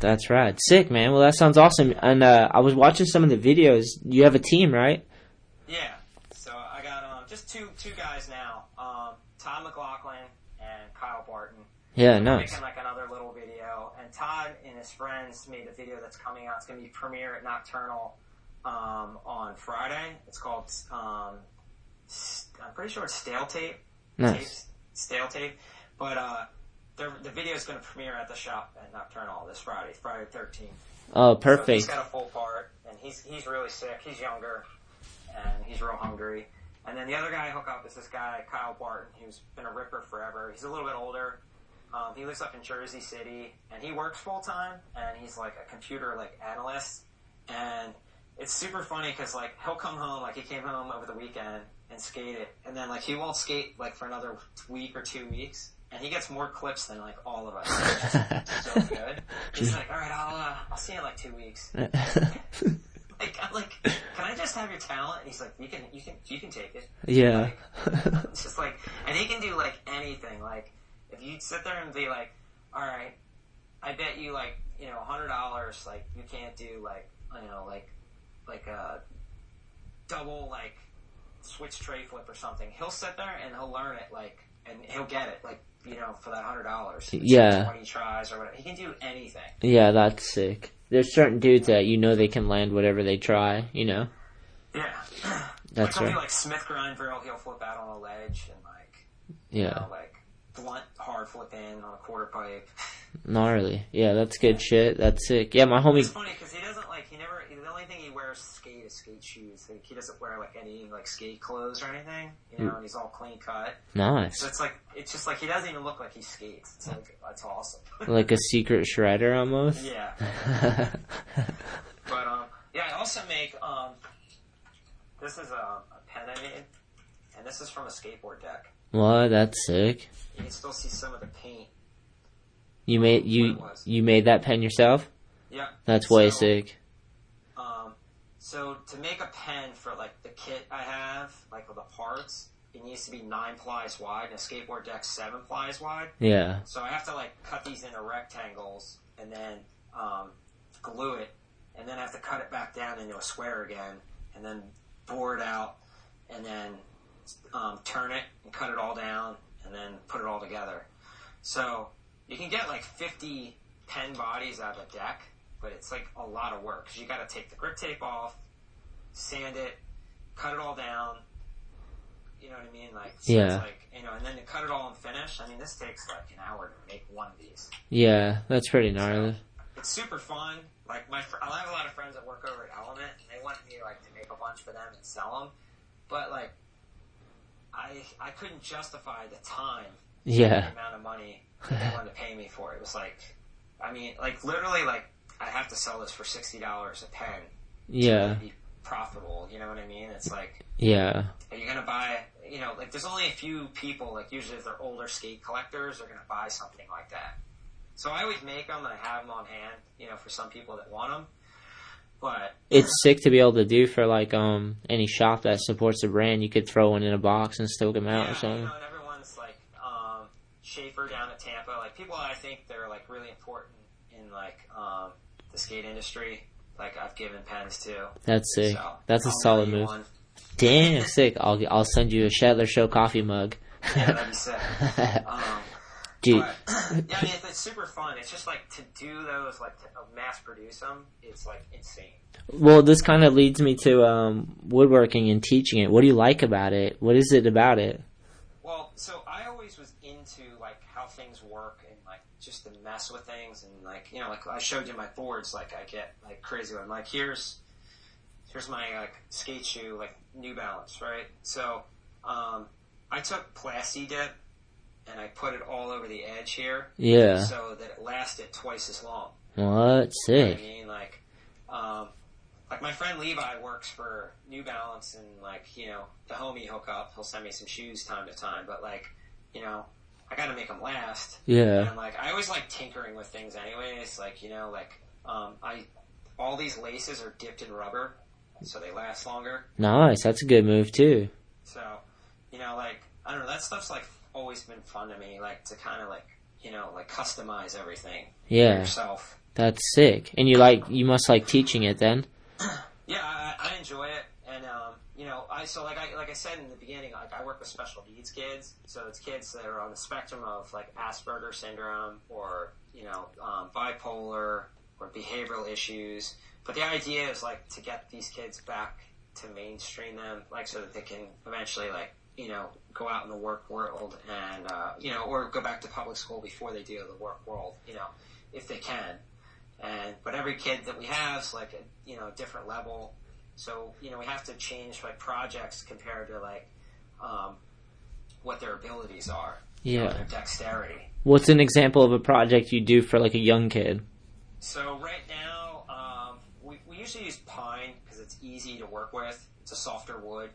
That's right. Sick, man. Well, that sounds awesome. And uh, I was watching some of the videos. You have a team, right? yeah. So I got um just two two guys now. Um, Todd McLaughlin and Kyle Barton. Yeah, nice. Making like another little video, and Todd and his friends made a video that's coming out. It's going to be premiere at Nocturnal um, on Friday. It's called um, S- I'm pretty sure it's Stale Tape. Nice. Tapes, stale Tape, but uh, the the video is going to premiere at the shop at Nocturnal this Friday, Friday 13th. Oh, So he's perfect. got a full part, and he's he's really sick. He's younger, and he's real hungry. And then the other guy I hook up is this guy Kyle Barton, who's been a ripper forever. He's a little bit older. Um, he lives up in Jersey City, and he works full time, and he's like a computer like analyst. And it's super funny because like he'll come home, like he came home over the weekend and skated, and then like he won't skate like for another week or two weeks. And he gets more clips than like all of us. So good. He's like, all right, I'll uh, I'll see you in like two weeks. Like, I'm like, can I just have your talent? And he's like, you can, you can, you can take it. yeah. It's just like, and he can do like anything. Like, if you sit there and be like, all right, I bet you like, you know, a hundred dollars, like you can't do like, you know, like, like a double like switch tray flip or something. He'll sit there and he'll learn it like, and he'll get it like, you know, for that hundred dollars. Yeah. Twenty tries or whatever. He can do anything. yeah, that's sick. There's certain dudes that you know they can land whatever they try, you know? Yeah. That's like, right. like Smith grind drill, he'll flip out on a ledge and like, you Yeah. know, like blunt hard flip in on a quarter pipe. Gnarly. Yeah, that's good shit. That's sick. Yeah, my homie. It's funny because he doesn't like he never. The only thing he wears skate is skate shoes. Like, he doesn't wear like any like skate clothes or anything. You know, and he's all clean cut. Nice. So it's like it's just like he doesn't even look like he skates. It's like that's awesome. Like a secret shredder almost. yeah, but um, yeah. I also make um, this is a, a pen I made, and this is from a skateboard deck. what? That's sick. You can still see some of the paint. You made you What it was. you made that pen yourself? Yeah, That's way sick. Um, so to make a pen for like the kit I have, like with the parts, it needs to be nine plies wide, and a skateboard deck's seven plies wide. Yeah. So I have to like cut these into rectangles and then um, glue it, and then I have to cut it back down into a square again, and then bore it out, and then um, turn it and cut it all down, and then put it all together. So you can get like 50 pen bodies out of a deck, but it's like a lot of work because you got to take the grip tape off, sand it, cut it all down. You know what I mean? Like, so Yeah. Like you know, and then to cut it all and finish. I mean, this takes like an hour to make one of these. Yeah, that's pretty gnarly. It's super fun. Like my, fr- I have a lot of friends that work over at Element, and they want me like to make a bunch for them and sell them. But like, I I couldn't justify the time Yeah. the amount of money that they wanted to pay me for. It was like, I mean, like literally, like I have to sell this for sixty dollars a pen Yeah. to be profitable. You know what I mean? It's like, Yeah. are you gonna buy? You know, like there's only a few people. Like usually, if they're older skate collectors, they're gonna buy something like that. So I always make them and I have them on hand. You know, for some people that want them. But It's sick to be able to do for like um any shop that supports the brand. You could throw one in a box and stoke them out yeah, or something. You know, and everyone's like um, Schaefer down at Tampa, like people I think they're like really important in like um, the skate industry. Like I've given pens to. That's sick. So, That's a I'll solid move. one. Damn, sick. I'll I'll send you a Shetler Show coffee mug. Yeah, that'd be sick. Um, Dude, But, yeah, I mean, it's, it's super fun. It's just like to do those, like to uh, mass produce them. It's like insane. well, this kind of leads me to um woodworking and teaching it. What do you like about it? What is it about it? Well, so I always was into like how things work and like just to mess with things and like you know like I showed you my boards like I get like crazy 'em. like here's here's my like skate shoe like New Balance right so um, I took Plasti Dip and I put it all over the edge here Yeah. so that it lasted twice as long. What? You know what I mean, like, um, like my friend Levi works for New Balance, and like, you know, the homie hook up. He'll send me some shoes time to time, but like, you know, I got to make them last. Yeah. And like, I always like tinkering with things, anyways. Like, you know, like, um, I all these laces are dipped in rubber, so they last longer. Nice. That's a good move too. So, you know, like, I don't know, that stuff's like always been fun to me, like to kind of like, you know, like customize everything Yeah. yourself. That's sick. And you like you must like teaching it then. Yeah, I, I enjoy it, and um, you know, I so like I like I said in the beginning, like I work with special needs kids, so it's kids that are on the spectrum of like Asperger syndrome or you know um, bipolar or behavioral issues. But the idea is like to get these kids back to mainstream them, like so that they can eventually like you know go out in the work world and uh, you know or go back to public school before they do the work world, you know, if they can. And but every kid that we have is like a you know different level. So you know we have to change like projects compared to like um, what their abilities are. you know, Yeah. their dexterity. What's an example of a project you do for like a young kid? So right now, um, we, we usually use pine because it's easy to work with. It's a softer wood,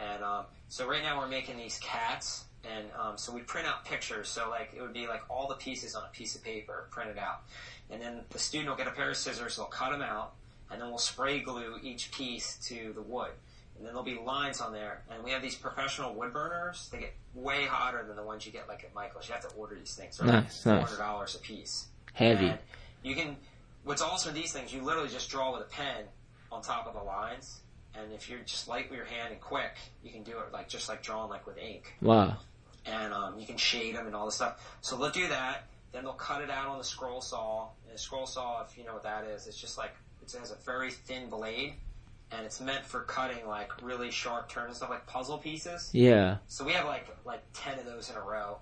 and um, so right now we're making these cats, and um, so we print out pictures. So like it would be like all the pieces on a piece of paper printed out, and then the student will get a pair of scissors. They'll cut them out, and then we'll spray glue each piece to the wood. And then there'll be lines on there, and we have these professional wood burners. They get way hotter than the ones you get like at Michael's. You have to order these things. They're like Nice, four nice. hundred dollars a piece. Heavy. And you can. What's awesome with these things, you literally just draw with a pen on top of the lines, and if you're just light with your hand and quick, you can do it like just like drawing like with ink, Wow. and um, you can shade them and all this stuff. So they'll do that. Then they'll cut it out on the scroll saw. And a scroll saw, if you know what that is, it's just like it has a very thin blade, and it's meant for cutting like really sharp turns and stuff like puzzle pieces. Yeah. So we have like like ten of those in a row,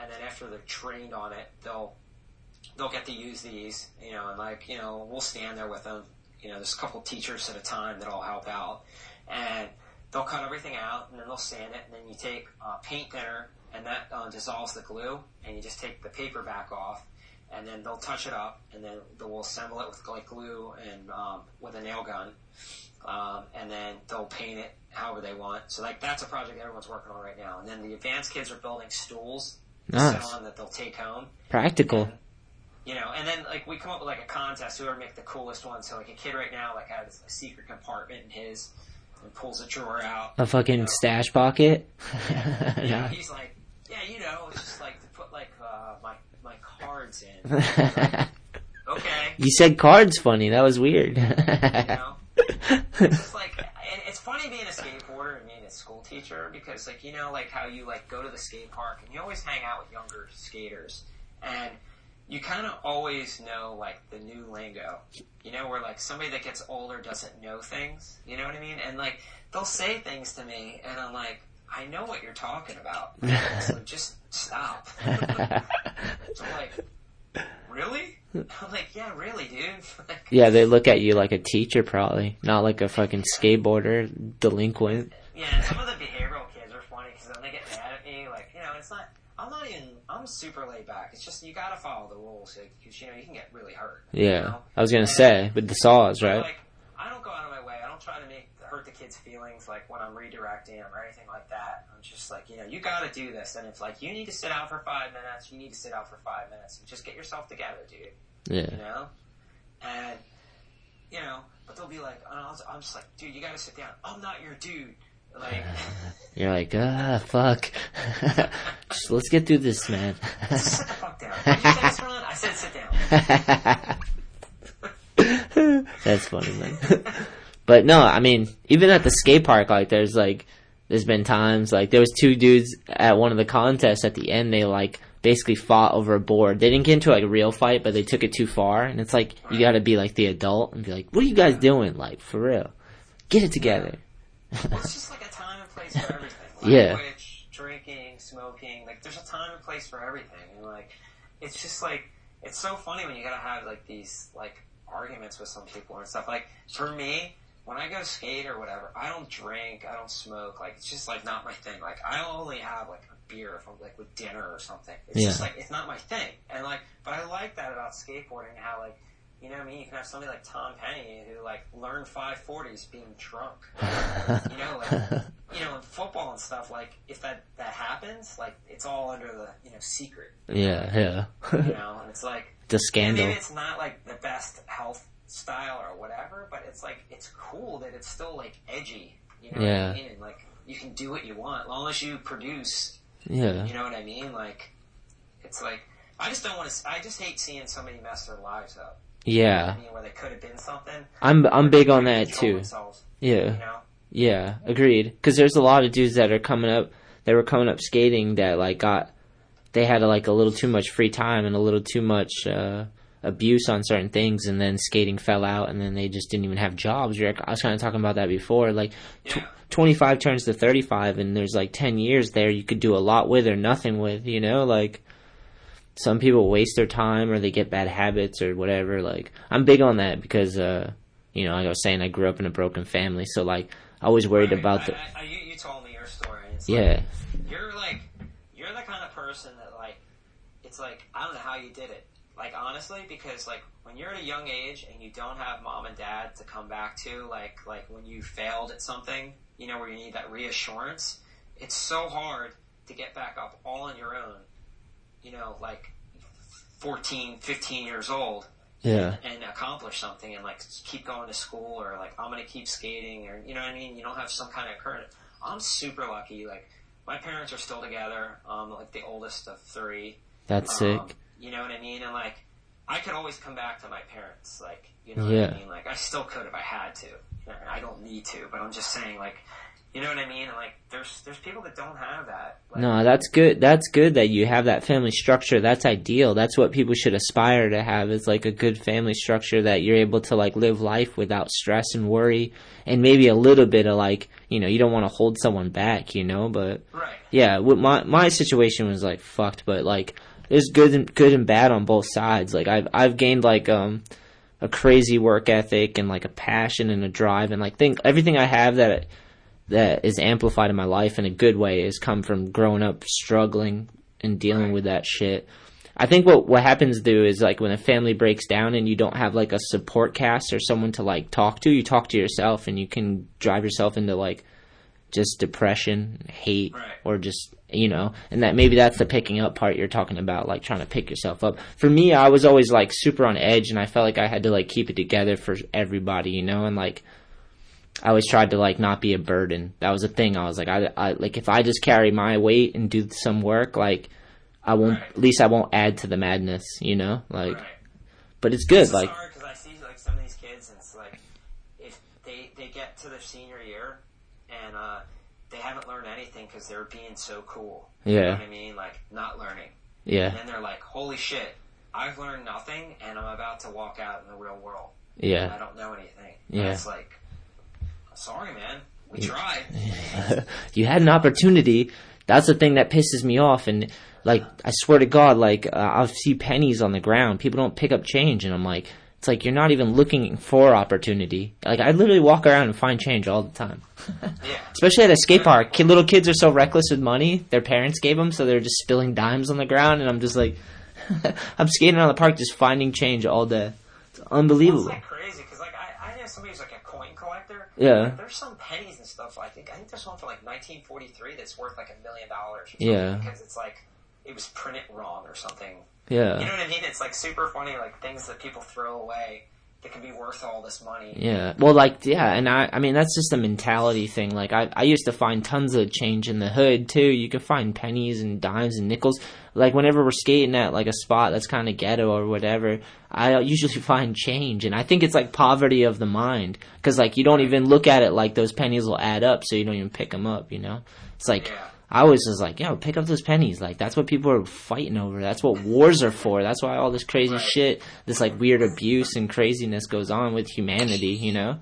and then after they're trained on it, they'll they'll get to use these, you know, and like you know we'll stand there with them. You know, there's a couple teachers at a time that all help out, and they'll cut everything out, and then they'll sand it, and then you take uh, paint thinner, and that uh, dissolves the glue, and you just take the paper back off, and then they'll touch it up, and then they'll assemble it with like glue and um, with a nail gun, um, and then they'll paint it however they want. So like that's a project everyone's working on right now. And then the advanced kids are building stools to Nice. sit on that they'll take home. Practical. And, you know, and then like we come up with like a contest, whoever make the coolest one. So like a kid right now like has a secret compartment in his and pulls a drawer out. A fucking you know. stash pocket. Yeah, Yeah. he's like, yeah, you know, it's just like to put like uh, my my cards in. okay, you said cards funny. That was weird. you know. it's just like and it's funny being a skateboarder and being a school teacher because like you know like how you like go to the skate park and you always hang out with younger skaters and you kind of always know like the new lingo. You know, where like somebody that gets older doesn't know things. You know what I mean? And like they'll say things to me, and I'm like, I know what you're talking about. so just stop. so like, really? I'm like, yeah, really, dude. Like, Yeah, they look at you like a teacher, probably, not like a fucking skateboarder delinquent. Yeah, some of the behavioral kids are funny because when they get mad at me, like, you know, it's not. I'm not even. I'm super laid back. It's just you gotta follow the rules because you know you can get really hurt. you Yeah, know? I was gonna And- say with the saws, right? Like, I don't go out of my way. I don't try to make hurt the kids' feelings, like when I'm redirecting them or anything like that. I'm just like, you know, you gotta do this, and it's like you need to sit out for five minutes. You need to sit out for five minutes. And just get yourself together, dude. Yeah, You know, and you know, but they'll be like, and I was, I'm just like, dude, you gotta sit down. I'm not your dude. Like. you're like, ah, fuck. Just let's get through this, man. Sit the fuck down. Did you say this one? I said sit down. That's funny, man. but no, I mean, even at the skate park, like, there's like, there's been times like there was two dudes at one of the contests. At the end, they like basically fought over a board. They didn't get into like a real fight, but they took it too far. And it's like you got to be like the adult and be like, "What are you guys doing? Like for real, get it together." It's just like a time and place for everything. Like, Yeah. Drinking, smoking, like there's a time and place for everything. And like, it's just like, it's so funny when you gotta have like these like arguments with some people and stuff. Like for me, when I go skate or whatever, I don't drink, I don't smoke. Like it's just like not my thing. Like I only have like a beer if I'm like with dinner or something. It's just like it's not my thing. And like, but I like that about skateboarding. How like. You know what I mean? You can have somebody like Tom Penny who like learned 540s being drunk. You know, like you know, in football and stuff, like if that that happens, like it's all under the you know secret. yeah, yeah. You know, and it's like the scandal. maybe it's not like the best health style or whatever, but it's like it's cool that it's still like edgy. You know Yeah. what I mean? And like you can do what you want, as long as you produce. Yeah, You know what I mean? Like it's like I just don't want to. I just hate seeing somebody mess their lives up. Yeah. I mean, where they could have been something. I'm I'm big on that too. themselves, Yeah. You know. Yeah, agreed. Because there's a lot of dudes that are coming up, that were coming up skating that like got, they had like a little too much free time and a little too much uh, abuse on certain things, and then skating fell out, and then they just didn't even have jobs. I was kind of talking about that before. Like, tw- Yeah. 25 turns to 35, and there's like 10 years there you could do a lot with or nothing with. You know, like some people waste their time or they get bad habits or whatever. Like, I'm big on that because, uh, you know, like I was saying, I grew up in a broken family, so like I was worried about the I, I, you, you told me your story. It's yeah, Like, you're like, you're the kind of person that like, it's like I don't know how you did it. Like honestly, because like when you're at a young age and you don't have mom and dad to come back to, like like when you failed at something, you know, where you need that reassurance. It's so hard to get back up all on your own. You know, like 14, 15 years old yeah, and accomplish something and like keep going to school or like I'm gonna keep skating or you know what I mean. You don't have some kind of current. I'm super lucky. Like my parents are still together. I'm like the oldest of three. that's Um, sick. You know what I mean? And like I could always come back to my parents. Like you know Yeah. what I mean? Like I still could if I had to. I don't need to, but I'm just saying like. You know what I mean? Like, there's there's people that don't have that. Like, No, that's good. That's good that you have that family structure. That's ideal. That's what people should aspire to have is like a good family structure that you're able to like live life without stress and worry and maybe a little bit of like, you know, you don't want to hold someone back, you know, but Right. yeah, my my situation was like fucked, but like there's good and good and bad on both sides. Like I've I've gained like um a crazy work ethic and like a passion and a drive and like think everything I have that that is amplified in my life in a good way has come from growing up struggling and dealing with that shit. I think what what happens though is like when a family breaks down and you don't have like a support cast or someone to like talk to, you talk to yourself and you can drive yourself into like just depression, hate, Right. or just you know, and that maybe that's the picking up part you're talking about, like trying to pick yourself up. For me, I was always like super on edge, and I felt like I had to like keep it together for everybody, you know, and like I always tried to like not be a burden. That was a thing. I was like, I, I like if I just carry my weight and do some work, like I won't. Right. At least I won't add to the madness, you know. Like, Right. but it's good. It's Like, because I see like some of these kids, and it's like if they they get to their senior year and uh, they haven't learned anything because they're being so cool. You know yeah, what I mean? Like not learning, yeah, and then they're like, "Holy shit! I've learned nothing, and I'm about to walk out in the real world. Yeah. And I don't know anything. Yeah. And it's like, sorry, man. We tried. you had an opportunity. That's the thing that pisses me off. And like, I swear to God, like uh, I'll see pennies on the ground. People don't pick up change, and I'm like, it's like you're not even looking for opportunity. Like I literally walk around and find change all the time. Yeah. Especially at a skate park, Kid, little kids are so reckless with money. Their parents gave them, so they're just spilling dimes on the ground, and I'm just like, I'm skating around the park just finding change all day. It's unbelievable. like crazy because like I, I know somebody who's like a coin collector. Yeah. There's some pennies and stuff. I think I think there's one from like 1943 that's worth like a million dollars. Yeah. Because it's like it was printed wrong or something. Yeah. You know what I mean? It's like super funny, like things that people throw away that can be worth all this money. Yeah. Well, like, yeah, and I, I mean, that's just a mentality thing. Like, I, I used to find tons of change in the hood too. You can find pennies and dimes and nickels. Like, whenever we're skating at like a spot that's kind of ghetto or whatever, I usually find change, and I think it's like poverty of the mind, because like you don't even look at it like those pennies will add up, so you don't even pick them up. You know, it's like. Yeah. I was just like, yo, pick up those pennies. Like, that's what people are fighting over. That's what wars are for. That's why all this crazy shit, this like weird abuse and craziness goes on with humanity, you know?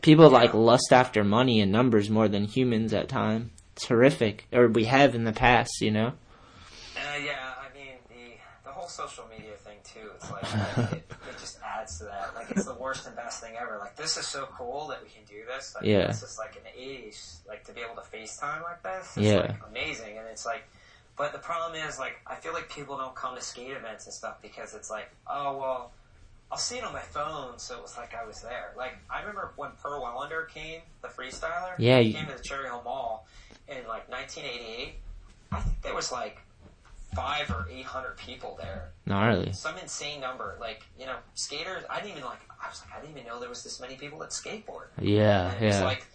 People like lust after money and numbers more than humans at time. It's horrific. Or we have in the past, you know? Uh, yeah, I mean the the whole social media thing too. It's like it, adds to that. Like it's the worst and best thing ever. Like this is so cool that we can do this. Like, Yeah. It's just like in the '80s, like to be able to FaceTime like this. It's Yeah. like amazing, and it's like. But the problem is, like, I feel like people don't come to skate events and stuff because it's like, oh well, I'll see it on my phone, so it was like I was there. Like I remember when Per Welinder came, the freestyler. Yeah, he you- came to the Cherry Hill Mall in like 1988. I think there was like five or eight hundred people there. Gnarly. Some insane number. Like you know, skaters. I didn't even like. I was like, I didn't even know there was this many people that skateboard. Yeah, And it was yeah. like,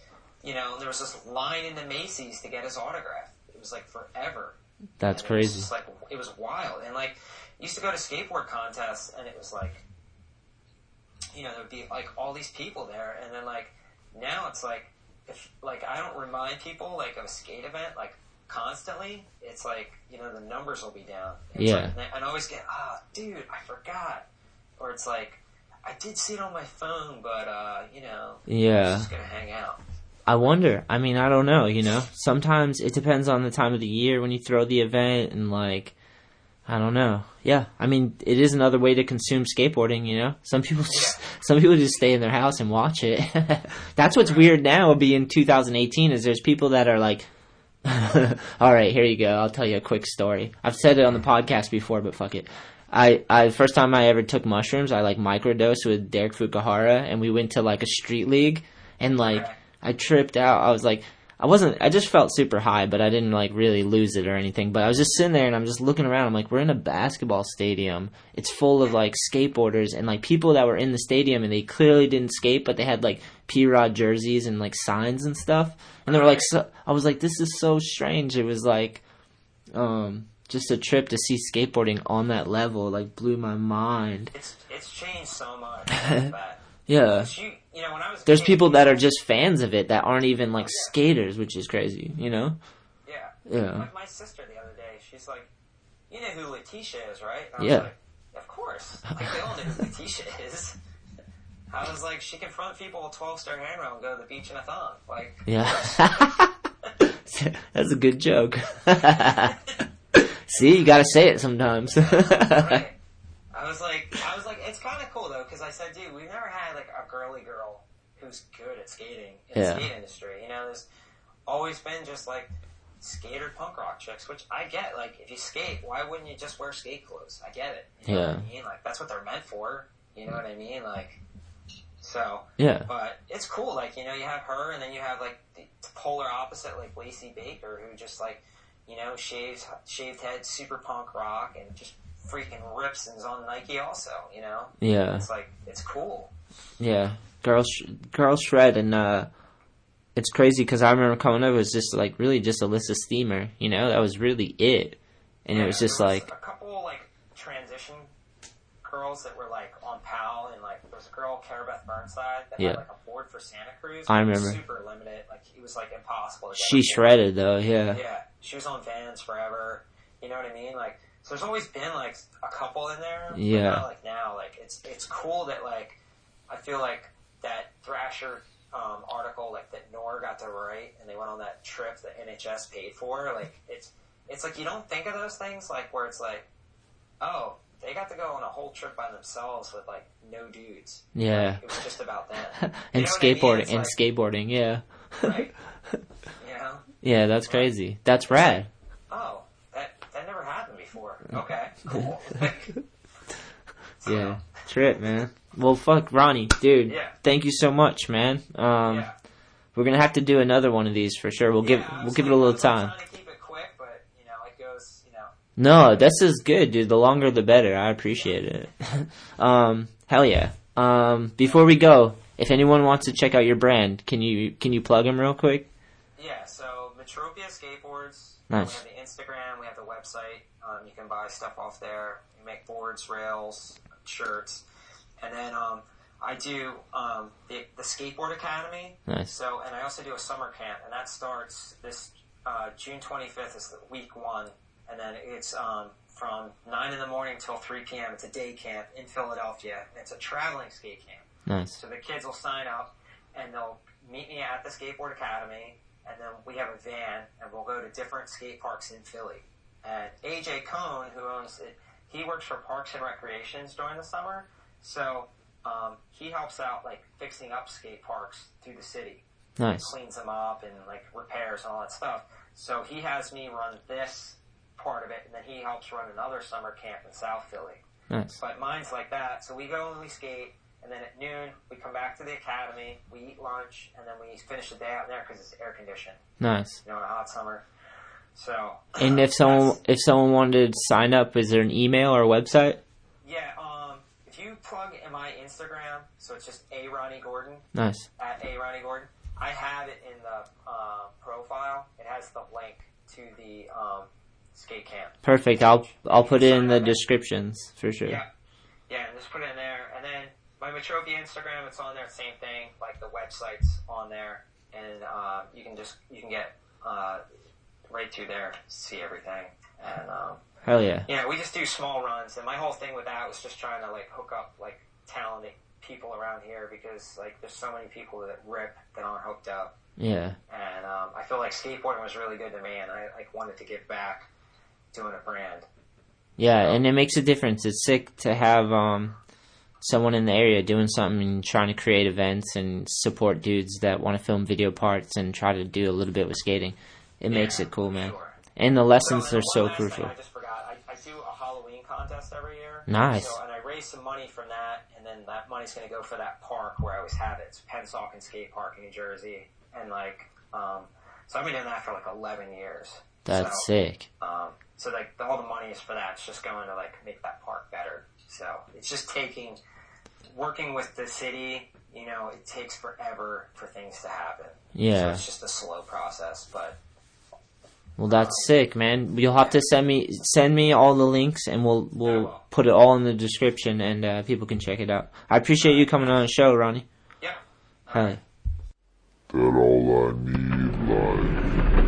you know, there was this line in the Macy's to get his autograph. It was like forever. That's And It was crazy. like it was wild, and like used to go to skateboard contests, and it was like, you know, there'd be like all these people there, and then like now it's like if like I don't remind people like of a skate event like constantly, it's like you know the numbers will be down. It's Yeah. like, and I- always get ah, dude, I forgot, or it's like. I did see it on my phone, but uh, you know, Yeah. I'm just gonna hang out. I wonder. I mean, I don't know, you know? Sometimes it depends on the time of the year when you throw the event and like I don't know. Yeah. I mean, it is another way to consume skateboarding, you know? Some people just some people just stay in their house and watch it. That's what's weird now being 2018 is there's people that are like All right, here you go. I'll tell you a quick story. I've said it on the podcast before, but fuck it. I, I first time I ever took mushrooms, I like microdosed with Derek Fukuhara, and we went to like a street league, and like I tripped out. I was like, I wasn't. I just felt super high, but I didn't like really lose it or anything. But I was just sitting there, and I'm just looking around. I'm like, we're in a basketball stadium. It's full of like skateboarders and like people that were in the stadium, and they clearly didn't skate, but they had like P Rod jerseys and like signs and stuff. And they were like, so, I was like, this is so strange. It was like, um, just a trip to see skateboarding on that level. Like blew my mind. It's it's changed so much. Yeah. You, you know, when I was There's kid, people that are just fans of it that aren't even like skaters, which is crazy, you know? Yeah. Yeah. Like my sister the other day, she's like, "You know who Leticia is, right?" Yeah. Was like, of course. Like they all know who Leticia is. I was like, she can front people with 12 star handrail and go to the beach in a thong. Like, Yeah. That's a good joke. See, you gotta say it sometimes. right. I was like, I was like, it's kind of cool though, because I said, dude, we've never had girly girl who's good at skating in Yeah. the skate industry. You know, there's always been just like skater punk rock chicks, which I get. Like, if you skate, why wouldn't you just wear skate clothes? I get it. You know Yeah. what I mean? Like, that's what they're meant for. You know what I mean? Like, so. yeah. But it's cool. Like, you know, you have her, and then you have like the polar opposite, like Lacey Baker, who just like, you know, shaves, shaved head, super punk rock, and just freaking rips and is on Nike also. You know, Yeah. it's like it's cool. Yeah. Girl, sh- girl shred and, uh, it's crazy because I remember coming up, it was just like really just Elissa Steamer, you know? That was really it. And it was just there like, a couple like transition girls that were like on PAL, and like there was a girl, Cara Beth Burnside, that Yeah. had like a board for Santa Cruz. I was remember. Super limited. Like it was like impossible. To get she shredded though, yeah. Yeah, she was on Vans forever. You know what I mean? Like So there's always been like a couple in there. Yeah. like now, like it's it's cool that like I feel like that Thrasher um, article like that Nor got to write and they went on that trip that NHS paid for. Like it's it's like you don't think of those things like where it's like, oh, they got to go on a whole trip by themselves with like no dudes. Yeah. It was just about them. and what I mean? skateboarding and like- skateboarding, yeah. Right. You know? yeah, that's crazy. That's rad. Oh, that that never happened before. Okay, cool. Yeah. Trip, man. Well, fuck, Ronnie, dude. Yeah. Thank you so much, man. Um, yeah. we're gonna have to do another one of these for sure. We'll give Yeah, I we'll give it a little time. Trying to keep it quick, but you know, goes. You know, No, this is good, dude. The longer the better. I appreciate it. um, hell yeah. Um, before we go, if anyone wants to check out your brand, can you can you plug them real quick? yeah. So Metropia Skateboards. Nice. We have the Instagram. We have the website. Um, you can buy stuff off there. We make boards, rails, shirts, and then um, I do um, the the Skateboard Academy. Nice. So, and I also do a summer camp, and that starts this uh, June 25th is the week one, and then it's um, from nine in the morning till 3 p.m. It's a day camp in Philadelphia. It's a traveling skate camp. Nice. So the kids will sign up, and they'll meet me at the Skateboard Academy, and then we have a van, and we'll go to different skate parks in Philly. And AJ Cohn, who owns it, he works for Parks and Recreations during the summer, so um, he helps out like fixing up skate parks through the city Nice. cleans them up and like repairs and all that stuff. So he has me run this part of it, and then he helps run another summer camp in South Philly. Nice. But mine's like that. So we go and we skate, and then at noon we come back to the academy, we eat lunch, and then we finish the day out there because it's air conditioned, Nice. you know, in a hot summer. So And if someone if someone wanted to sign up, is there an email or a website? yeah, um, if you plug in my Instagram, so it's just a Ronnie Gordon, Nice. at A Ronnie Gordon. I have it in the uh, profile. It has the link to the um, skate camp. Perfect. I'll I'll put it in the descriptions for sure. Yeah, yeah, just put it in there. And then my Metropia Instagram, it's on there. Same thing. Like the website's on there, and uh, you can just you can get uh, right through there, see everything. And um, Hell yeah. yeah, we just do small runs. And my whole thing with that was just trying to like hook up like talented people around here because like there's so many people that rip that aren't hooked up. Yeah. and um, I feel like skateboarding was really good to me, and I like wanted to give back doing a brand. Yeah, and it makes a difference. It's sick to have um someone in the area doing something and trying to create events and support dudes that want to film video parts and try to do a little bit with skating. It makes Yeah, it cool, man. sure. And the lessons So, are so one last thing crucial. I just forgot. I, I do a Halloween contest every year. Nice. So, and I raise some money from that, and then that money's going to go for that park where I always have it. It's Pennsauken Skate Park in New Jersey, and like, um, so I've been doing that for like 11 years. That's so, sick. Um, so like all the money is for that. It's just going to like make that park better. So it's just taking, working with the city. You know, it takes forever for things to happen. So Yeah. it's just a slow process, but Well, that's sick, man. You'll have to send me send me all the links, and we'll we'll will. put it all in the description, and uh, people can check it out. I appreciate you coming on the show, Ronnie. yeah. Hell yeah. That all I need, like.